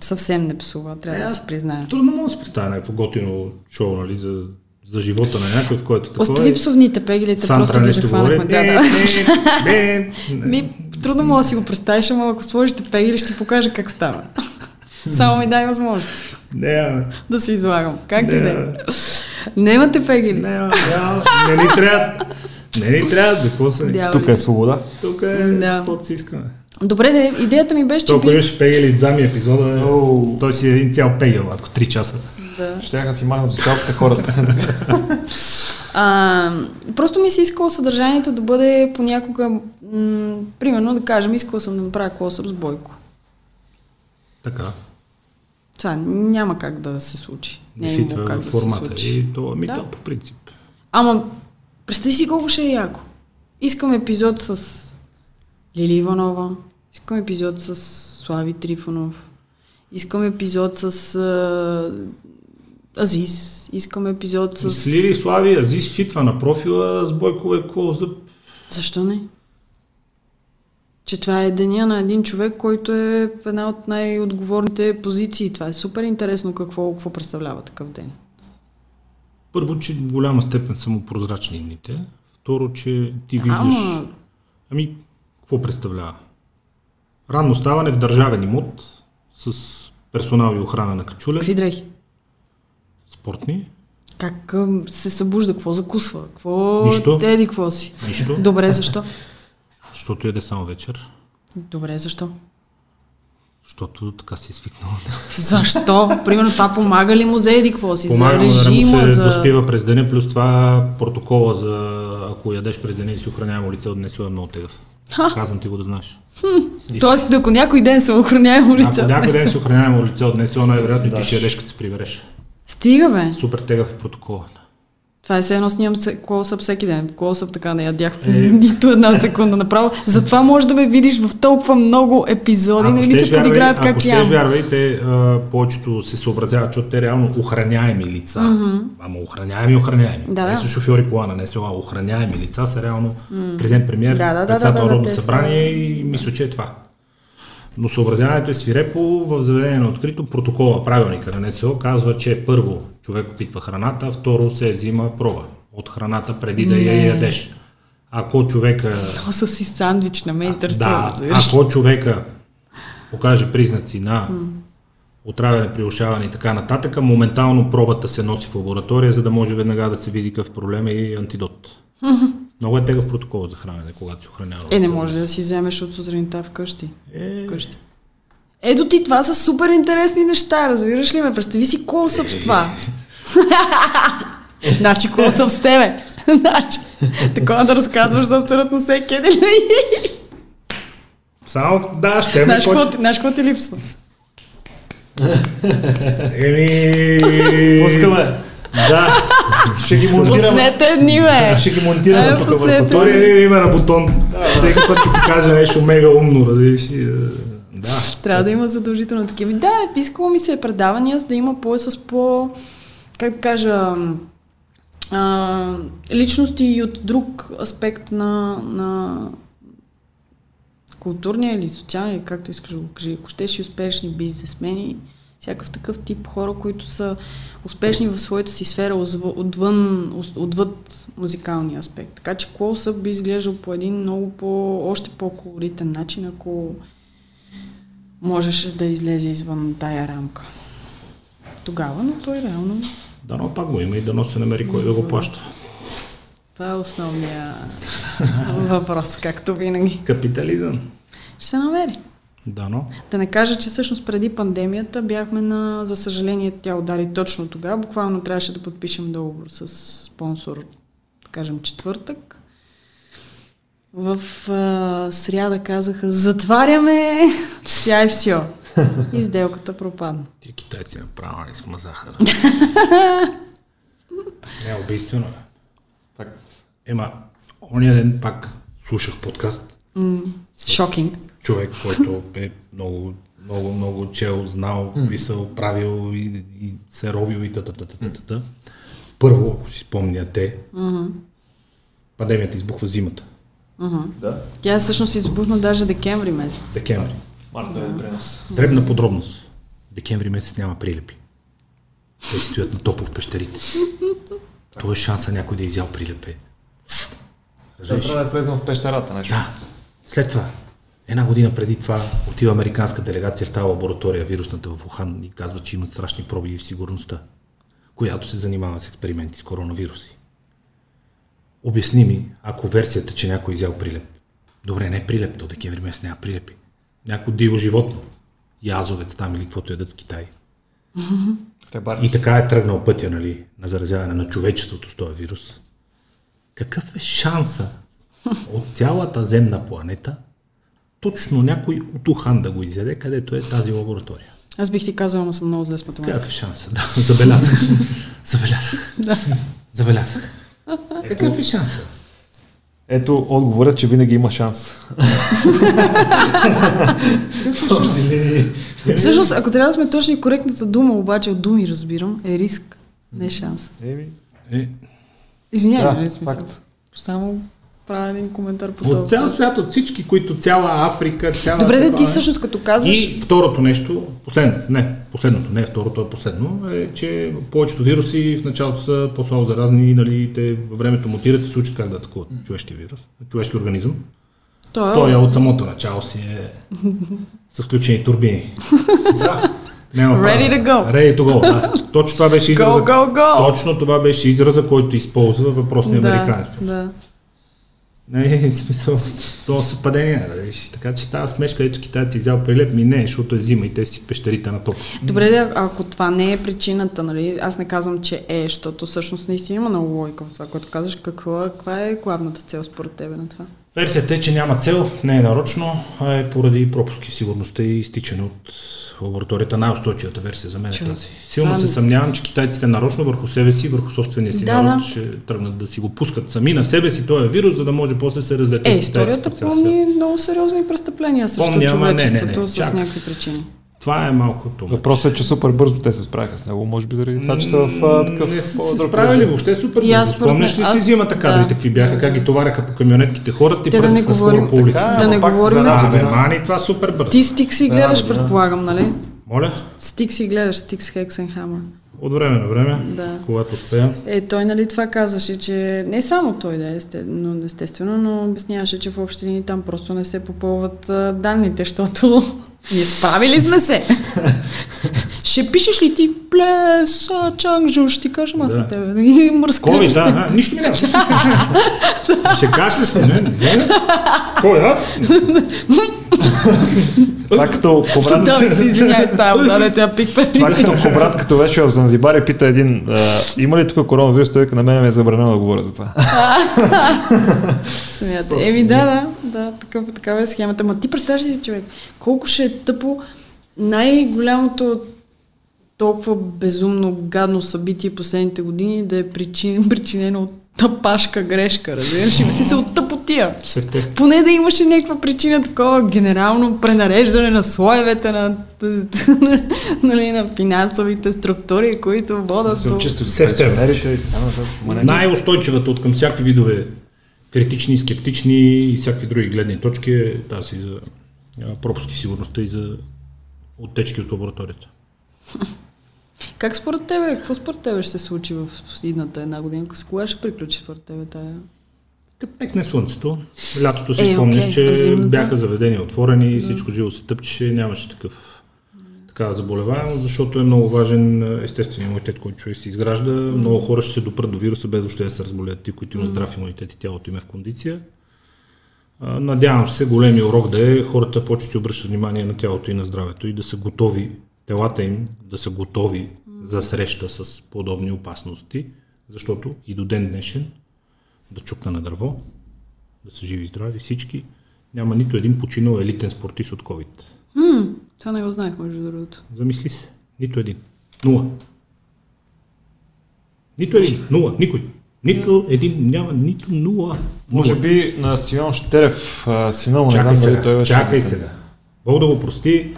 съвсем не псува, трябва да си призная. Трудно мога да си представя някакво готино шоу, нали, за, за живота на някой, в който такова Остави е. псовните пегелите, Сам просто ги захванахме. Да, Бе, да. бе, бе. Ми, трудно мога да си го представиш, ама ако сложите пегели, ще покажа как става. Само ми дай възможност Не, а, да се излагам. Как ти да? Немате пегели. не, а, не, ни трябва. Не ни трябва, за какво са? Дяволи. Тук е свобода. Тук е, Да. каквото си искаме. Добре, де, идеята ми беше, че Толкова имаше пегели с зами епизода, Оу. той си е един цял пегел, ако 3 часа. Да. Щяха си махнат социалката хората. А, просто ми се искало съдържанието да бъде понякога, м- примерно да кажем, искала съм да направя клосъп с Бойко. Така. Това няма как да се случи. Не е как да се формата. случи. И то, ми Да. то по принцип. Ама, представи си колко ще е яко. Искам епизод с Лили Иванова, искам епизод с Слави Трифонов, искам епизод с а, Азис, искам епизод с... С Лили Слави, Азис фитва на профила, с Бойко е клоузъп. Защо не? Че това е деня на един човек, който е в една от най-отговорните позиции. Това е супер интересно какво, какво представлява такъв ден. Първо, че в голяма степен са му прозрачни дните. Второ, че ти Да, виждаш... ама- Ами, какво представлява? Ранно ставане в държавен имот с персонал и охрана на качулен, Какви дрехи? спортни, Как се събужда? Какво закусва? Какво... Нищо. Еди, какво си? нищо, Добре, защо? Защото яде само вечер, Добре, защо? защото така си е свикнал. Защо? Примерно това помага ли му за еди, какво си? Помага за да режима, му се за... доспива през деня, плюс това протокола за ако ядеш през деня и си охраняемо лице от днес е много тегъв. Казвам ти го да знаеш. Тоест, ако някой ден съм охраняемо лице. Ако някой ден си охраняемо лице от днес, най-вероятно ти ще ядеш като се прибереш. Стига, бе. Супер тегъв е протокола. Това е все едно снимам се- всеки ден. В клоусъп така не ядях Е. нито една секунда направо. Затова може да ме видиш в толкова много епизоди, нали щеш, се подиграят ако как щеш, ям. вярвай, те а, повечето се съобразяват, защото те реално охраняеми лица. Mm-hmm. Ама охраняеми, охраняеми. Да, не да. са шофьори кола, не са охраняеми лица, са реално президент, премьер, Да, да, да, председател да, да, на са- събрание и мисля, че е това. Но съобразяването е свирепо в заведение на открито протокола, правилника на НСО казва, че първо човек опитва храната, второ се взима проба от храната преди да я Не. ядеш. Ако човека То са си сандвич на ме интересува, да, ако човека покаже признаци на отравяне, прилушаване и така нататък, моментално пробата се носи в лаборатория, за да може веднага да се види какъв проблем е и антидот. Много е тегъв протокол за хранене, когато се охранява. Е, не може да си вземеш от сутринта вкъщи. Е, вкъщи. Ето ти, това са супер интересни неща, разбираш ли ме? Представи си клоусъп с това. значи клоусъп с тебе. значи, такова да разказваш за абсолютно всеки един. Само, да, ще ме Знаеш какво ти- знаеш какво ти липсва? Еми... Пускаме. Да. Ще ги монтираме. Пуснете едни, бе! Ще ги монтираме Е, тук пуснете. върху Втория ни има на бутон. Всеки път ти каже нещо мега умно, разбираш. Да. Трябва да има задължително такива. Да, искало ми се предавания, за да има по с по, как кажа, а, личности и от друг аспект на, на културния или социалния, както искаш да го кажи. Ако щеш и успешни бизнесмени, всякакъв такъв тип хора, които са успешни в своята си сфера, отвън, отвъд музикалния аспект. Така че Up би изглеждал по един много по, още по-колоритен начин, ако можеше да излезе извън тая рамка. Тогава, но той реално Дано пак го има и дано се намери кой да го плаща. това е основния въпрос, както винаги. Капитализъм. Ще се намери. Дано. Да не кажа, че всъщност преди пандемията бяхме на, за съжаление, тя удари точно тогава. Буквално трябваше да подпишем договор с спонсор, да кажем, четвъртък. В а, сряда казаха, затваряме, ся и все. И сделката пропадна. Тия китайци направо не смазаха. Не, убийствено е. Факт. Ема, ония ден пак слушах подкаст. Шокинг. Човек, който е много, много, много чел, знал, писал, правил и, и се ровил и та-та-та-та-та-та. първо, ако си спомняте, пандемията избухва зимата, Да. Тя е всъщност избухна даже декември месец. декември. Март да е при нас. Дребна подробност. Декември месец няма прилепи. Те си стоят на топло в пещерите. Това е шанса някой да е изял прилепе. Да, Разбираш? трябва да влезем в пещерата нещо. Да. След това, една година преди това, отива американска делегация в тази лаборатория, вирусната в Ухан, и казва, че имат страшни пробиви в сигурността, която се занимава с експерименти с коронавируси. Обясни ми, ако версията, че някой е изял прилеп. Добре, не е прилеп, до декември месец няма прилепи. Някой диво животно. Язовец там или каквото ядат в Китай. Хлебар. И така е тръгнал пътя, нали, на заразяване на човечеството с този вирус. Какъв е шанса от цялата земна планета точно някой от Ухан да го изяде, където е тази лаборатория? Аз бих ти казала, ама съм много зле с математика. Какъв е шанса? Да, забелязах. забелязах. Да. Забелязах. Какъв е шанса? Ето отговорът, че винаги има шанс. Всъщност, ако трябва да сме точни, коректната дума, обаче от думи разбирам, е риск, не шанс. Еми, Е, Извинявай, Да, смисъл. факт. Само правя един коментар по от това. цял свят, от всички, които цяла Африка, цяла... Добре, да ти всъщност като казваш... И второто нещо, последно, не, последното, не второто, а последно, е, че повечето вируси в началото са по-слабо заразни, нали, те във времето мутират и се учат как да атакуват човешки вирус, човешки организъм. Той е... Той е от самото начало си е с включени турбини. Няма Ready to go. Ready to go, да. Точно това беше израза. Go, go, go! Точно това беше израза, който използва въпросния да, американец. да. Не, в смисъл, то съвпадение. видиш. Така че тази смешка, ето китайци взял прилеп, ми не, защото е зима и те си пещерите на топло. Добре, ако това не е причината, нали, аз не казвам, че е, защото всъщност наистина има много логика в това, което казваш. Какво, каква е главната цел според тебе на това? Версията е, че няма цел, не е нарочно, а е поради пропуски в сигурността и изтичане от лабораторията. Най-устойчивата версия за мен е тази. Силно това- се съмнявам, че китайците нарочно върху себе си, върху собствения си Да, народ да. ще тръгнат да си го пускат сами на себе си този вирус, за да може после се разлетят Е, историята помни много сериозни престъпления срещу Помня, ама не, не, не, човечеството с някакви причини. Това е малко тук. Въпросът е, че супер бързо те се справиха с него. Може би заради това, че са в а, такъв Не са се справили въобще супер. Бързо. Спомняш ли си зимата кадрите да. какви бяха, как ги товареха по камионетките хората и Те да не говорим- по улицата. Да не говорим- за мани, това супер бързо. Ти стик си гледаш, да. предполагам, нали? Моля, Стик си гледаш, стик с Хексенхамър. От време на време, Да. когато успея. Е, той нали това казваше, че не само той да е, но, естествено, но обясняваше, че в общи линии там просто не се попълват а, данните, защото ние справили сме се. ще пишеш ли ти плес, а, чангжо, ще ти кажем аз Да. на тебе. И мръска. Кови, да, а, нищо ми няма. Ще кашлеш ли? Не, не. Кой, аз? Това като кобрат, Давик се извинявай с тази вода, да те я пикпе. това като кобрат, като беше в Занзибар и пита един, има ли тук коронавирус, той на мен ми е забранено да говоря за това. Смята. Еми да, да, да, такъв, такава е схемата. Ма ти представяш си, човек, колко ще е тъпо най-голямото толкова безумно гадно събитие последните години да е причин, причинено от тъпашка грешка, разбираш ли? Си се от тъпотия. Те. Поне да имаше някаква причина такова генерално пренареждане на слоевете на, нали, на финансовите структури, които водят се до... очисти от Все в тебе. пенсионерите и така нататък. Ма не. Най-устойчивата от към всякакви видове критични, скептични и всякакви други гледни точки е тази за пропуски сигурността и за оттечки от лабораторията. Как според тебе, какво според тебе ще се случи в идната една година? Кога ще приключи според тебе тая? Като пекне слънцето, лятото си Е, спомняш, окей, че зимната? бяха заведени отворени, и всичко живо се тъпчеше, нямаше такъв такава заболеваемост, защото е много важен естествен имунитет, който човек си изгражда. Много хора ще се допрат до вируса без въобще да се разболеят, ти, които имат здрав имунитет и тялото им е в кондиция. Надявам се големи урок да е хората почти си обръщат внимание на тялото и на здравето и да са готови, телата им да са готови за среща с подобни опасности, защото и до ден днешен да чукна на дърво, да са живи и здрави всички, няма нито един починал елитен спортист от COVID. М, това не го знаех, между другото. Замисли се. Нито един. Нула. Нито един. Нула. Никой. Нито един. Няма нито нула. Може Нула. би на Симеон Штерев, сина му, не Чакай знам дали сега. той беше. Чакай сега. Бог да го прости.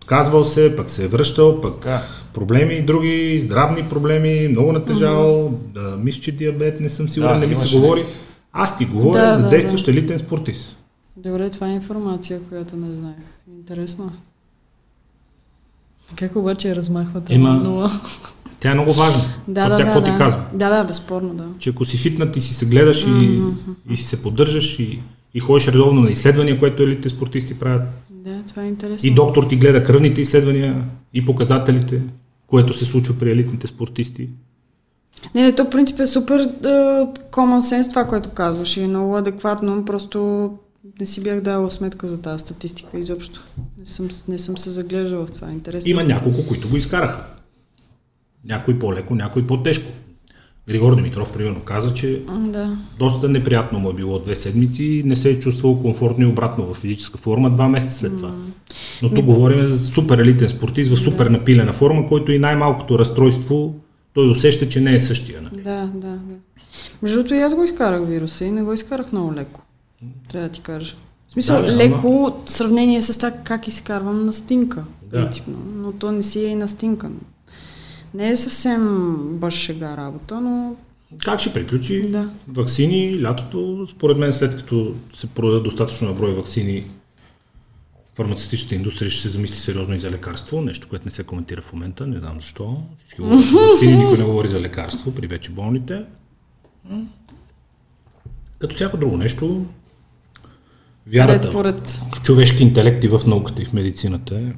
От Отказвал се, пък се е връщал, пък проблеми, други здравни проблеми, много натежал, да, мисля, че диабет, не съм сигурен, Да, не ми се говори. Аз ти говоря Да, за да, действащ да. елитен спортист. Добре, това е информация, която не знаех. Интересно. Как обаче я размахвате? Има- Много. Тя е много важна. Да, да, тя да, какво да. ти казва? Да, да, безспорно, да. Че ако си фитнат и си се гледаш и, и си се поддържаш и, и ходиш редовно на изследвания, което елитните спортисти правят, Да, това е интересно. и доктор ти гледа кръвните изследвания и показателите, което се случва при елитните спортисти. Не, не, то в принцип е супер uh, common sense това, което казваш и е много адекватно, просто не си бях дала сметка за тази статистика изобщо. Не съм, не съм се заглеждала в това. Интересно. Има няколко, които го изкараха. Някой по-леко, някой по-тежко. Григор Димитров, примерно, каза, че Да. доста неприятно му е било две седмици и не се е чувствал комфортно и обратно в физическа форма два месеца след това. Но тук говорим за супер елитен спортист в супер напилена форма, който и най-малкото разстройство той усеща, че не е същия. Нали? Да, да, да. Между другото и аз го изкарах вируса и не го изкарах много леко. Трябва да ти кажа. В смисъл, Да, да, леко в сравнение с това как изкарвам настинка, Да. принципно. Но то не си е и настинка. Не е съвсем бъж шега работа, но Как ще приключи? да. Ваксини, лятото, според мен след като се продадат достатъчно на брой ваксини, фармацевтичната индустрия ще се замисли сериозно и за лекарство, нещо, което не се коментира в момента, не знам защо. Всички говорят за ваксини, никой не говори за лекарство при вече болните. Като всяко друго нещо, вярата Ред поред. в човешки интелект и в науката и в медицината е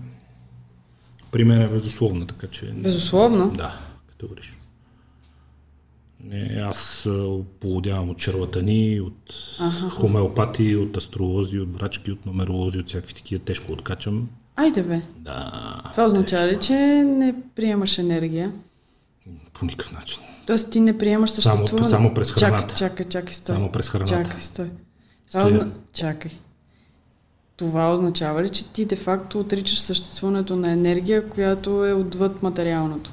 при мен е безусловна, така че... Безусловно. Да, категорично. Не, аз полудявам от шарлатани, от хомеопати, от астролози, от врачки, от нумеролози, от всякакви такива тежко откачам. Айде бе. Да, Това означава ли, че не приемаш енергия? по никакъв начин. Тоест ти не приемаш Само- съществуване? само през храната. Чакай, чакай, чакай, стой. Само през храната. Чакай, стой. Стоя. Чакай. Това означава ли, че ти де-факто отричаш съществуването на енергия, която е отвъд материалното?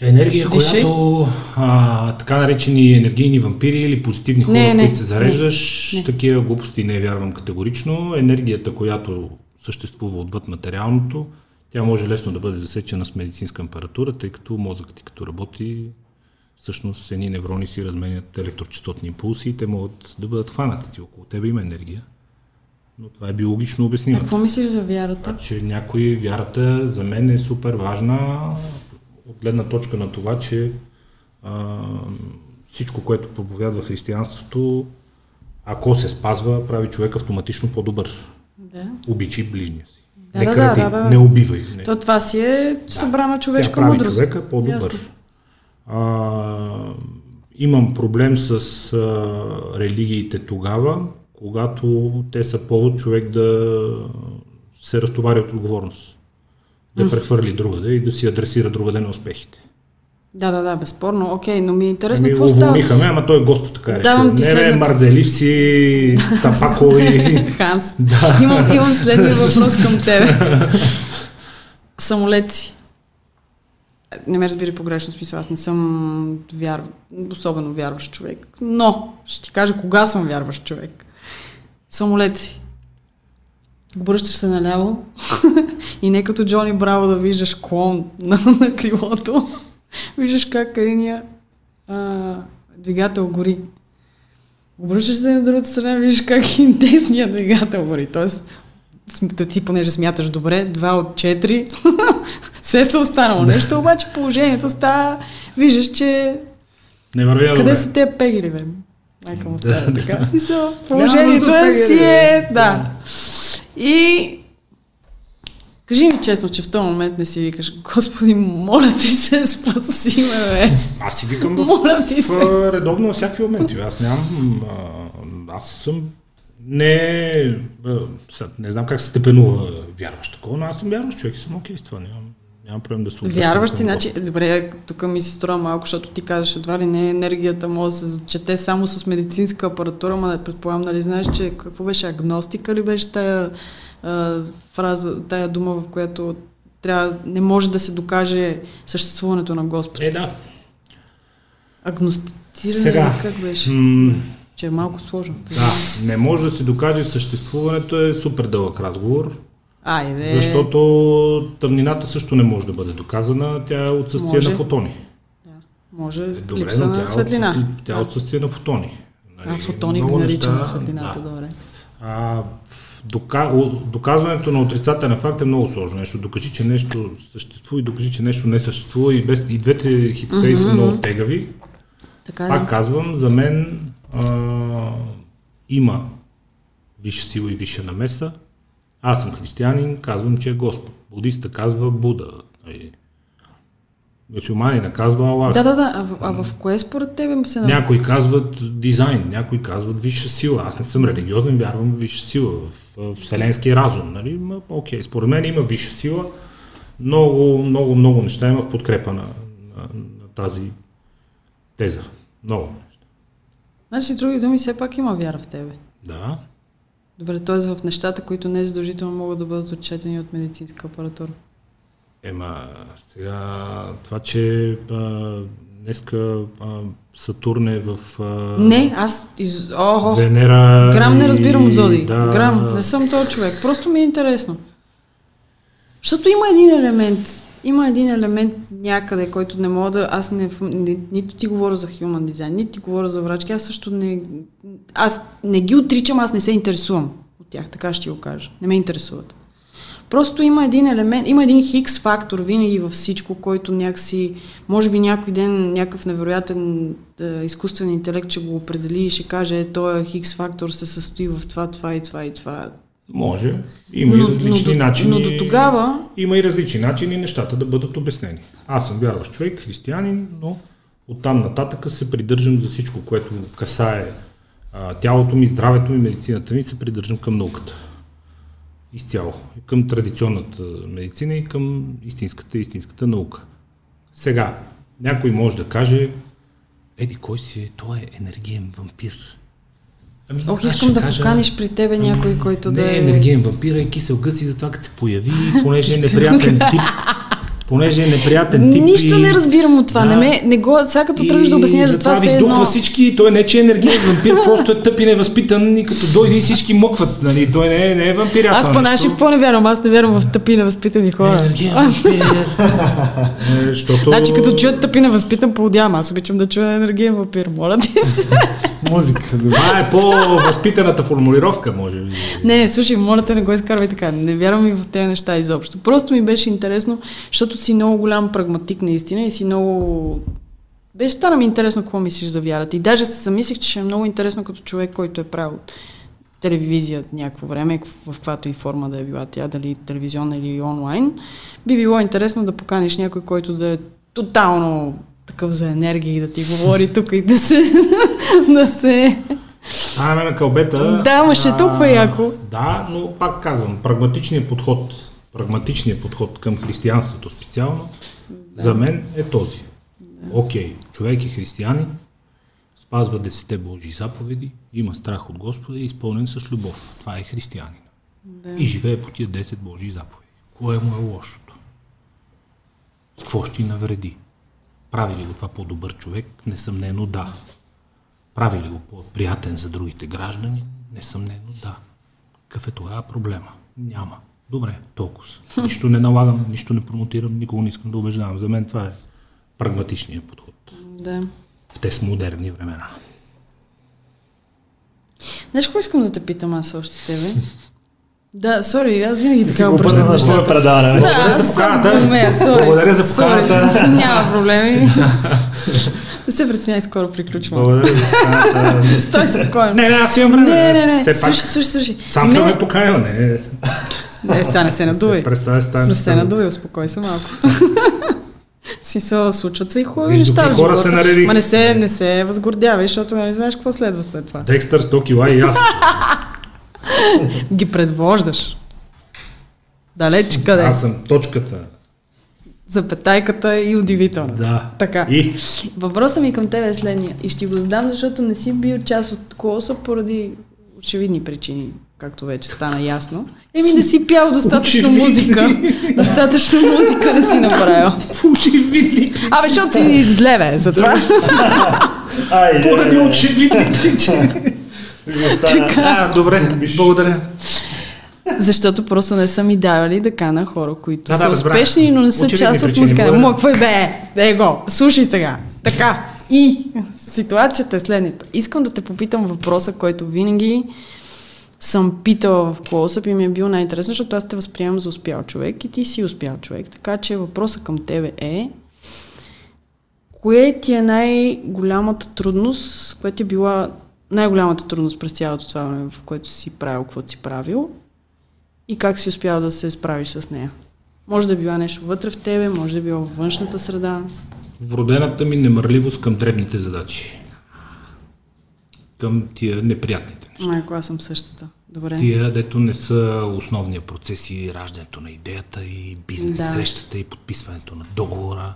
Енергия, Дишай. която а, така наречени енергийни вампири или позитивни хора, Не, не, които се зареждаш, не, не. такива глупости не вярвам категорично. Енергията, която съществува отвъд материалното, тя може лесно да бъде засечена с медицинска апаратура, тъй като мозъкът ти като работи, всъщност едни неврони си разменят електрочастотни импулси и те могат да бъдат хванати. Ти около тебе има енергия. Но това е биологично обяснимо. какво мислиш за вярата? Така че някой вярата за мен е супер важна от гледна точка на това, че а, всичко, което проповядва християнството, ако се спазва, прави човек автоматично по-добър. Да. Обичай ближния си. Да, не да, кради, да, да, да. не убивай. Не. То това си е събрана Тя човешка прави мъдрост. човека по-добър. Ясно. А, имам проблем с а, религиите тогава, когато те са повод човек да се разтовари от отговорност. Да прехвърли другаде и да си адресира другаде на успехите. Да, да, да, безспорно. Окей, но ми е интересно Ами, какво става. ме, ама той Господ така е Давам ти решил. Не, следната- марзеливци, тапакови. Ханс, имам, имам следния въпрос към тебе. Самолети. Не ме разбери погрешно, смисъл, аз не съм вяр... особено вярващ човек. Но, ще ти кажа кога съм вярващ човек. Самолети. Обръщаш се наляво и не като Джони Браво да виждаш клон на, на крилото. Виждаш как единия двигател гори. Обръщаш се на другата страна, виждаш как и двигател гори. Тоест, то ти понеже смяташ добре, два от четири, се са останало нещо, обаче положението става, виждаш, че Не вървя къде добре. са те пегили, бе? Майка му Да, става да. така. В Смисъл, положението е пегели, си е, да. И кажи ми честно, че в този момент не си викаш, Господи, моля ти се, спаси ме, бе. Аз си викам в Моля ти в, се. а, редовно на всякакви моменти. Аз нямам... А, аз съм... Не, не знам как се степенува вярващ такова, но аз съм вярващ човек и съм окей с това. Нямам, нямам проблем да се към ти, значи, добре, тук ми се струва малко, защото ти казваш, едва ли не енергията може да се чете само с медицинска апаратура, ма не предполагам, нали знаеш, че какво беше агностика ли беше тая а, фраза, тая дума, в която трябва, не може да се докаже съществуването на Господ. Е, да. Агностициране Сега, как беше? М- че е малко сложно. Да, не може да се докаже съществуването е супер дълъг разговор, Айде. защото тъмнината също не може да бъде доказана, тя е отсъствие Може. на фотони. Може Е, Добре, липса на е светлина. от- Тя е Да. отсъствие на фотони. А, Нали, фотони го наричаме светлината, да. добре. А, дока... доказването на отрицателен факт е много сложно. Нещо докажи, че нещо съществува и докажи, че нещо не съществува и, без... и двете хипотези са много тегави. Така е. Пак казвам, за мен а, има висша сила и висша намеса. Аз съм християнин, казвам, че е Господ. Будиста казва Буда. Нали. Мюсюлманина казва Аллах. Да, да, да. А, в- а в кое според тебе се намира? Някои казват дизайн, някои казват висша сила. Аз не съм религиозен, вярвам в висша сила, в, вселенски разум. Нали? Ма, окей, според мен има висша сила. Много, много, много неща има в подкрепа на, на, на тази теза. Много. Значи, други думи, все пак има вяра в тебе. Да. Добре, т.е. в нещата, които не задължително могат да бъдат отчетени от медицинска апаратура. Ема, сега това, че а, днеска а, Сатурн е в а, Не, аз из... Охо, Венера. грам не разбирам от Зоди. Да, Грам, не съм този човек. Просто ми е интересно. Защото има един елемент, има един елемент някъде, който не мога да... Аз не, не, нито ти говоря за human design, нито ти говоря за врачки, аз също не... Аз не ги отричам, аз не се интересувам от тях, така ще го кажа. Не ме интересуват. Просто има един елемент, има един хикс фактор винаги във всичко, който някакси, може би някой ден някакъв невероятен е, изкуствен интелект ще го определи и ще каже, е, този хикс фактор се състои в това, това и това и това. Може. Има Но- и различни но начини. но до тогава- Има и различни начини нещата да бъдат обяснени. Аз съм вярващ човек, християнин, но оттам нататък се придържам за всичко, което касае а, тялото ми, здравето ми, медицината ми, се придържам към науката. Изцяло. Към традиционната медицина и към истинската, истинската наука. Сега, някой може да каже, еди, кой си е? Той е енергиен вампир. Ами, Ох, искам да кажа, поканиш при тебе някой, който не да е е... енергиен вампир, е кисел гъс и затова като се появи, понеже е неприятен тип. Понеже е неприятен тип. Нищо и... не разбирам от това. Да. Не, ме, не го, сега като И тръгнеш да обясняваш за това, затова ви все издухва едно... всички. Той не е, че е енергиен вампир, просто е тъп и невъзпитан и като дойде и всички мокват. Нали? Той не е, не е вампир. Аз това по наши по не вярвам, аз не вярвам в тъпи невъзпитани хора. Енергиен Аз... вампир. Е, Защото... Значи като чуят тъпи невъзпитан, поудявам. Аз обичам да чуя енергиен вампир. Моля ти се. Музика. Това е по-възпитаната формулировка, може би. Не, не, слушай, моля те, не го изкарвай така. Не вярвам и в тези неща изобщо. Просто ми беше интересно, защото си много голям прагматик наистина и си много... Беше стана ми интересно какво мислиш за вярата. И даже се замислих, че ще е много интересно като човек, който е правил телевизия някакво време, в каквато и форма да е била тя, дали телевизионна или онлайн, би било интересно да поканиш някой, който да е тотално такъв за енергия и да ти говори тук и да се... да се... Ставаме на кълбета. Да, ма ще е толкова яко. Да, но пак казвам, прагматичният подход, прагматичният подход към християнството специално, за мен е този. Окей, човек е християнин, спазва десете Божии заповеди, има страх от Господа и е изпълнен с любов. Това е християнин. Да. И живее по тия 10 Божии заповеди. Кое му е лошото? С какво ще навреди? Прави ли го това по-добър човек? Несъмнено да. Прави ли го по-приятен за другите граждани? Несъмнено да. Какъв е тогава проблема? Няма. Добре, толкова. Нищо не налагам, нищо не промотирам, никого не искам да убеждавам. За мен това е прагматичният подход. Да. В тези модерни времена. Знаеш какво искам да те питам аз още тебе? Да, сори, аз винаги така обръщам нещата. предаване. Да, аз аз го умея, сори. Благодаря за поканата. Няма проблеми. Не се притесняй, скоро приключвам. Благодаря за поканата. Стой спокойно. Не, не, аз имам време. Не, не, не. Слушай, слушай, слушай. сам Не, ме покаял, не. Не, сега не се надувай. Представя се. Не се надувай, успокой се малко. Си се случват се и хубави неща хора се наредих. Ма не се, не се възгордявай, защото не знаеш какво следва след това. Декстър 100 кила и аз. Ги предвождаш. Далеч къде? Аз съм точката. Запетайката и удивителна. Да. Така. И Въпросът ми към тебе е следния. И ще го задам, защото не си бил част от колоса поради очевидни причини, както вече стана ясно. Еми не си пял достатъчно Очевидни. музика. Достатъчно музика не си направил. очевидни Абе, защото си зле, бе, за това. Поради очевидни причини. А, добре, благодаря. Защото просто не са ми давали да кана хора, които Да, са да, успешни, но не са Очевидни част от музика. благодаря. Моквай бе, е го, слушай сега. Така. И ситуацията е следната. Искам да те попитам въпроса, който винаги съм питала в Close-Up и ми е бил най-интересен, защото аз те възприемам за успял човек и ти си успял човек. Така че въпросът към тебе е кое ти е най-голямата трудност, кое ти е била най-голямата трудност през цялото това време, в което си правил, каквото си правил и как си успял да се справиш с нея? Може да е била нещо вътре в тебе, може да е било във външната среда. Вродената ми немърливост към дребните задачи. Към тия неприятните неща. Майко, аз съм същата. Добре. Тия, дето не са основния процес и раждането на идеята и бизнес Да. срещата и подписването на договора.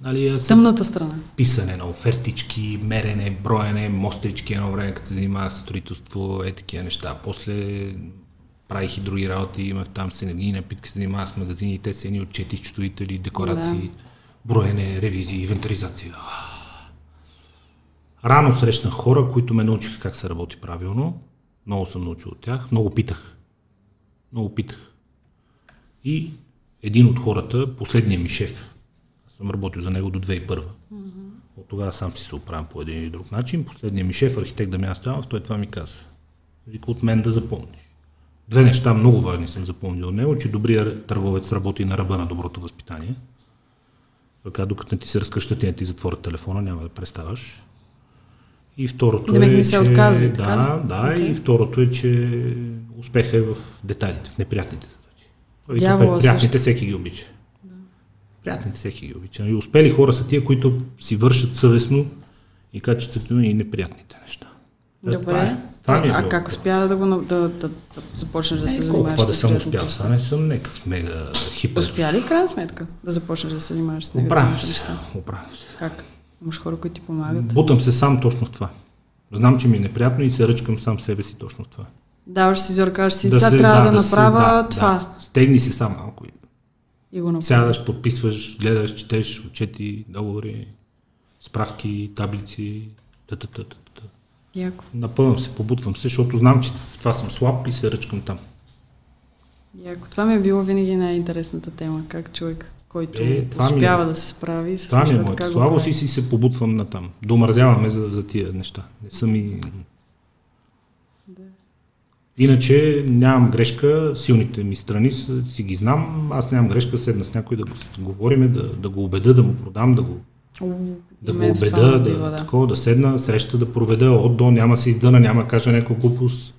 Нали, Тъмната страна. писане на офертички, мерене, броене, мострички едно време, като се занимавах с строителство, е такива неща. После правих и други работи, имах там с енергийни напитки, се занимавах с магазини, те са едни отчети, счетоводители, декларации, броене, ревизии, инвентаризация. Рано срещнах хора, които ме научиха как се работи правилно. Много съм научил от тях. Много питах. Много питах. И един от хората, последният ми шеф, аз съм работил за него до 2001. От тогава сам си се оправям по един или друг начин. Последният ми шеф, архитект Дамян Стоянов, той това ми каза. Вика от мен да запомниш. Две неща много важни съм запомнил от него, че добрият търговец работи на ръба на доброто възпитание. Така, докато не ти се разкръщат и не ти затворят телефона, няма да преставаш. И второто Демек е, не се че... отказва, да, да, Окей. и второто е, че успеха е в детайлите, в неприятните задачи. Дявола приятните всеки ги обича. Приятните всеки ги обича. И успели хора са тия, които си вършат съвестно и качествено и неприятните неща. Е, Добре. Това е. Това ми е а как успя да, го, да, да, да започнеш да се Колко занимаваш па да с съм успял, са, не съм някакъв мега хипер. Успя ли в крайна сметка да започнеш да се занимаваш с негативните се, неща? оправям се. Как? Имаш хора, които ти помагат. Бутам се сам точно в това. Знам, че ми е неприятно и се ръчкам сам себе си точно в това. Даваш си зор, кажеш си, сега трябва да, се- направя да, това. Да. Стегни си сам малко. и го. Сядаш, подписваш, гледаш, четеш, отчети, договори, справки, таблици, т.т. Яко. Напълвам се, побутвам се, защото знам, че в това съм слаб и се ръчкам там. Яко. Това ми е било винаги най-интересната тема. Как човек, който Е, е- успява да се справи с Това ми е го слабост прави. и си се побутвам на там. Домързяваме за, за тия неща. Не съм и... Иначе нямам грешка, силните ми страни си ги знам, аз нямам грешка, седна с някой да го говориме, да, да го убеда, да му продам, да го, да го убеда, да, убива, да. такова, да седна, среща да проведа от до, няма се издъна, няма да кажа някаква глупост.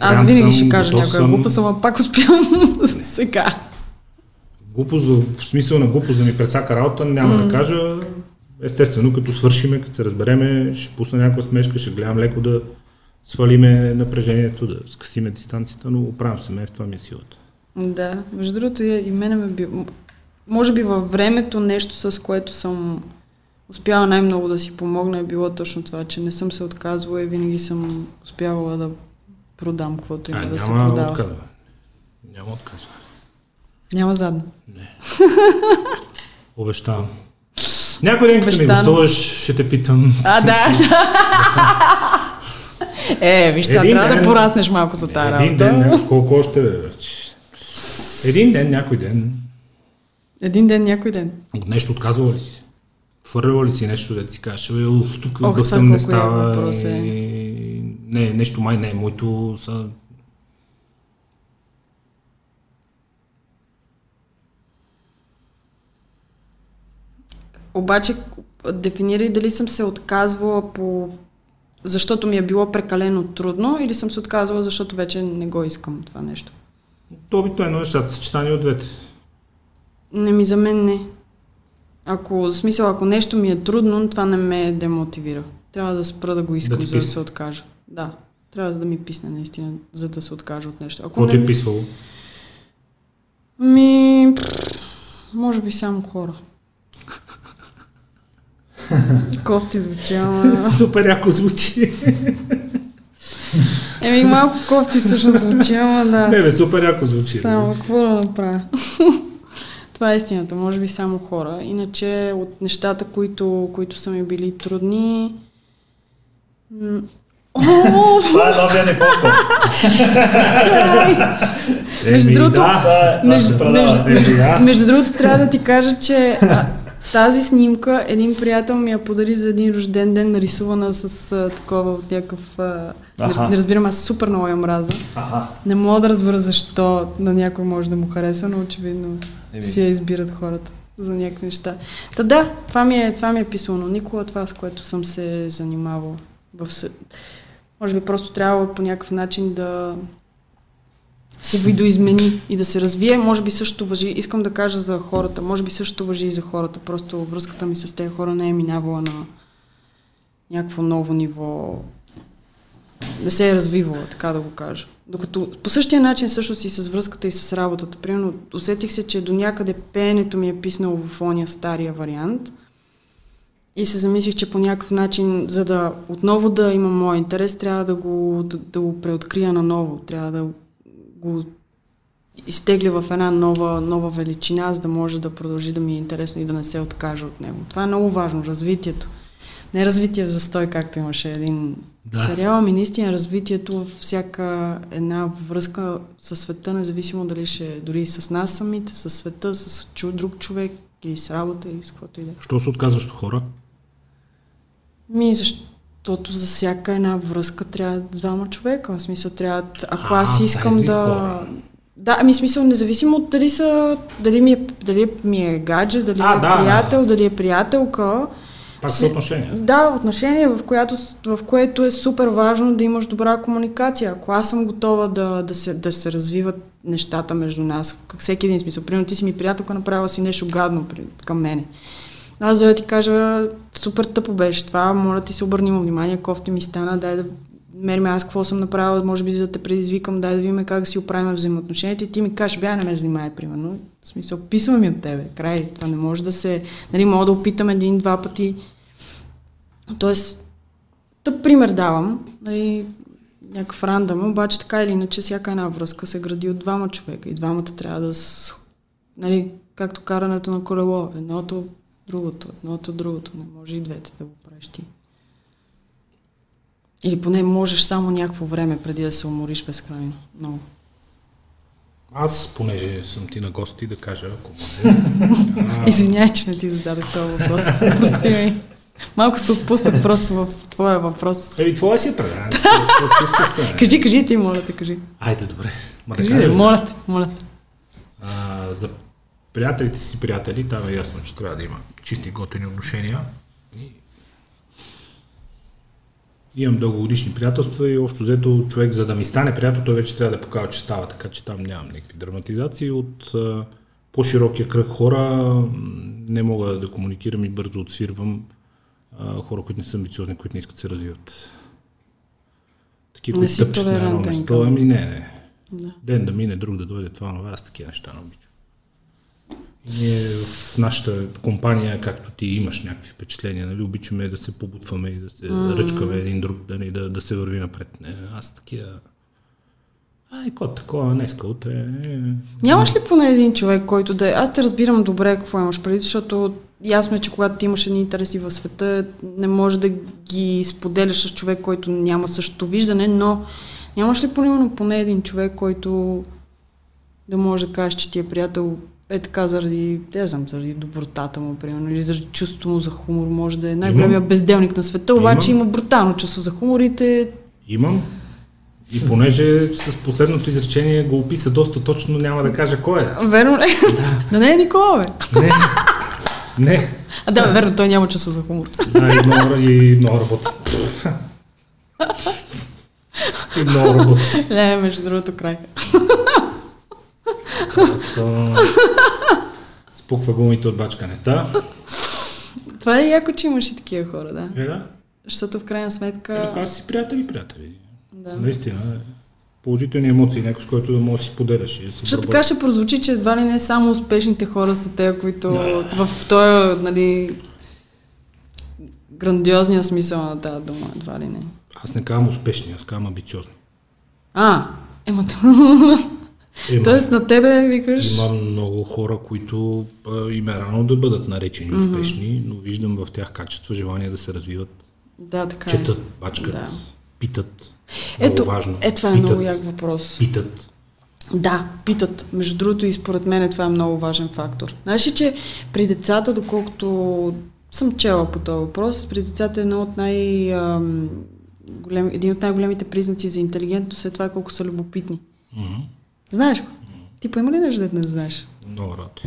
Аз винаги съм, ще кажа някоя съм. глупост, ама пак успявам сега. Глупост в, смисъл на глупост да ми прецака работа, няма mm. да кажа. Естествено, като свършиме, като се разбереме, ще пусна някаква смешка, ще гледам леко да свалиме напрежението, да скъсиме дистанцията, но оправям се, ме в това ми е силата. Да, между другото и, мене ме би... Може би във времето нещо, с което съм успяла най-много да си помогна е било точно това, че не съм се отказвала и винаги съм успявала да продам каквото има а, да се продава. отказ. бе. Няма отказ. Няма задна. Не. Обещавам. Някой ден, като ми гостуваш, ще те питам. А, да, да. Е, виж сега, трябва да ден- пораснеш малко за тази работа. Един ден, ня- колко още бе? Един ден, някой ден, Един ден, някой ден. от нещо отказвала ли си? Фърляла ли си нещо, да си кажеш, бе, тук Ох, това не як става. е. и... Не, нещо май не е моето. Са... Обаче, дефинирай дали съм се отказвала по... защото ми е било прекалено трудно или съм се отказвала, защото вече не го искам това нещо. То обикновено нещата съчетани от двете. Не ми за мен не. Ако, в смисъл, ако нещо ми е трудно, това не ме демотивира. Трябва да спра да го искам, ти за да се откажа. Да. Трябва да ми писне наистина, за да се откажа от нещо. Ако Какво не, ти е писвало? Ми, пф, може би само хора. Кофти звучи, ама... Супер яко звучи. Еми, малко кофти всъщност звучи, ама да. Не, бе, супер яко звучи. Само, какво да направя? Това е истината, може би само хора. Иначе от нещата, които, които са ми били трудни, м- Това е новия ни подкаст. Между другото, между, другото, трябва да ти кажа, че тази снимка един приятел ми я подари за един рожден ден, нарисувана с а, такова от някакъв... А, не, не разбирам, аз супер много я мраза. Аха. Не мога да разбера защо на някой може да му хареса, но очевидно Еми. си я избират хората за някакви неща. Та да, това ми е, това ми е писано. Никога това, с което съм се занимавала. В се... Може би просто трябва по някакъв начин да се видоизмени и да се развие. Може би също въжи, искам да кажа за хората, може би също въжи и за хората. Просто връзката ми с тези хора не е минавала на някакво ново ниво. Не се е развивала, така да го кажа. Докато по същия начин също си с връзката и с работата. Примерно усетих се, че до някъде пеенето ми е писнало в ония стария вариант. И се замислих, че по някакъв начин, за да отново да имам моя интерес, трябва да го, да, да го преоткрия наново. Трябва да го изтегля в една нова, нова величина, за да може да продължи да ми е интересно и да не се откажа от него. Това е много важно, развитието. Не развитие в застой, както имаше един Да. сериал, ами наистина развитието във всяка една връзка със света, независимо дали ще е дори с нас самите, с света, с чу, друг човек или с работа и с каквото и да е. Що се отказваш от хора? Ми, защото за всяка една връзка трябва двама човека. В смисъл трябва, ако А, аз искам да... хора. Да, ами смисъл, независимо от дали са, дали ми е, дали ми е гадже, дали А, е да, приятел, дали е приятелка. Пак са отношения. Да, отношение, в, която, в което е супер важно да имаш добра комуникация. Ако аз съм готова да, да, се, да се развиват нещата между нас, в всеки един смисъл. Примерно ти си ми приятелка, направила си нещо гадно при, към мене. Аз да ти кажа, супер тъпо беше това, моля ти се обърним внимание, кофти ми стана, дай да мерим аз какво съм направила, може би за да те предизвикам, дай да видим как да си оправим взаимоотношенията. И ти ми кажеш, бя, не ме занимай, примерно. В смисъл, писвам ми от тебе, край, това не може да се, нали, мога да опитам един-два пъти, Тоест, тъп пример давам, нали, някакъв рандъм, обаче така или иначе всяка една връзка се гради от двама човека. И двамата трябва да нали, както карането на колело, едното, другото, едното, другото, не може и двете да го правиш ти. Или поне можеш само някакво време преди да се умориш безкрайно. Много. Аз, понеже съм ти на гости, да кажа, ако може. Извинявай, че не ти зададох този въпрос. Прости ми. Малко се отпуснах просто в твоя въпрос. Еми, твоя си е предаване. Кажи, кажи ти, моля те, кажи. Айде, добре. Ма да Кажи, ли? моля те, моля те. За приятелите си приятели, там е ясно, че трябва да има чисти готини отношения. И... Имам дългогодишни приятелства и общо взето човек, за да ми стане приятел, той вече трябва да показва, че става, така че там нямам никакви драматизации. От а, по-широкия кръг хора не мога да комуникирам и бързо отсвирвам а, хора, които не са амбициозни, които не искат да се развиват. Такива, които тъпчат на едно место, ами не, не. Да. Ден да мине, друг да дойде, това, това, аз такива неща не обичам. Ние в нашата компания, както ти имаш някакви впечатления, нали, обичаме да се побутваме и да се mm. ръчкаме един друг, да, да, да се върви напред. Не, аз такива... Ай, кой такова, днеска, утре... е. Нямаш ли поне един човек, който да е... Аз те разбирам добре какво имаш преди, защото ясно е, че когато ти имаш едни интереси в света, не можеш да ги споделяш с човек, който няма същото виждане, но нямаш ли поне, поне един човек, който да може да кажеш, че ти е приятел е така заради, не знам, заради добротата му, примерно, или заради чувството му за хумор, може да е най-големия безделник на света, обаче Имам. има брутално чувство за хумор и те... Имам. И понеже с последното изречение го описа доста точно, няма да кажа кой е. Верно ли? Да. да не е Никола, бе. Не. Не. А да, верно, той няма чувство за хумор. Да, и много, и много работи. И много работи. Не, между другото край. Просто спуква гумите от бачкането. Това е яко, че имаш и такива хора, да. Е, да. Защото в крайна сметка... Това си приятели, приятели. Да. Наистина. е. Положителни емоции, някой с който да можеш да си поделяш. Да Защото така ще прозвучи, че едва ли не само успешните хора са те, които в този, нали, грандиозния смисъл на тази дума, едва ли не. Аз не казвам успешни, аз казвам амбициозни. А, ема то... Има, Тоест на тебе викаш... има много хора, които а, им е рано да бъдат наречени успешни, но виждам в тях качества, желание да се развиват, Да, така е. четат, бачкат. Да. питат. Ето, много важно. е, това е питат, много як въпрос. Питат. Да, питат. Между другото и според мен това е много важен фактор. Знаеш ли, че при децата, доколкото съм чела по този въпрос, при децата е едно от най... голем, един от най-големите признаци за интелигентност е това колко са любопитни. Мгм. Знаеш го? Ти па има ли нещо да не знаеш? Много рад.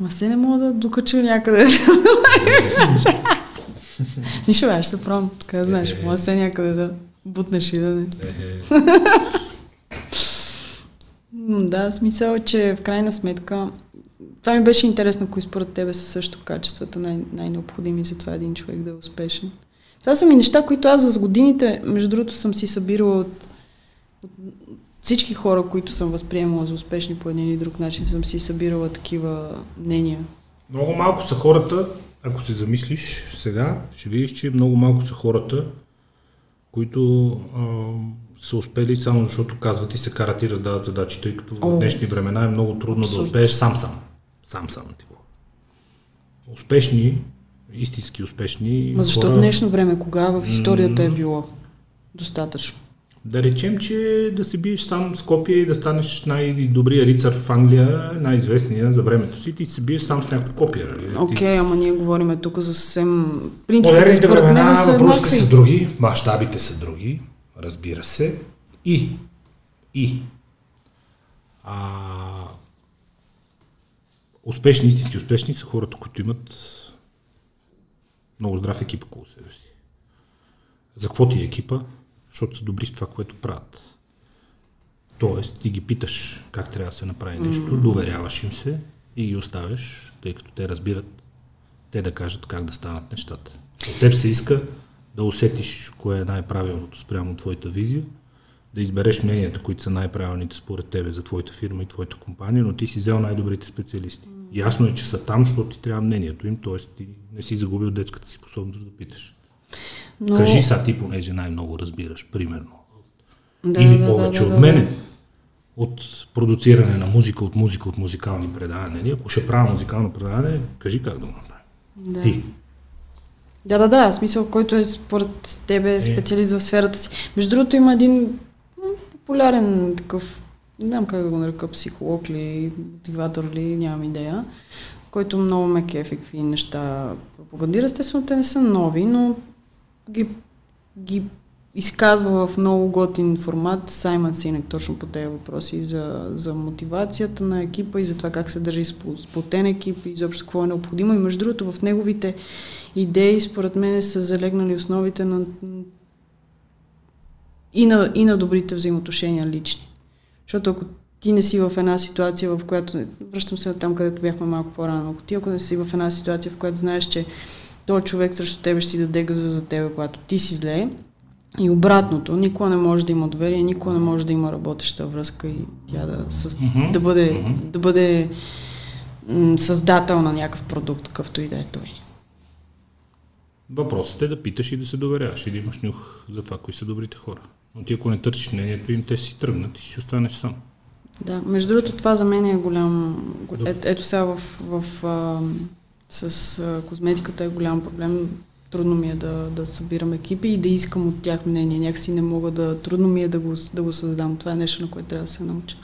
Ма се не мога да докача някъде. Нищо ще се пробвам. Така знаеш, мога се някъде да бутнеш и да не. Да, смисъл че в крайна сметка това ми беше интересно, кои според тебе са също качествата най- най-необходими за това един човек да е успешен. Това са ми неща, които аз с годините, между другото, съм си събирала от, от всички хора, които съм възприемала за успешни по един или друг начин, съм си събирала такива мнения. Много малко са хората, ако се замислиш сега, ще видиш, че много малко са хората, които а, са успели само защото казват и се карат и раздават задачи, тъй като О. в днешни времена е много трудно да Абсолютно. успееш сам-сам. Сам-сам. Типа. Успешни, истински успешни Ма защо в хора, днешно време, кога в историята е било достатъчно? Да речем, че да се биеш сам с копия и да станеш най-добрия рицар в Англия, най-известния за времето си, ти се биеш сам с някакво копия. Нали? Окей, ама ние говорим тук за съвсем... Принципите според мен времена са въпросите са други, мащабите са други, разбира се. И, и, а, успешни, истински успешни са хората, които имат много здрав екип около себе си. За какво ти е екипа? Защото са добри с това, което правят. Тоест, ти ги питаш как трябва да се направи нещо, mm. доверяваш им се и ги оставяш, тъй като те разбират те да кажат как да станат нещата. От теб се иска да усетиш кое е най-правилното спрямо твоята визия, да избереш мненията, които са най-правилните според тебе за твоята фирма и твоята компания, но ти си взел най-добрите специалисти. Ясно е, че са там, защото ти трябва мнението им, т.е. ти не си загубил детската си способност да питаш. Но... Кажи са ти, понеже най-много разбираш, примерно. да, Или да, повече да, от да, мене. От продуциране на музика, от музика, от музикални предавания. Ако ще правя музикално предаване, кажи как да го направим. Да. Ти. Да, да, да, смисъл, който е според тебе специалист в сферата си. Между другото има един популярен такъв, не знам как да го нарека, психолог ли, мотиватор ли, нямам идея, който много ме кефи какви неща пропагандира. Естествено, те не са нови, но ги, ги изказва в много готин формат Саймън Синек точно по тези въпроси за, за мотивацията на екипа и за това как се държи сплотен екип и изобщо какво е необходимо. И между другото в неговите идеи според мен са залегнали основите на и на, и на добрите взаимоотношения лични. Защото ако ти не си в една ситуация, в която, връщам се там, където бяхме малко по-рано, ако ти ако не си в една ситуация, в която знаеш, че този човек срещу тебе ще си даде газа за тебе, когато ти си зле, и обратното, никога не може да има доверие, никога не може да има работеща връзка и тя да, с, да бъде, да бъде м, създател на някакъв продукт, какъвто и да е той. Въпросът е да питаш и да се доверяваш и да имаш нюх за това, кои са добрите хора. Но ти ако не търсиш мнението им, те си тръгнат и си останеш сам. Да, между другото, това за мен е голям... го- Е, ето сега в, в, а, с а, козметиката е голям проблем. Трудно ми е да, да събирам екипи и да искам от тях мнение. Някакси не мога да... Трудно ми е да го, да го създам. Това е нещо, на което трябва да се науча.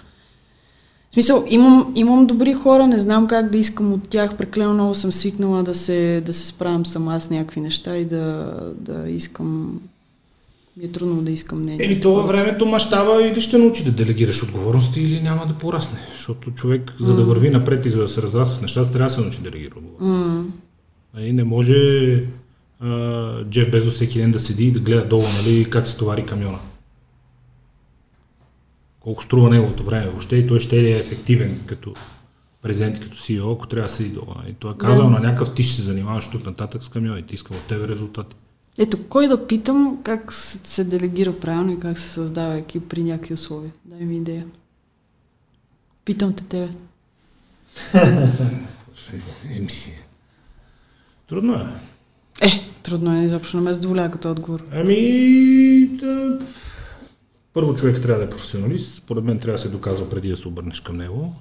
В смисъл, имам, имам добри хора, не знам как да искам от тях. Преклено много съм свикнала да се, да се справям сама с някакви неща и да, да искам... Ми е трудно да искам мнение. Еми, то във времето мащаба или ще научи да делегираш отговорности или няма да порасне. Защото човек, за да върви напред и за да се разраства в нещата, трябва да се научи да делегира отговорности. Нали, не може а, Джеф Безос всеки ден да седи и да гледа долу, нали, как се товари камиона. Колко струва неговото време въобще и той ще ли е ефективен като президент, и като CEO, ако трябва да седи долу. И той е казал Да. на някакъв ти ще се занимаваш тук нататък с камионите, искам от тебе резултати. Ето, кой да питам как се делегира правилно и как се създава екип при някакви условия? Дай ми идея. Питам те тебе. Трудно е. Е, трудно е, изобщо не ме задоволява като отговор. Ами, да, първо човек трябва да е професионалист. Според мен трябва да се доказва преди да се обърнеш към него.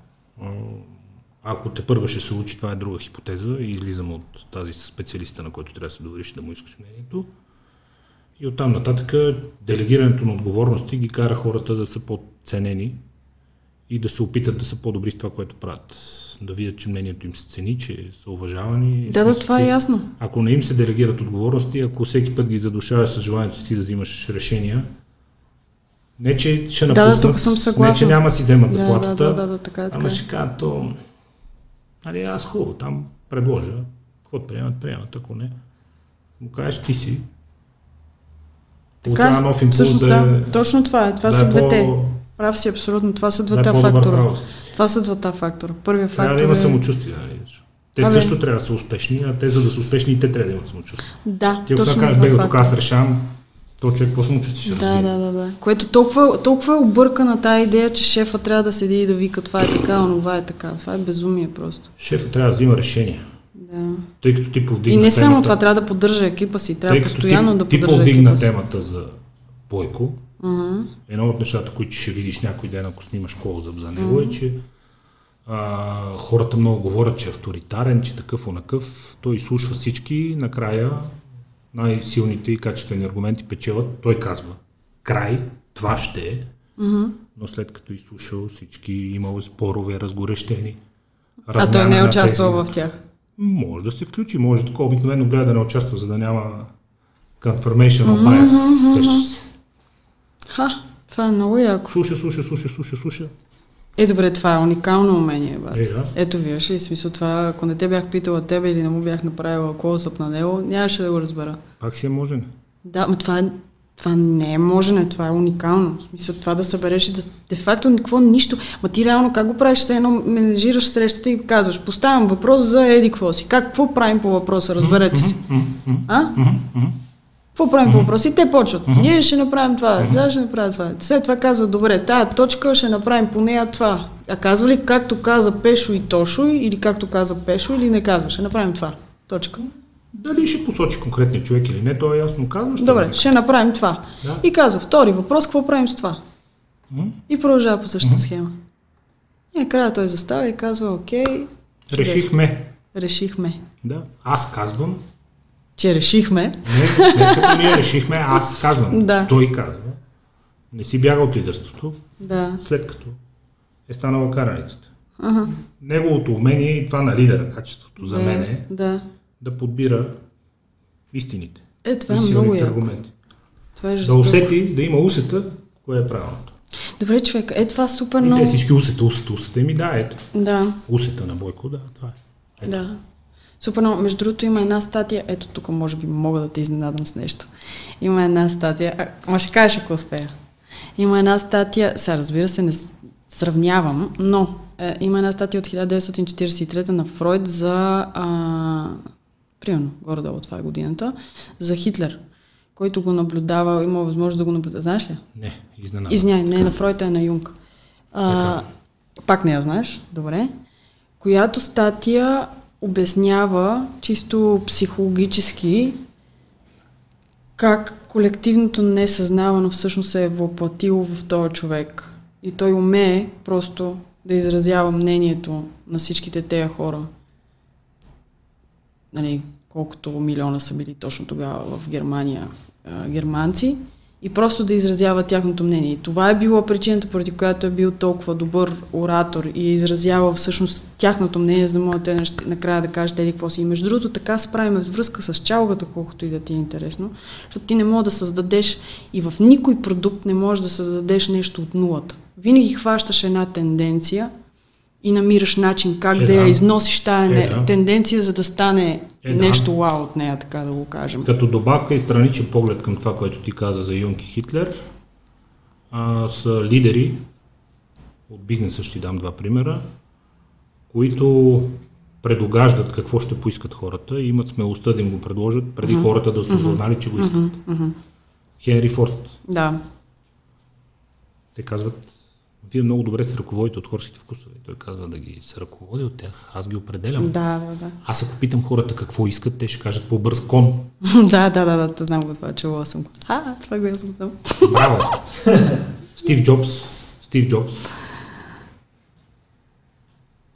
Ако те първа ще се учи, това е друга хипотеза и излизам от тази специалиста, на който трябва да се довериш да му искаш мнението. И оттам нататък делегирането на отговорности ги кара хората да са по-ценени и да се опитат да са по-добри в това, което правят. Да видят, че мнението им се цени, че са уважавани. Да, да, това е ясно. Ако не им се делегират отговорности, ако всеки път ги задушаваш с желанието си ти да взимаш решения, не, че ще Да, да, напуснат, тук съм съгласна. не, че няма да си вземат Да, заплатата, да, да, да, така е, така ама е. ще кажат, то, нали, аз хубаво, там предложа, какво приемат, приемат, ако не, му кажеш ти си, получава нов импулс всъщност, да, да, точно това е. Това да са е двете. по- Прав си абсолютно. Това са да е двата в фактора. Това са двата фактора. Първият Трябва фактор да има е... самочувствие. Нали? Те Абе. също трябва да са успешни, а те за да са успешни и те трябва да имат самочувствие. Да, Ти ако точно кажеш, това бега, тук фактора. аз решавам, то човек какво самочувствие ще Да, развие. да, да, да. Което толкова, толкова е объркана тази идея, че шефа трябва да седи и да вика това е така, онова е така. Това е безумие просто. Шефът трябва да взима решение, Да. тъй като ти повдигна И не само темата, това, трябва да поддържа екипа си. Трябва постоянно ти, да ти поддържа повдигна екипа темата за Бойко, едно от нещата, които ще видиш някой ден, ако снимаш колзъб за него, е, че а, хората много говорят, че е авторитарен, че такъв онакъв. Той изслушва всички, накрая най-силните и качествени аргументи печелят. Той казва, край, това ще е, но след като изслушал всички, имал спорове, разгорещени. А той не е участвал тези. в тях. Може да се включи, може такова обикновено гледа да не участва, за да няма confirmation of bias. Се. Ха, това е много яко. Слуша, слуша, слуша, слуша, слуша. Е, добре, това е уникално умение, бат. Е, да. Ето виж ли, смисъл това, ако не те бях питала тебе или не му бях направила клоусъп на него, нямаше да го разбера. Пак си е можен. Да, но това, това не е можене, това е уникално. В смисъл това да събереш и да... Де факто никакво нищо. Ма ти реално как го правиш? Все едно менежираш срещата и казваш, поставям въпрос за еди какво си. Как, какво правим по въпроса? Разберете си. А? Какво правим по въпроса? И те почват. Ние ще направим това, сега ще направим това. След това казват, добре, тая точка ще направим по нея това. А казва ли както каза Пешо и Тошо, или както каза Пешо, или не казва, ще направим това. Точка. Дали ще посочи конкретния човек или не, то е ясно казано. Добре, е. ще направим това. Да. И казва, втори въпрос, какво правим с това? И продължава по същата схема. И накрая той застава и казва, окей. Решихме. решихме. Да. Аз казвам. Че решихме. Не, след като ние решихме, аз казвам. Да. Той казва. Не си бяга от лидерството, Да. след като е станала караницата. Неговото умение и това на лидера, качеството за да, мен е Да. да подбира истините. Е, това е много яко. аргументи. Това е Да усети, да има усета, кое е правилното. Добре, човек, е това супер И много. те всички усета, усета, усета. Ми да, ето. Да, Усета на Бойко, да, това е. Ето. да. Супер много. Между другото има една статия, ето тук може би мога да те изненадам с нещо. Има една статия, а, ма ще кажеш ако успея. Има една статия, сега разбира се не сравнявам, но е, има една статия от 1943 на Фройд за, а, примерно, горе-долу това е годината, за Хитлер, който го наблюдава, има възможност да го наблюдава. Знаеш ли? Не, изненада. Извиняй, не на Фройд, а на Юнг. А, пак не я знаеш, добре. Която статия обяснява чисто психологически как колективното несъзнавано всъщност се е въплатило в този човек. И той умее просто да изразява мнението на всичките тези хора. Нали, колкото милиона са били точно тогава в Германия германци и просто да изразява тяхното мнение. И това е било причината, поради която е бил толкова добър оратор и е изразявал всъщност тяхното мнение, за да могат те накрая да кажат какво си. И между другото така справим връзка с чалгата, колкото и да ти е интересно, защото ти не можеш да създадеш и в никой продукт не можеш да създадеш нещо от нулата. Винаги хващаш една тенденция и намираш начин как Е, да я да. износиш тая Е, да. тенденция, за да стане Е, да. нещо вау от нея, така да го кажем. Като добавка и страничен поглед към това, което ти каза за Юнг и Хитлер, а, са лидери, от бизнеса ще ти дам два примера, които предогаждат какво ще поискат хората и имат смелостта да им го предложат преди хората да са осъзнали, че го искат. Хенри Форд. Да. Те казват, вие много добре се ръководите от хорските вкусове. Той казва да ги се ръководя от тях. Аз ги определям. Да, да, да. Аз ако питам хората какво искат, те ще кажат по-бърз кон. да, да, да, да, те знам го това, чувала съм го. А, това го съм знам. Браво! Стив Джобс. Стив Джобс.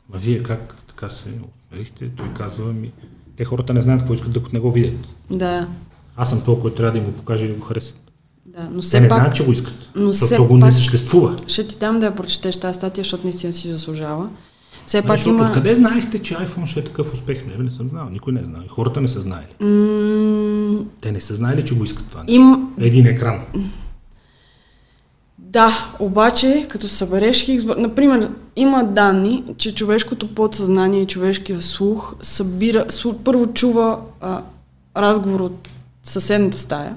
Ма вие как така се осмелихте? Той казва ми, те хората не знаят какво искат, докато не го видят. Да. Аз съм толкова, който трябва да им го покаже и да го харесат. Да, но Те все не пак, знаят, че го искат. но защото го не пак- съществува. ще ти дам да я прочетеш тази статия, защото наистина си заслужава. Все пак Защото има... откъде знаехте, че iPhone ще е такъв успех? Не, бе, не съм знал. Никой не е знал. И хората не са знаели. М- Те не са знаели, че го искат това нещо. им, Един екран. Да, обаче, като събереш хикс... Например, има данни, че човешкото подсъзнание и човешкия слух събира... Първо чува а, разговор от съседната стая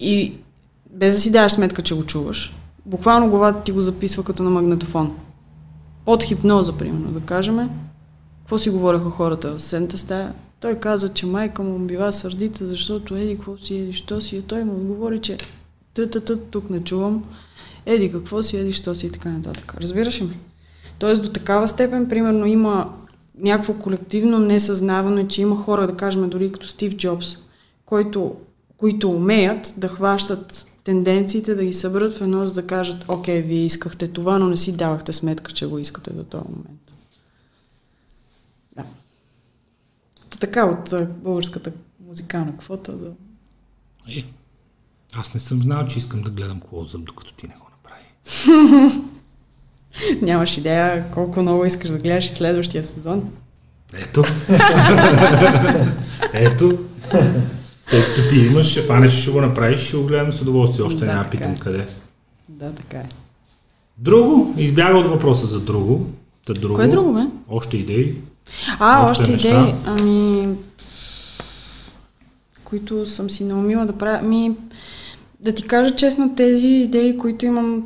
и без да си даваш сметка, че го чуваш, буквално главата ти го записва като на магнетофон. Под хипноза, примерно, да кажем. Какво си говореха хората в съседната стая? Той каза, че майка му била сърдита, защото еди какво си, еди що си. И той му отговори, че тъ тук не чувам. Еди какво си, еди що си и така нататък. Разбираш ли? Тоест до такава степен, примерно, има някакво колективно несъзнаване, че има хора, да кажем, дори като Стив Джобс, който, които умеят да хващат тенденциите, да ги съберат в едно, за да кажат, окей, вие искахте това, но не си давахте сметка, че го искате до този момент. Да. Та така от българската музикална квота до... Е, аз не съм знал, че искам да гледам клозъп, докато ти не го направи. Нямаш идея колко много искаш да гледаш и следващия сезон. Ето. Ето. Тъй като ти имаш, ще фанеш, ще го направиш, ще го гледам с удоволствие. Още Да, няма така питам е. къде. Да, така е. Друго, избяга от въпроса за друго. Та друго. Кое е друго, бе? Още идеи. А, Още още, неща? идеи. Ами, които съм си наумила да правя. Ами, да ти кажа честно, тези идеи, които имам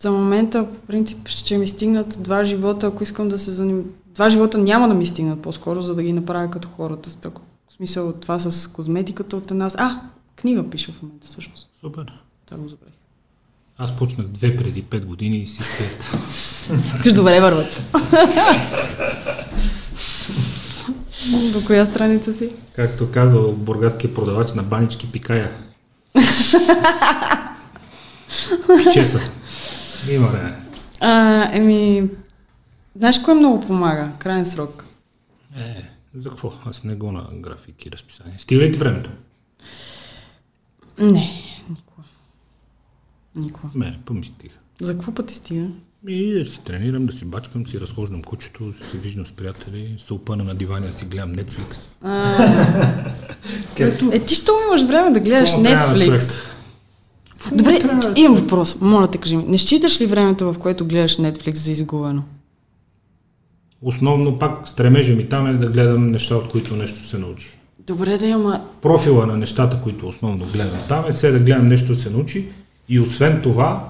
за момента, по принцип, ще ми стигнат два живота, ако искам да се занимавам. Два живота няма да ми стигнат по-скоро, за да ги направя като хората. В смисъл това с козметиката от една... А, книга пиша в момента всъщност. Супер. Това го забравих. Аз почнах две преди пет години и си след. Виж, добре върват. До коя страница си? Както казал бургаския продавач на банички пикая. Чеса. Има време. А, еми, знаеш кое много помага? Крайен срок. Е, за какво? Аз не го на графики и разписание. Стига ли ти времето? Не, никога. Никога. Не, па ми стига. За какво пъти стига? И да си тренирам, да си бачкам, си разхождам кучето, да се виждам с приятели, се опъна на дивана, си гледам Netflix. Ето, Е, ти що имаш време да гледаш Какво Netflix? Добре, имам въпрос. Моля те, кажи ми. Не считаш ли времето, в което гледаш Netflix за изгубено? Основно пак стремежа ми там е да гледам неща, от които нещо се научи. Добре да има... Профила на нещата, които основно гледам там е все да гледам нещо се научи и освен това,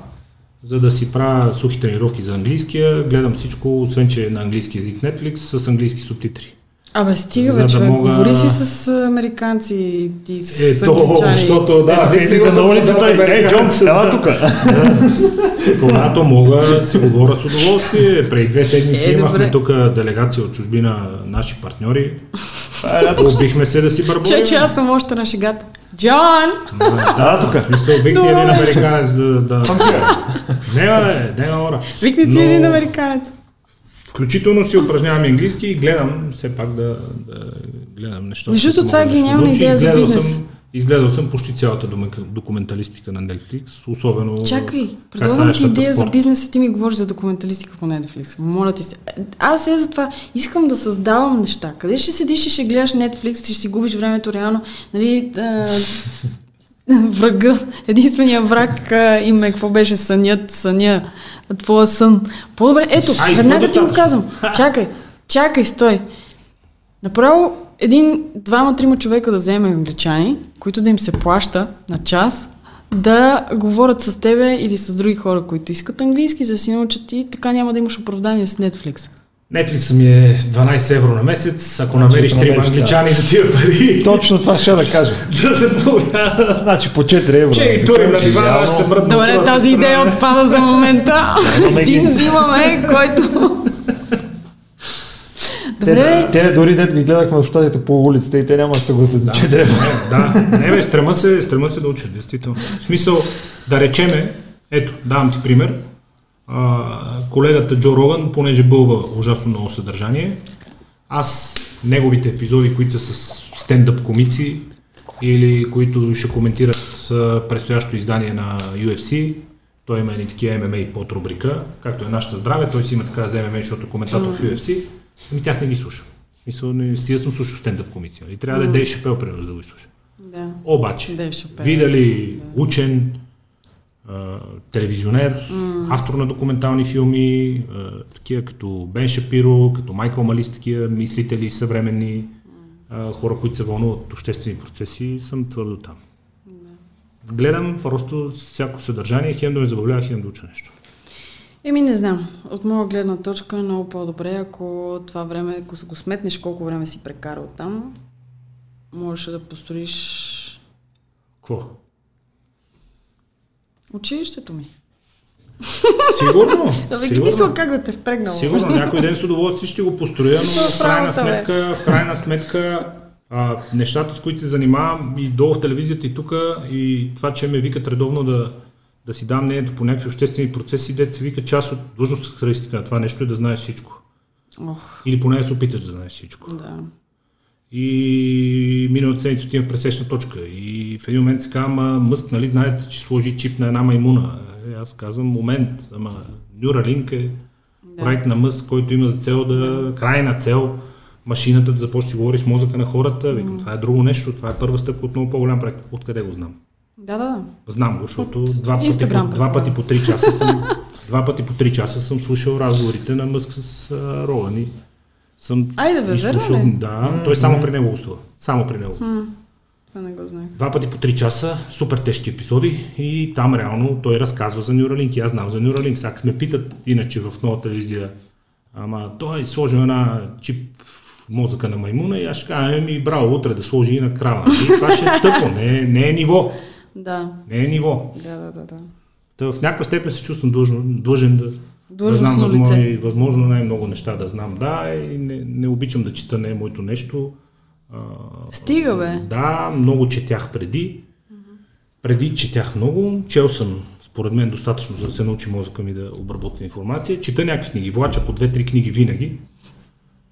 за да си правя сухи тренировки за английския, гледам всичко, освен че е на английски език Netflix, с английски субтитри. Абе, стига, бе, да човек. мога- Говори си с американци и ти с Ето, англичани. защото да, Ето, за на улицата и, ей, Джонс, ела тук. Когато мога, си говоря с удоволствие. Преди две седмици Е, имахме тук делегация от чужбина, наши партньори. Е, Убихме се да си бърборим. Че, че аз съм още на шегата. Джон! Да, тук. тук. Мисъл, викни един американец да... да... Нема, бе, на ора. Викни си един американец. Включително си упражнявам английски и гледам все пак да, да гледам неща. Защото това е гениална идея за бизнес. Съм, изгледал съм почти цялата документалистика на Netflix, особено... Чакай, предлагам ти идея в за спорта. бизнес и ти ми говориш за документалистика по Netflix. Моля ти се. Аз е за това. Искам да създавам неща. Къде ще седиш и ще гледаш Netflix ще си губиш времето реално? Нали, а, врага, единствения враг а, им е какво беше сънят, съня, твоя сън. По-добре, ето, А, веднага ти го казвам. Чакай, чакай, стой. Направо един, двама, трима човека да вземе англичани, които да им се плаща на час, да говорят с тебе или с други хора, които искат английски, за да си научат и така няма да имаш оправдание с Netflix. Netflix ми е 12 евро на месец, ако намериш трима намериш, да. англичани за тия пари, Точно това ще да кажа. да се появя. Значи по 4 евро. Че ги турим на дивана, ще се мръдна. Добре, тази идея отпада за момента. Един взимаме, който... Добре, Те, те дори дет ги гледахме в щатите по улицата и те няма да се гласят за 4 евро. Да, не бе, стремат се, стремат се да учат, действително. В смисъл, да речеме, ето, давам ти пример, а, колегата Джо Роган, понеже бълва ужасно много съдържание, аз неговите епизоди, които са с стендъп комици, или които ще коментират предстоящо издание на UFC. Той има и такива MMA под рубрика, както е нашата здраве, той си има така за MMA, защото е коментатор в UFC. Ами тях не ги слушам. В смисъл, не стига съм слушал стендъп комисия. И трябва да е Дейв Шапел, примерно, за да го слушам. Да. Обаче, видали учен, телевизионер, автор на документални филми, такива като Бен Шапиро, като Майкъл Малис, такива мислители съвременни, хора, които се вълнуват от обществени процеси, съм твърдо там. Гледам просто всяко съдържание, хем да ме забавлява, хем да уча нещо. Еми не знам. От моя гледна точка е много по-добре, ако това време, ако го сметнеш колко време си прекарал там, можеш да построиш Какво? Училището ми. Сигурно. Ви сигурно. мисля как да те впрегнал. Сигурно, някой ден с удоволствие ще го построя, но в крайна сметка, в крайна сметка а, нещата, с които се занимавам и долу в телевизията и тук, и това, че ме викат редовно да, да си дам мнението по някакви обществени процеси, дете се вика част от длъжностната характеристика на това нещо е да знаеш всичко. Ох, Или поне се опиташ да знаеш всичко. да. И миналата седмица отивам пресечна точка. И в един момент си казвам, ама Мъск, нали знаете, че сложи чип на една маймуна. Е, аз казвам, момент, ама Neuralink е проект на Мъск, който има за цел да, крайна цел, машината да започне да говори с мозъка на хората. Викам, това е друго нещо, това е първа стъпка от много по-голям проект. Откъде го знам? Да, да, да. Знам го, защото два пъти, по, два пъти по три часа съм, два пъти по три часа съм слушал разговорите на Мъск с и съм Айде, бе, изслушал- верно? Да, той само при него гостува. Само при него гостува. Това не го знаех. Два пъти по 3 часа, супер тежки епизоди и там реално той разказва за Neuralink и аз знам за Neuralink. Сега ме питат иначе в нова телевизия, ама той е сложил една чип в мозъка на маймуна и аз ще кажа, еми браво, утре да сложи и на крава. И това ще е тъпо, не, е- не е ниво. Да, Не е ниво. да, да, да. да. Та в някаква степен се чувствам длъжен, длъжен да, да Длъжностно знам възможно, лице. и- възможно най-много неща да знам. Да, и не, не обичам да чета, не е моето нещо. А, Стига, бе. Да, много четях преди. Преди четях много. Чел съм, според мен, достатъчно, за да се научи мозъка ми да обработва информация. Чета някакви книги, влача по две-три книги винаги.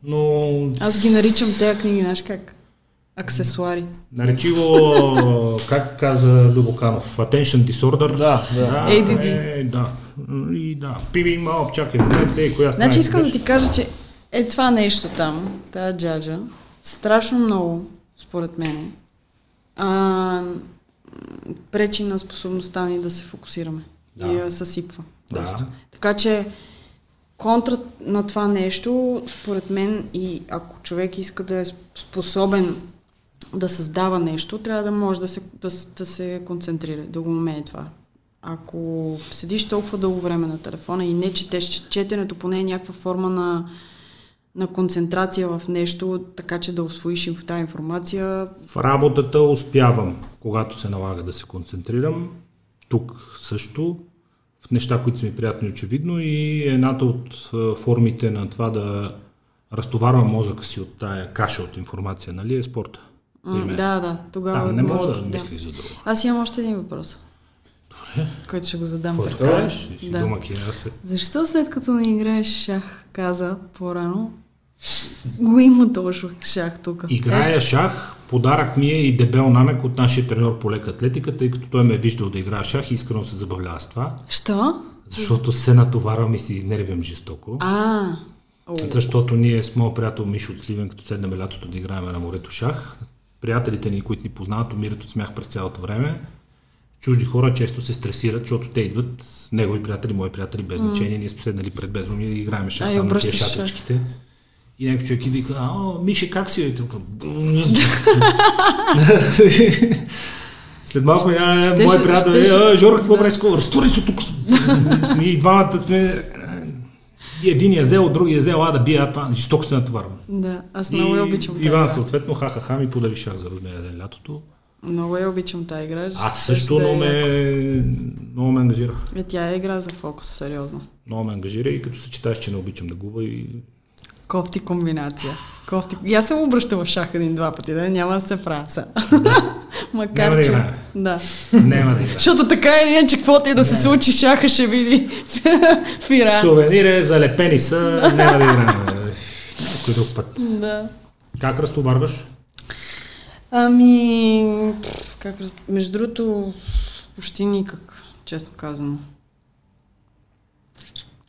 Но Аз ги наричам тези книги, знаеш как? Аксесуари. наречи го, как каза Любоканов, attention disorder. Да, да. ADD. Е, да. И да. Пиби малък, чакай момент, ей, коя Значи искам да ти кажа, че е това нещо там, тази джаджа, страшно много, според мен, а, пречи на способността ни да се фокусираме Да. и я съсипва. Да. Така че контра на това нещо, според мен, и ако човек иска да е способен да създава нещо, трябва да може да се, да, да се концентрира, да го умее това. Ако седиш толкова дълго време на телефона и не четеш, че четенето поне е някаква форма на, на концентрация в нещо, така че да освоиш им в тази информация, В работата успявам, когато се налага да се концентрирам. Тук също, в неща, които са ми приятни очевидно и едната от формите на това да разтоварвам мозъка си от тая каша от информация, нали, е спорта. М, да, да, тогава Там не може да мисли за друго. Аз имам още един въпрос, който ще го задам пред да теб. домакин. Защо след като не играеш шах, каза по-рано, го има този шах тук? Играя шах, подарък ми е и дебел намек от нашия треньор по лека атлетика, тъй като той ме е виждал да играя шах и искрено се забавлява с това. Що? Защото се натоварвам и се изнервям жестоко. А, Защото ние с моят приятел Мишо от Сливен, като седнем лятото да играем на морето шах, приятелите ни, които ни познават, умират от смях през цялото време. Чужди хора често се стресират, защото те идват, негови приятели, мои приятели, без значение. Ние сме седнали пред бедром и играем шах там на тия шатъчките. И някой човек и вика, а, Мише, как си? бе?» Тук, След малко я, мой приятел, е, Жорка, какво правиш? Разтури се тук. И двамата сме... И единия взел, другия взел, а да бия, това жестоко се натоварвам. да, аз много я обичам Иван съответно ха-ха-ха ми подари шах за рождения ден лятото. Много я обичам тази игра. Аз също да много ме, много ме ангажира. Е, тя е игра за фокус, сериозно. Много ме ангажира и като съчетаеш, че не обичам да губа и Кофти комбинация. Кофти. И аз съм обръщала шах един-два пъти, да няма да се правя сега. Макар, Няма да че... играем. Да. няма да играя. Защото така или иначе, каквото и да се случи, шаха ще види фира. Сувенири, залепени са, няма да играем. Някой друг път. Да. Как разтоварваш? Ами, как. Между другото, почти никак, честно.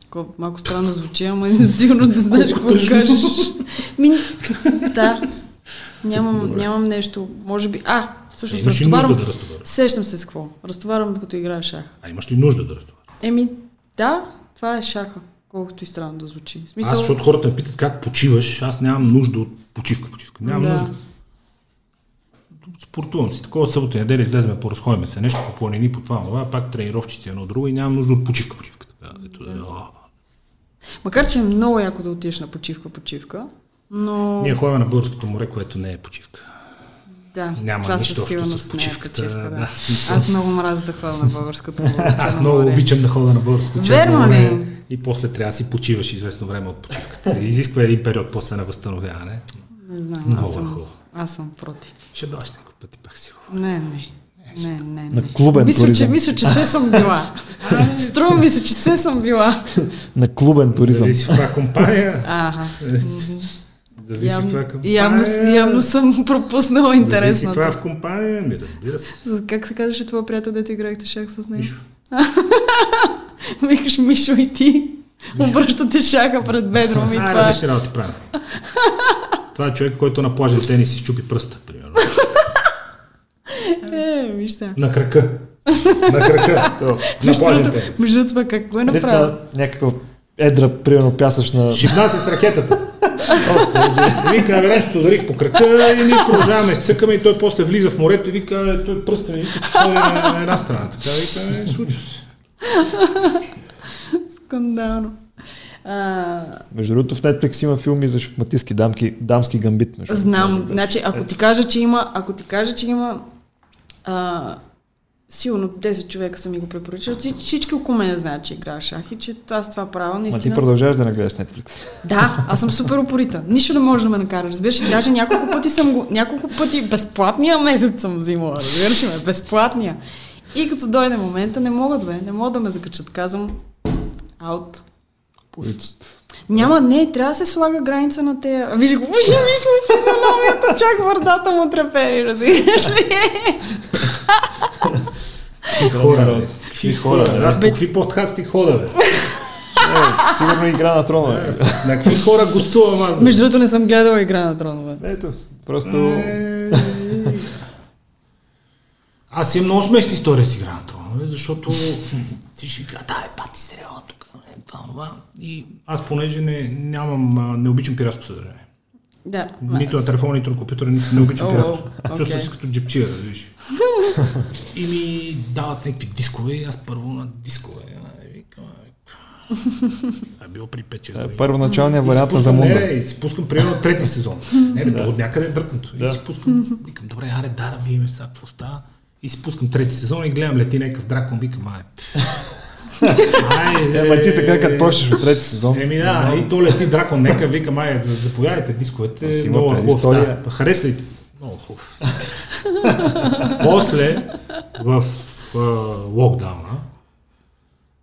Ко- Малко странно звучи, ама сигурно не знаеш какво да кажеш. Ми, да. Нямам, нямам нещо, може би... А, Е, всъщност нужда разтоварвам. да разтоварваш? Сещам се с какво. Разтоварвам, докато играя шах. А имаш ли нужда да разтоварваш? Еми, да, това е шаха, колкото и странно да звучи. Смисъл, Аз, защото хората ме питат как почиваш, аз нямам нужда от почивка, почивка. Нямам Да. нужда. Спортувам си. Такова събота и неделя излеземе, поразходиме се нещо, по планини, по това, това, пак тренировчици едно друго и нямам нужда от почивка, почивка. Така, ето, да. Макар, че е много яко да отидеш на почивка, почивка, но... Ние ходим на българското море, което не е почивка. Да, Няма това нищо общо с е почивката, почивка, да. да. Аз много мразя да ходя на българското море. Аз много обичам да ходя на българското Верно море и после трябва да си почиваш известно време от почивката. Изисква един период после на възстановяване. Не знам, Много е съм, хубаво. Аз съм против. Ще дойдеш някой път и пак сигурно. Не, не. Не, не, не. На клубен мисля, че, туризъм. мисля, че се съм била. Струва ми се, че се съм била. На клубен туризъм. Зависи каква компания. Ага. Зависи Явно, каква компания. явно, явно съм пропуснала Зависи интересното. каква е в компания. Ми разбира се. Как се казваше това приятел, дето играхте шах с него? Мишо. Викаш Мишо и ти. Обръщате шаха пред бедро ми. Това е. различни работи правим. Това е човек, който на плажен тенис си щупи пръста, примерно. Е, виж сега. На крака. На крака. То, на плажен тенис. между това как го е Дет направил? на някакъв едра, примерно пясъчна... Шибна се с ракетата. Вика, нещо ударих по крака и ние продължаваме с цъкаме и той после влиза в морето и вика, «Е, той пръста ми, вика, се ходи на една страна. Така вика, «Е, случва се. Скандално. А, Между другото в Netflix има филми за шахматистки дамки, дамски гамбит. Между знам, значи, ако ти кажа, че има, ако ти кажа, че има а, сигурно 10 човека са ми го препоръчали, Всич- всички около мен знаят, че играя шах и че аз това правя Ма ти наистина. продължаваш да не гледаш Netflix. Да, аз съм супер упорита. Нищо не може да ме накара. Разбираш ли, даже няколко пъти съм го, няколко пъти безплатния месец съм взимала. Разбираш ме, безплатния. И като дойде момента, не могат бе, не могат да ме закачат. Казвам, аут. Поритост. Няма, не, трябва да се слага граница на тея. Виж го, виж, виж му физиономията, чак върдата му трепери, разбираш ли? Какви хора, бе. Какви хора, бе. Аз по какви подкасти хода, бе. Е, сигурно игра на тронове. На какви хора гостувам аз. Между другото не съм гледала игра на тронове. Ето, просто... Е, Аз имам много смешни истории с игра на тронове, защото всички ми казват, да, е пати сериала тук, е, това, това. И аз понеже не, нямам, не обичам пиратско съдържание. Да. Нито на телефона, нито на компютъра, нито не обичам О, пиратско. окей. Чувствам се като джипчия, да виж. И ми дават някакви дискове и аз първо на дискове. Това е било при 5 е, години. Първоначалният вариант на Замунда. Не, не, и си пускам примерно трети сезон. Не, не, от някъде е дръпнато. Да. И си пускам, викам, добре, аре, да, да видим сега какво става. И си пускам трети сезон и гледам лети някакъв дракон, викам, ай. Айде. Е, ма ти така, като почнеш от трети сезон. Еми да, и то лети дракон, нека викам, ай, за- заповядайте дисковете, много е хубав. Да, хареса ли? Много хубав. После, в а,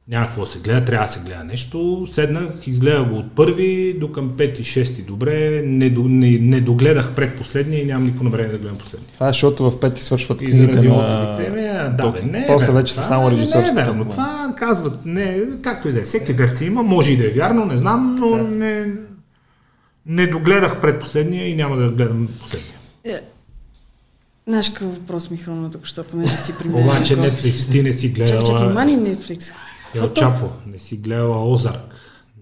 локдауна, някакво се гледа, трябва да се гледа нещо. Седнах, изгледах го от първи до към пети, шести добре. Не, до- не, не догледах предпоследния и нямам никакво намерение да гледам последния. Това е, защото в пети свършват И книгите на... отзивите, ме, да, бе, не. После бе, вече са само не, режисьорската Не, е верно. Това казват, не, както и да е. Всеки версии има, може и да е вярно, не знам, но не, не догледах предпоследния и няма да гледам последния. Знаеш какъв въпрос ми хрумна току-що, понеже си при мен. Обаче. Netflix, ти не си Чакай, чакай, гледала мани Netflix. Ел Чапо, не си гледала Озарк,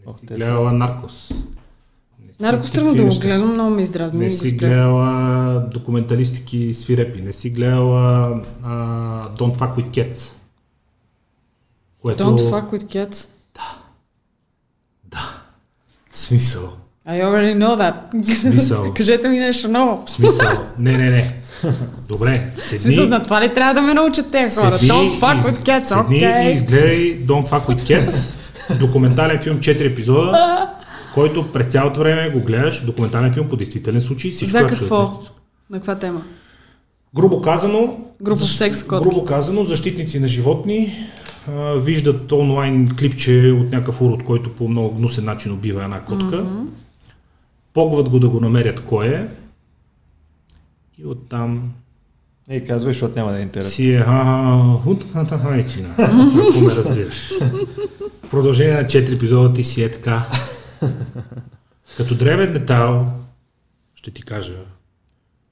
не си гледала Наркос. Нарко тръгна да го гледам, много ме издразни. Не си гледала документалистики свирепи, не си гледала а, Don't Fuck With Cats. Което... Don't fuck with cats. В смисъл. I already know that. Смисъл. Кажете ми нещо ново. В смисъл. Не, не, не. Добре, В седни. смисъл, на това ли трябва да ме научат тези хора? Don't fuck из- with cats, седни и окей. изгледай Don't Fuck With Cats. Документален филм 4 епизода, който през цялото време го гледаш. Документален филм по действителен случай. Всичко За е какво? абсолютно. На каква тема? Грубо казано, защ- секс код. Грубо казано, защитници на животни а, виждат онлайн клипче от някакъв урод, който по много гнусен начин убива една котка. Погват го да го намерят кой е. И оттам Ей, казвай, защото няма да е интересно. си е хутната хайчина, ако ме разбираш. В продължение на 4 епизода ти си е така. Като древен детал, ще ти кажа,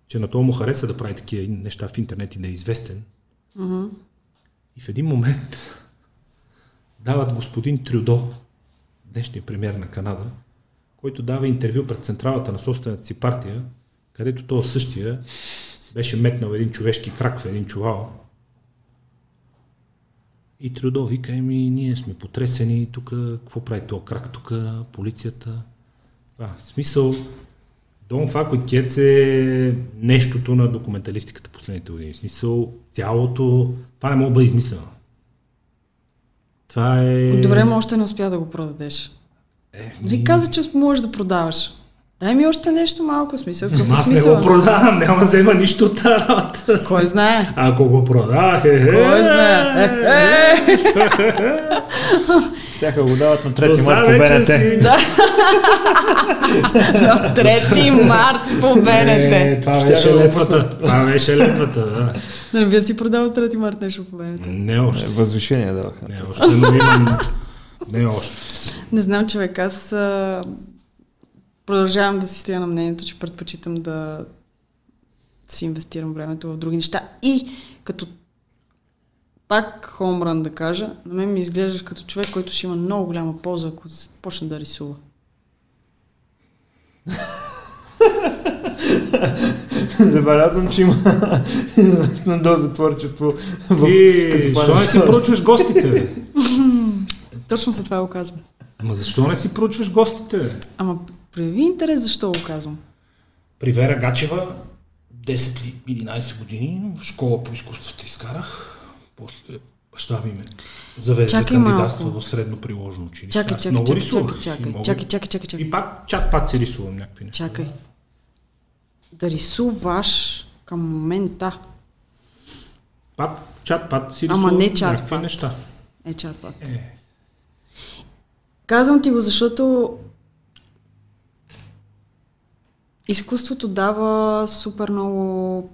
че на това му хареса да прави такива неща в интернет и да е известен. И в един момент дават господин Трюдо, днешния премьер на Канада, който дава интервю пред централата на собствената си партия, където този същия беше метнал един човешки крак в един чувал. И Трюдо вика, еми, ние сме потресени, тук, какво прави този крак, тук, полицията. Това, в смисъл, Don't fuck with kids е нещото на документалистиката последните години. В смисъл, цялото, това не мога да бъде измислено. Това е... Добре, но още не успя да го продадеш. Е, Нали каза, че можеш да продаваш? Дай ми още нещо малко смисъл. Какъв е Аз не смисъл? го продавам, няма да взема нищо от тази работа. Кой знае? Ако го продавах, е, е, Кой знае? Е, е! Щяха го дават на До 3 сега март по БНТ. си... На 3 март по БНТ. Е, това беше да летвата. Това беше летвата, да. Не, вие си продавал 3 март нещо по БНТ. Не Е, още. Възвишение даваха. Не още, но имам... Не още. Не знам, човек, аз а, продължавам да си стоя на мнението, че предпочитам да си инвестирам времето в други неща. И като пак хомран да кажа, на мен ми изглеждаш като човек, който ще има много голяма полза, ако почне да рисува. Забелязвам, че има известна доза творчество. в- Ти, защо не си нещо. проучваш гостите, бе? Точно за това го казвам. Ма защо не си проучваш гостите, бе? Ама прояви интерес, защо го казвам. При Вера Гачева 10 или 11 години в школа по изкуствата изкарах. После баща ми ме заведе да Чакай кандидатства малко. в средно приложено училище. Чакай, чакай, много чакай, рисувах чакай, мога- чакай, чакай, чакай, чакай. И пак, чак пак си рисувам някакви неща. Чакай. Да рисуваш към момента. Пак, чат пат си Ама рисувам не чат някакви пат. неща. Е, чатпат. Е, Казвам ти го, защото изкуството дава супер много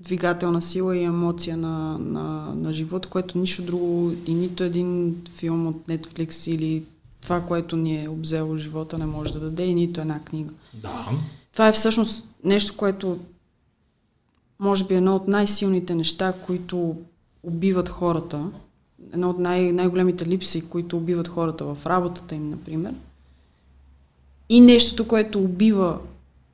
двигателна сила и емоция на, на, на живота, което нищо друго и нито един филм от Netflix или това, което ни е обзело живота, не може да даде и нито една книга. да. Това е всъщност нещо, което може би е едно от най-силните неща, които убиват хората. Едно от най- най-големите липси, които убиват хората в работата им, например. И нещото, което убива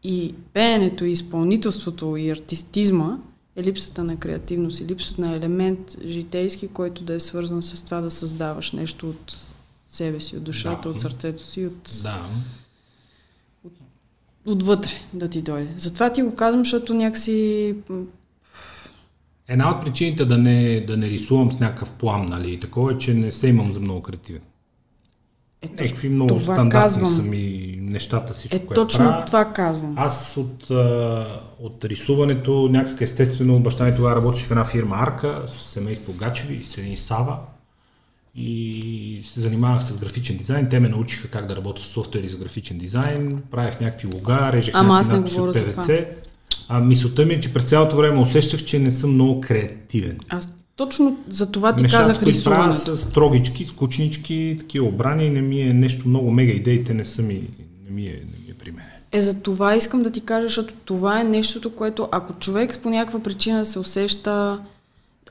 и пеенето, и изпълнителството, и артистизма, е липсата на креативност и липсата на елемент житейски, който да е свързан с това да създаваш нещо от себе си, от душата, Да. от сърцето си, от Да. отвътре да ти дойде. Затова ти го казвам, защото някакси... Една от причините да не, да не рисувам с някакъв план, нали, и такова е, че не се имам за много креативен. Е, Някакви много това стандартни казвам. са ми нещата, всичко, Е, което точно правя. това казвам. Аз от, а, от рисуването, някак естествено, баща ми тогава работеше в една фирма Арка, с семейство Гачеви, с един Сава и се занимавах с графичен дизайн. Те ме научиха как да работя с софтуери за графичен дизайн, правех някакви лога, режех Ама някакви аз не надписи от това. А мисълта ми е, че през цялото време усещах, че не съм много креативен. Аз точно за това ти Нещата, казах които правя рисуването. са строгички, скучнички, такива обрани, не ми е нещо много мега идеите, не са ми, не ми е, не ми е при мен. Е, за това искам да ти кажа, защото това е нещото, което ако човек по някаква причина се усеща...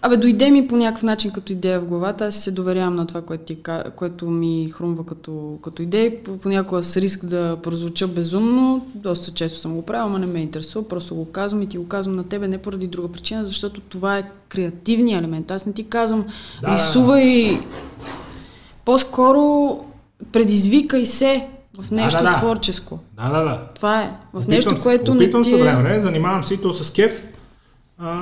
Абе, дойде ми по някакъв начин като идея в главата, аз се доверявам на това, което, ти, което ми хрумва като, като идея. По- Понякога с риск да прозвуча безумно, доста често съм го правила, но не ме интересува, просто го казвам и ти го казвам на тебе не поради друга причина, защото това е креативният елемент. Аз не ти казвам, Да, да, рисувай по-скоро предизвикай се в нещо да, да. творческо. Да, да, да. Това е. В Опитвам нещо, се- което не опитвам ти се е... време, занимавам се и то с кеф. А,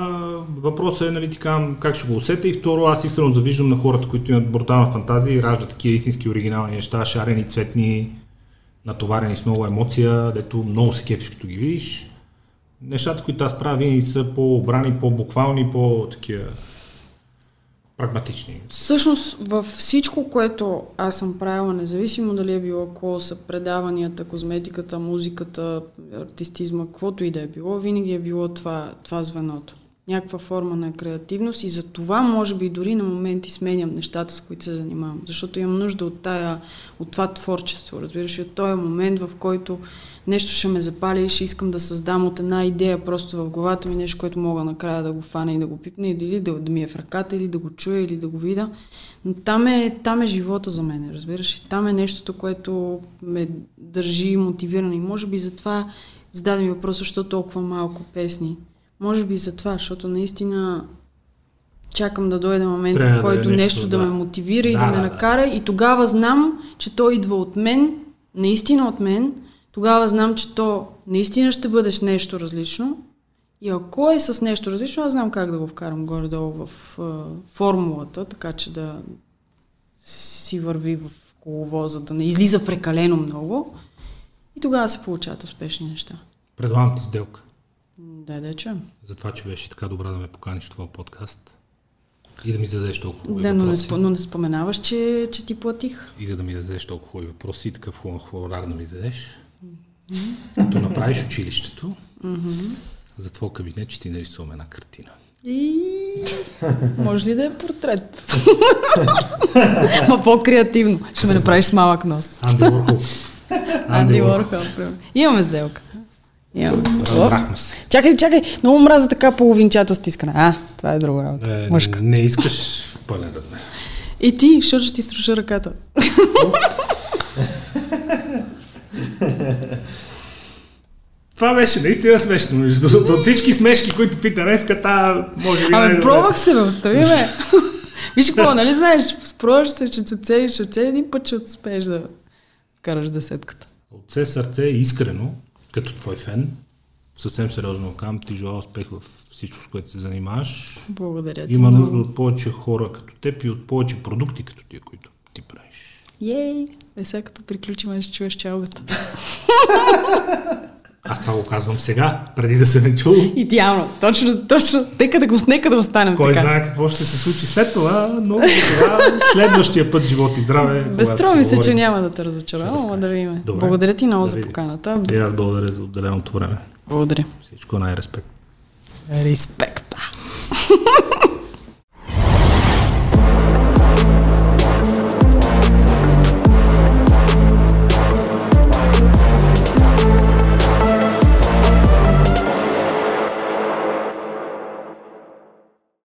въпросът е, нали, казвам, как ще го усетя и второ, аз искрено завиждам на хората, които имат брутална фантазия и раждат такива истински оригинални неща, шарени, цветни, натоварени с много емоция, дето много се кефиш, като ги видиш. Нещата, които аз правя, винаги са по-обрани, по-буквални, по-такива Прагматични. Всъщност, във всичко, което аз съм правила, независимо дали е било колоса, предаванията, козметиката, музиката, артистизма, каквото и да е било, винаги е било това, това звеното. Някаква форма на креативност и за това, може би, дори на моменти сменям нещата, с които се занимавам. Защото имам нужда от, тая, от това творчество, разбираш, и от този момент, в който нещо ще ме запали и ще искам да създам от една идея просто в главата ми, нещо, което мога накрая да го фана и да го пипне, или да, да ми е в ръката, или да го чуя, или да го видя. Но там е, там е живота за мен, разбираш. И там е нещото, което ме държи мотивирана. И може би затова зададе ми въпроса, защо толкова малко песни. Може би затова, защото наистина чакам да дойде момент, Трябва в да е който нещо, нещо да, да. ме мотивира и Да, да ме да, да. накара. И тогава знам, че то идва от мен, наистина от мен. Тогава знам, че то наистина ще бъдеш нещо различно. И ако е с нещо различно, аз знам как да го вкарам горе-долу в а, формулата, така че да си върви в коловоза, да не излиза прекалено много. И тогава се получават успешни неща. Предлагам ти сделка. Да, да, чуем. За това, че беше така добра да ме поканиш в твоя подкаст. И да ми зададеш толкова хубави Да, но не, въпроси. спо- но не споменаваш, че, че ти платих. И за да ми дадеш толкова хубави въпроси и такъв хубав хонорар да ми дадеш. Като направиш училището, за твой кабинет ще ти нарисувам една картина. И... Може ли да е портрет? Ма по-креативно. Ще ме направиш с малък нос. Анди Уорхол. Анди Уорхол. Имаме сделка. Имаме. Разбрахме се. Чакай, чакай. Много мраза така половинчато стискане. А, това е друга работа. Е, Мъжка. не искаш в пълен размер. И ти, защото ще ти струша ръката. Това беше наистина смешно. Между другото, от всички смешки, които пита днеска, та може би Абе, пробвах се, бе, остави ме. Виж какво, нали знаеш, спробваш се, че се цели, ще цели един път, ще успееш да вкараш десетката. От все сърце искрено, като твой фен, съвсем сериозно казвам, ти желая успех в всичко, с което се занимаваш. Благодаря ти. Има много. нужда от повече хора като теб и от повече продукти като тия, които ти правиш. Ей, е сега като приключим, ще чуеш чалгата. Аз това го казвам сега, преди да се не чул. Идеално, точно, точно. Нека да го, нека да останем Кой така. знае какво ще се случи след това, но това следващия път живот и здраве. Когато ми се, че няма да те разочаровам, ама да видим. Добре. Благодаря ти много Да за поканата. И аз благодаря за отделеното време. Благодаря. Всичко най-респект. Респекта.